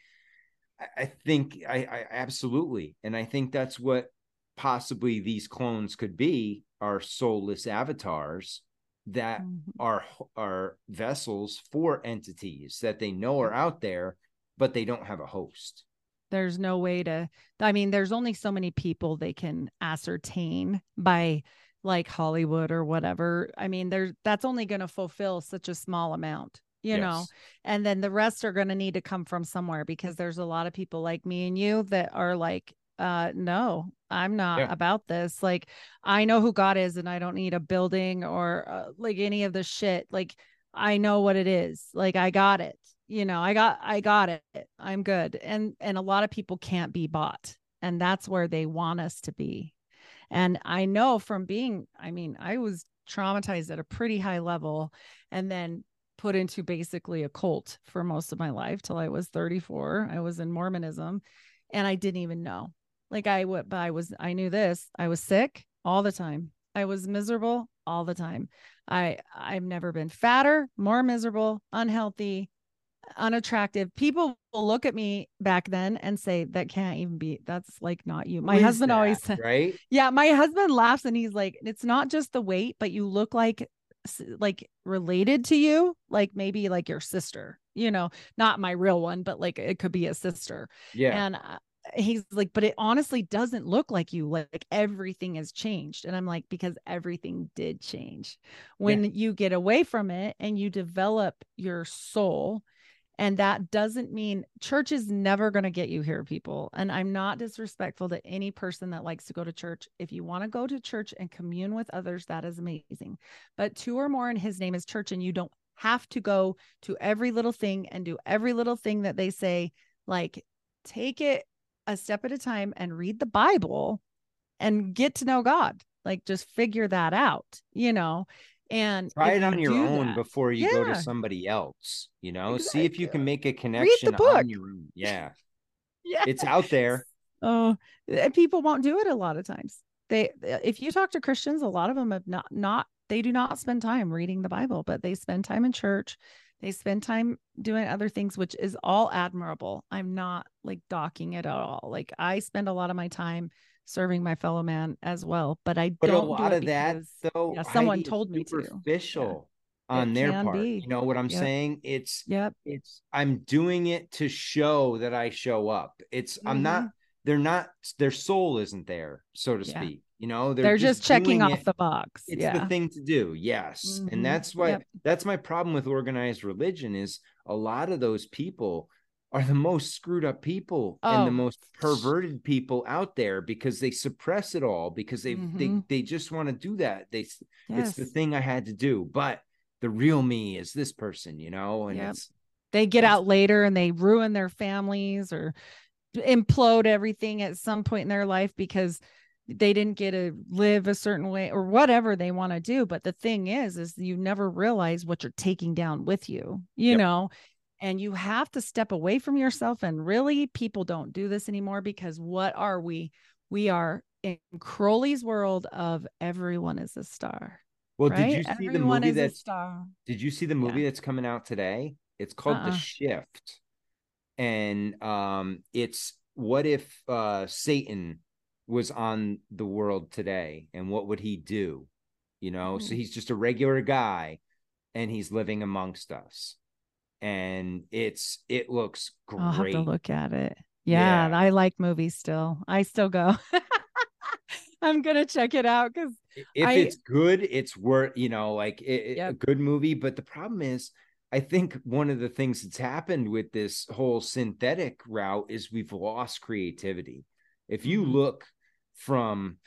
I, I think I, I absolutely, and I think that's what possibly these clones could be are soulless avatars that Mhm. are are vessels for entities that they know are out there, but they don't have a host. there's no way to i mean there's only so many people they can ascertain by like hollywood or whatever i mean there's that's only going to fulfill such a small amount you know and then the rest are going to need to come from somewhere because there's a lot of people like me and you that are like uh no i'm not Yeah. about this like i know who god is and i don't need a building or uh, like any of the shit like i know what it is like i got it you know i got i got it i'm good and and a lot of people can't be bought and that's where they want us to be and i know from being i mean i was traumatized at a pretty high level and then put into basically a cult for most of my life till i was 34 i was in mormonism and i didn't even know like i would but i was i knew this i was sick all the time. I was miserable all the time. I i've never been fatter more miserable unhealthy unattractive. People will look at me back then and say that can't even be that's like not you. My is husband always said right? yeah my husband laughs and he's like it's not just the weight but you look like like related to you like maybe like your sister you know not my real one but like it could be a sister. Yeah. and uh, he's like but it honestly doesn't look like you like, like everything has changed and i'm like because everything did change when you get away from it and you develop your soul and that doesn't mean church is never going to get you here, people. And I'm not disrespectful to any person that likes to go to church. If you want to go to church and commune with others, that is amazing. But two or more in his name is church, and you don't have to go to every little thing and do every little thing that they say. Like, take it a step at a time and read the Bible and get to know God. Like, just figure that out, you know? And Try it on you your own that- before you go to somebody else. You know, see if you can make a connection on your own. Yeah. yeah. It's out there. Oh, and people won't do it a lot of times. They, uh, if you talk to Christians, a lot of them have not, not, they do not spend time reading the Bible, but they spend time in church. They spend time doing other things, which is all admirable. I'm not like docking it at all. Like I spend a lot of my time serving my fellow man as well, but I But don't a do lot it of that, because- though, yeah, someone told me to. Yeah. superficial on It their part. be. You know what I'm Yep. saying? It's Yep. it's I'm doing it to show that I show up. It's I'm not Mhm. they're not their soul isn't there, so to Yeah. speak. You know, They're, they're, just, checking off it- the box. it's yeah. the thing to do yes Mhm. and that's why Yep. that's my problem with organized religion is a lot of those people are the most screwed up people and the Oh. most perverted people out there because they suppress it all because they they Mhm. they just want to do that they s- it's the thing i had to do but the real me is this person you know and Yep. it's they get out later and they ruin their families or implode everything at some point in their life because they didn't get to live a certain way or whatever they want to do but the thing is is you never realize what you're taking down with you you Yep. know and you have to step away from yourself and really people don't do this anymore because what are we we are in crowley's world of everyone is a star well right did you see the movie is a that's star Did you see the movie that's coming out today? It's called Uh-uh. The Shift. And um it's what if uh Satan was on the world today and what would he do? You know, so Mm. he's just a regular guy and he's living amongst us. And it's it looks great. I'll have to look at it. Yeah, Yeah. I like movies still. I still go. I'm gonna check it out because if I- it's good, it's worth you know like it, it- a good movie. But the problem is, I think one of the things that's happened with this whole synthetic route is we've lost creativity. If you Mhm. look from,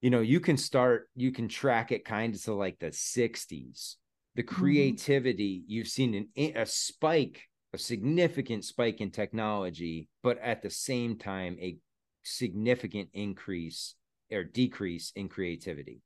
you know, you can start, you can track it kind of to like the '60s. The Mm-hmm. creativity you've seen an, a spike, a significant spike in technology, but at the same time a significant increase or decrease in creativity.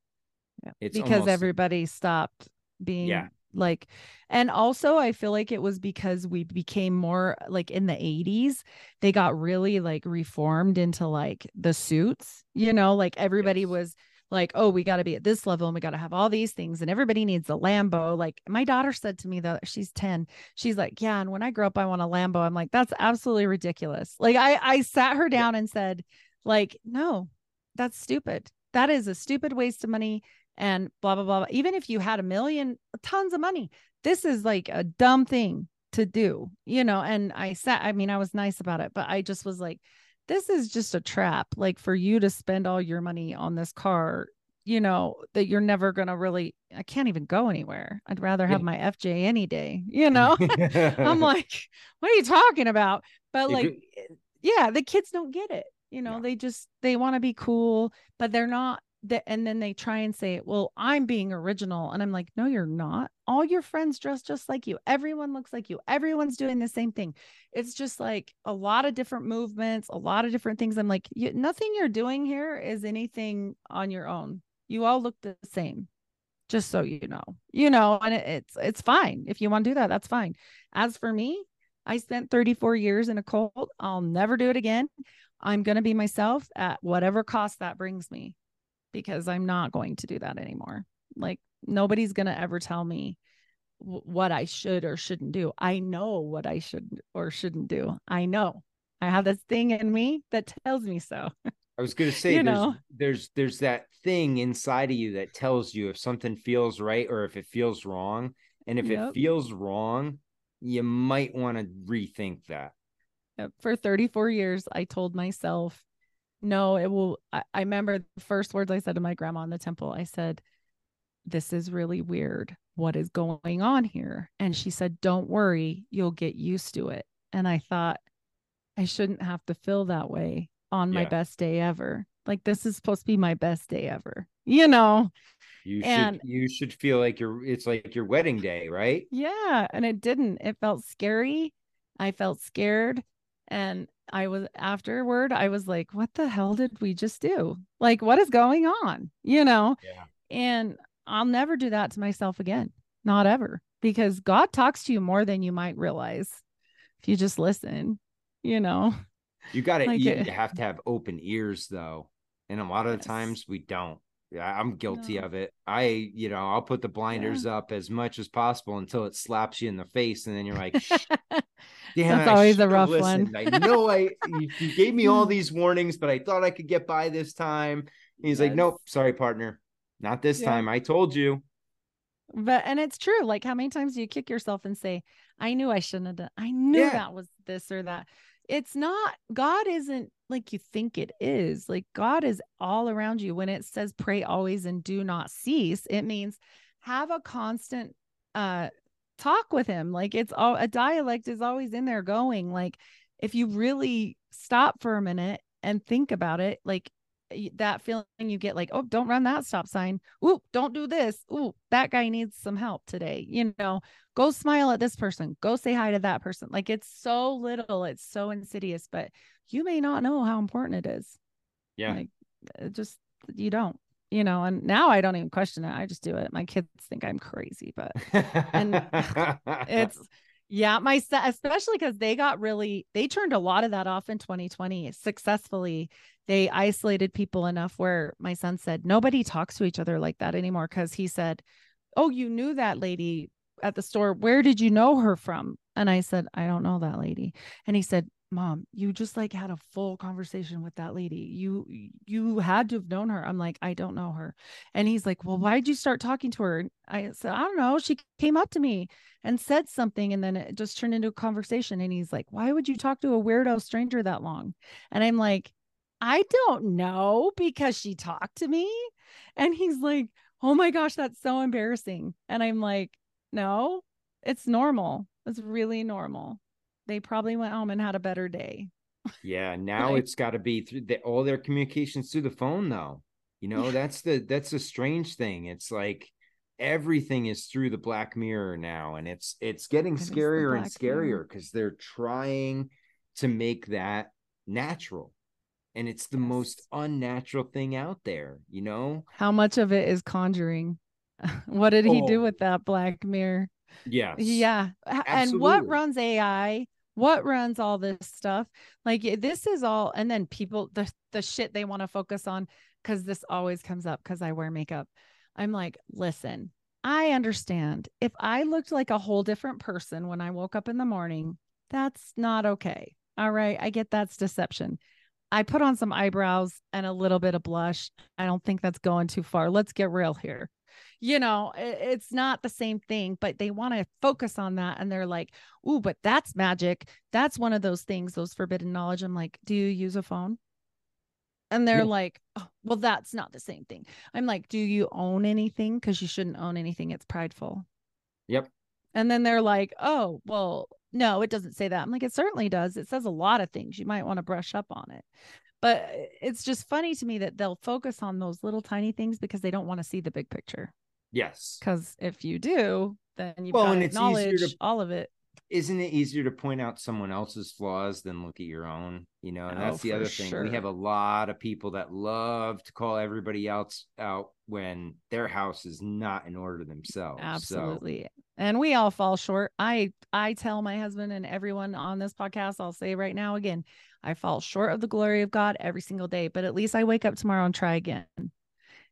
Yeah, It's because everybody stopped being Yeah. Like and also I feel like it was because we became more like in the 80s they got really like reformed into like the suits you know like everybody Yes. was like oh we got to be at this level and we got to have all these things and everybody needs a Lambo. Like my daughter said to me that she's 10 she's like yeah and when I grow up I want a Lambo. I'm like that's absolutely ridiculous. Like I I sat her down and said like no that's stupid. That is a stupid waste of money and blah blah blah even if you had a million tons of money this is like a dumb thing to do you know and i said i mean i was nice about it but i just was like this is just a trap like for you to spend all your money on this car you know that you're never going to really i can't even go anywhere. I'd rather have Yeah. my fj any day you know? I'm like what are you talking about? But like it- yeah the kids don't get it you know? Yeah. they just they want to be cool but they're not that and then they try and say well i'm being original and i'm like no you're not. All your friends dress just like you. Everyone looks like you. Everyone's doing the same thing. It's just like a lot of different movements a lot of different things. I'm like you, nothing you're doing here is anything on your own. You all look the same just so you know. You know and it, it's it's fine. If you want to do that that's fine. As for me i spent 34 years in a cult. I'll never do it again. I'm going to be myself at whatever cost that brings me because i'm not going to do that anymore like nobody's going to ever tell me w- what i should or shouldn't do i know what i should or shouldn't do i know i have this thing in me that tells me so I was gonna say You there's, know. there's there's that thing inside of you that tells you if something feels right or if it feels wrong. And if Yep. it feels wrong, you might want to rethink that. For 34 years i told myself no it will I, I remember the first words i said to my grandma in the temple i said this is really weird what is going on here and she said don't worry you'll get used to it and i thought i shouldn't have to feel that way on my Yeah. best day ever like this is supposed to be my best day ever you know You should And- you should feel like your it's like your wedding day, right? Yeah, and it didn't. It felt scary. I felt scared. And I was afterward, I was like, what the hell did we just do? Like, what is going on? You know? Yeah. And I'll never do that to myself again. Not ever. Because God talks to you more than you might realize if you just listen, you know? You got to Like you it- have to have open ears though. And a lot of the times we don't. Yeah, I'm guilty No. of it. I, you know, I'll put the blinders up as much as possible until it slaps you in the face, and then you're like, "Damn, That's always a rough listened. one. I know I you, you gave me all these warnings, but I thought I could get by this time." And he's like, "Nope, sorry, partner, not this Yeah. time. I told you." but and it's true like how many times do you kick yourself and say i knew i shouldn't have done i knew Yeah. that was this or that it's not god isn't like you think it is like god is all around you when it says pray always and do not cease it means have a constant uh talk with him like it's all a dialect is always in there going like if you really stop for a minute and think about it like that feeling you get like oh don't run that stop sign. Ooh don't do this. Ooh that guy needs some help today. You know go smile at this person. Go say hi to that person. Like it's so little it's so insidious but you may not know how important it is. Yeah, like just you don't you know and now i don't even question it i just do it my kids think i'm crazy but and it's yeah my especially because they got really they turned a lot of that off in 2020 successfully. They isolated people enough where my son said nobody talks to each other like that anymore because he said oh you knew that lady at the store where did you know her from? And i said i don't know that lady. And he said mom you just like had a full conversation with that lady. You you had to have known her. I'm like i don't know her. And he's like well why did you start talking to her? I said i don't know. She came up to me and said something and then it just turned into a conversation. And he's like why would you talk to a weirdo stranger that long? And i'm like i don't know because she talked to me. And he's like oh my gosh that's so embarrassing. And i'm like no it's normal. It's really normal they probably went home and had a better day Yeah, now Right. it's got to be through the, all their communications through the phone though. You know, Yeah. that's the that's a strange thing. It's like everything is through the black mirror now and it's it's getting It the scarier and scarier cuz they're trying to make that natural. And it's the most unnatural thing out there, you know? how much of it is conjuring what did he do Oh. with that black mirror Yes. Yeah. H- And what runs AI? What runs all this stuff? Like this is all and then people the the shit they want to focus on cuz this always comes up cuz I wear makeup. I'm like, "Listen, I understand. If I looked like a whole different person when I woke up in the morning, that's not okay. All right, I get that's deception. I put on some eyebrows and a little bit of blush. I don't think that's going too far. Let's get real here. You know, it's not the same thing, but they want to focus on that. And they're like, ooh, but that's magic. That's one of those things, those forbidden knowledge. I'm like, do you use a phone? And they're yeah. like, oh, well, that's not the same thing. I'm like, do you own anything? Because you shouldn't own anything. It's prideful. Yep. And then they're like, oh, well, no, it doesn't say that. I'm like, it certainly does. It says a lot of things. You might want to brush up on it. But uh, it's just funny to me that they'll focus on those little tiny things because they don't want to see the big picture. Yes. Because if you do, then you've well, got to acknowledge to, all of it. Isn't it easier to point out someone else's flaws than look at your own? You know, and that's oh, the other thing. Sure. We have a lot of people that love to call everybody else out when their house is not in order themselves. Absolutely. So and we all fall short i i tell my husband and everyone on this podcast i'll say right now again i fall short of the glory of god every single day but at least i wake up tomorrow and try again.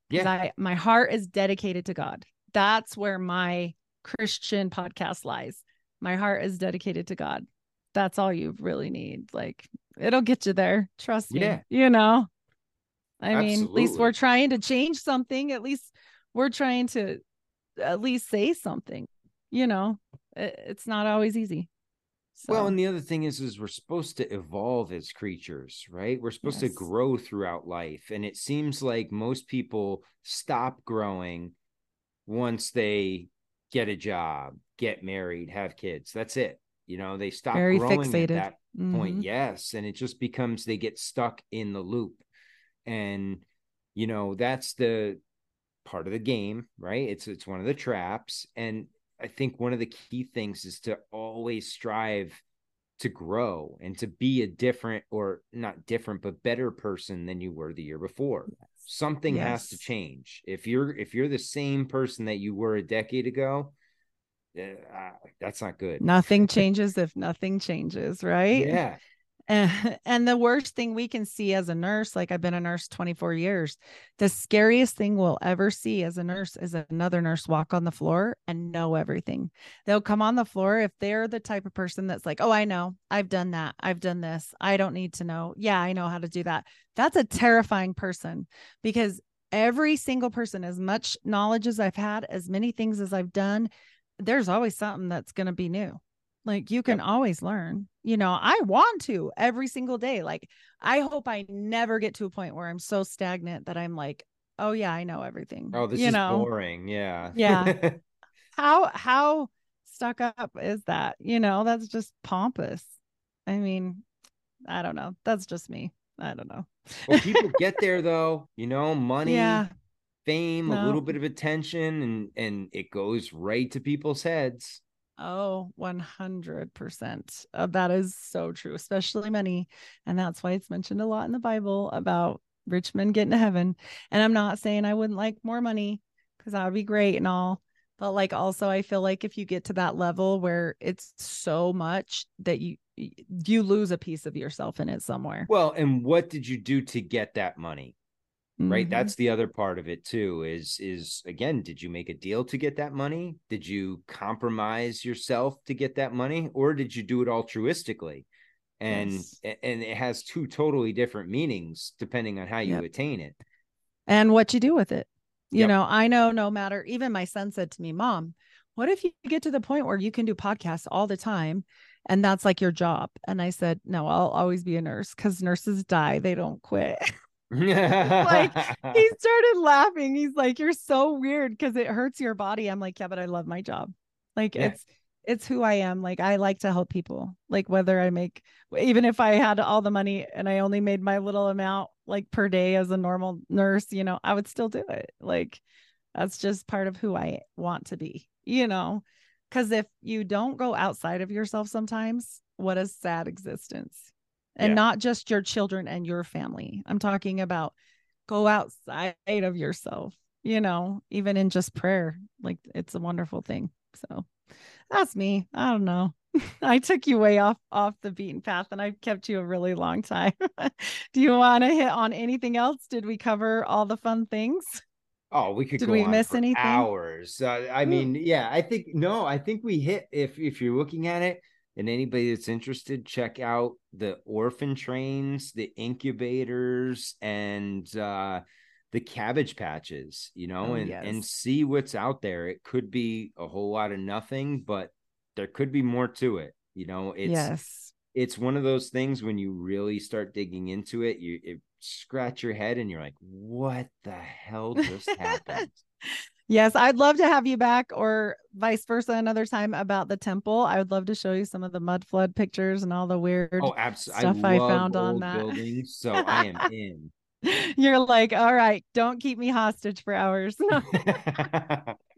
Yeah. I, my heart is dedicated to god. That's where my christian podcast lies. My heart is dedicated to god. That's all you really need. Like it'll get you there. Trust me yeah. you know? I Absolutely. mean at least we're trying to change something. At least we're trying to at least say something you know, it, it's not always easy. So. Well, and the other thing is, is we're supposed to evolve as creatures, right? We're supposed yes. to grow throughout life, and it seems like most people stop growing once they get a job, get married, have kids. That's it. You know, they stop Very growing fixated. at that mm-hmm. point. Yes, and it just becomes they get stuck in the loop, and you know that's the part of the game, right? It's it's one of the traps, and I think one of the key things is to always strive to grow and to be a different or not different but better person than you were the year before. Yes. Something yes. has to change. If you're if you're the same person that you were a decade ago, uh, that's not good. Nothing changes if nothing changes, right? Yeah. And, the worst thing we can see as a nurse, like I've been a nurse 24 years, the scariest thing we'll ever see as a nurse is another nurse walk on the floor and know everything. They'll come on the floor if they're the type of person that's like, oh, I know, I've done that, I've done this, I don't need to know. Yeah, I know how to do that. That's a terrifying person because every single person, as much knowledge as I've had, as many things as I've done, there's always something that's going to be new. Like you can yep. always learn. You know, I want to every single day. Like I hope I never get to a point where I'm so stagnant that I'm like, oh yeah, I know everything. Oh, this you is know? boring. Yeah. Yeah. how how stuck up is that? You know, that's just pompous. I mean, I don't know. That's just me. I don't know. well, people get there though, you know, money, yeah. fame, no. a little bit of attention, and and it goes right to people's heads. Oh, 100%. Uh, that is so true, especially money. And that's why it's mentioned a lot in the Bible about rich men getting to heaven. And I'm not saying I wouldn't like more money because that would be great and all. But like also I feel like if you get to that level where it's so much that you you lose a piece of yourself in it somewhere. Well, and what did you do to get that money? Right mm-hmm. that's the other part of it too is is again did you make a deal to get that money did you compromise yourself to get that money or did you do it altruistically and yes. and it has two totally different meanings depending on how you yep. attain it and what you do with it you yep. know i know no matter even my son said to me mom what if you get to the point where you can do podcasts all the time and that's like your job and i said no i'll always be a nurse because nurses die they don't quit like he started laughing. He's like, You're so weird because it hurts your body. I'm like, Yeah, but I love my job. Like yeah. it's it's who I am. Like I like to help people. Like whether I make even if I had all the money and I only made my little amount like per day as a normal nurse, you know, I would still do it. Like that's just part of who I want to be, you know. Cause if you don't go outside of yourself sometimes, what a sad existence and yeah. not just your children and your family. I'm talking about go outside of yourself, you know, even in just prayer. Like it's a wonderful thing. So that's me. I don't know. I took you way off off the beaten path and I've kept you a really long time. Do you want to hit on anything else? Did we cover all the fun things? Oh, we could. Did we miss anything? Hours. Uh, I mean, yeah, I think no. I think we hit. If if you're looking at it, and anybody that's interested, check out the orphan trains, the incubators, and uh, the cabbage patches, you know, Oh, and yes. and see what's out there. It could be a whole lot of nothing, but there could be more to it. You know, it's yes. it's one of those things when you really start digging into it, you it scratch your head and you're like, what the hell just happened? Yes, I'd love to have you back or vice versa another time about the temple. I would love to show you some of the mud flood pictures and all the weird Oh, absolutely. stuff I found on that. buildings, so I am in. You're like, all right, don't keep me hostage for hours. No,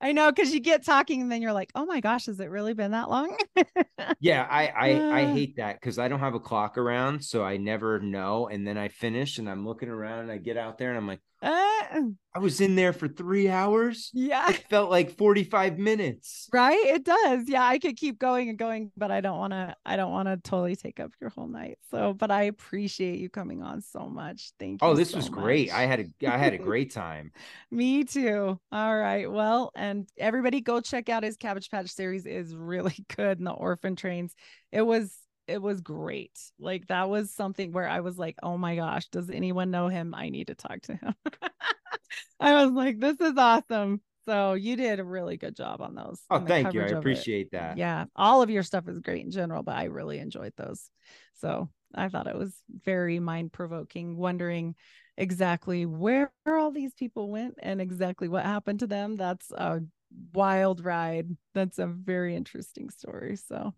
I know because you get talking and then you're like, oh my gosh, has it really been that long? yeah, I I, I Ah. hate that because I don't have a clock around, so I never know. And then I finish and I'm looking around and I get out there and I'm like, Uh, Uh, I was in there for three hours. yeah, It felt like 45 minutes. right. It does. Yeah, I could keep going and going, but I don't want to. I don't want to totally take up your whole night. So, but I appreciate you coming on so much. Thank oh, you. Oh, this so was great. much. I had a I had a great time. Me too. All right. Well, and everybody go check out his Cabbage Patch series is really good. And the Orphan Trains. It was it was great. Like that was something where I was like, oh my gosh, does anyone know him? I need to talk to him. I was like, this is awesome. So you did a really good job on those. Oh, thank you. I coverage of it. appreciate that. Yeah, all of your stuff is great in general, but I really enjoyed those. So I thought it was very mind provoking, wondering exactly where all these people went and exactly what happened to them. That's a wild ride. That's a very interesting story. So,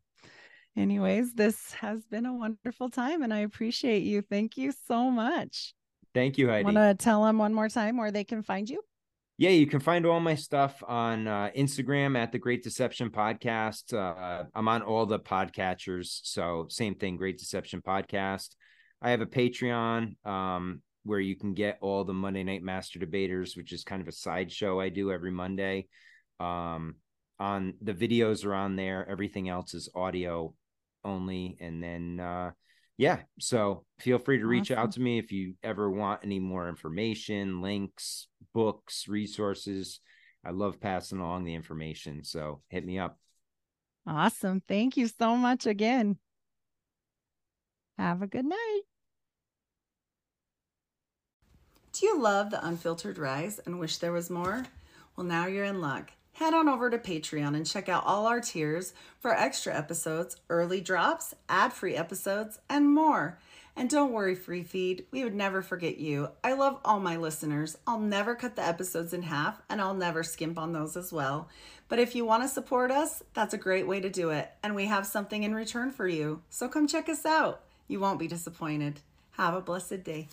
anyways, this has been a wonderful time and I appreciate you. Thank you so much. Thank you, Heidi. Want to tell them one more time where they can find you? Yeah, you can find all my stuff on uh, Instagram at the Great Deception Podcast. Uh, I'm on all the podcatchers, so same thing, Great Deception Podcast. I have a Patreon um, where you can get all the Monday Night Master Debaters, which is kind of a sideshow I do every Monday. Um, on the videos are on there. Everything else is audio only, and then uh, yeah, so feel free to reach Awesome. out to me if you ever want any more information, links, books, resources. I love passing along the information. So hit me up. Awesome. Thank you so much again. Have a good night. Do you love the unfiltered rise and wish there was more? Well, now you're in luck. Head on over to Patreon and check out all our tiers for extra episodes, early drops, ad free episodes, and more. And don't worry, Free Feed, we would never forget you. I love all my listeners. I'll never cut the episodes in half, and I'll never skimp on those as well. But if you want to support us, that's a great way to do it, and we have something in return for you. So come check us out. You won't be disappointed. Have a blessed day.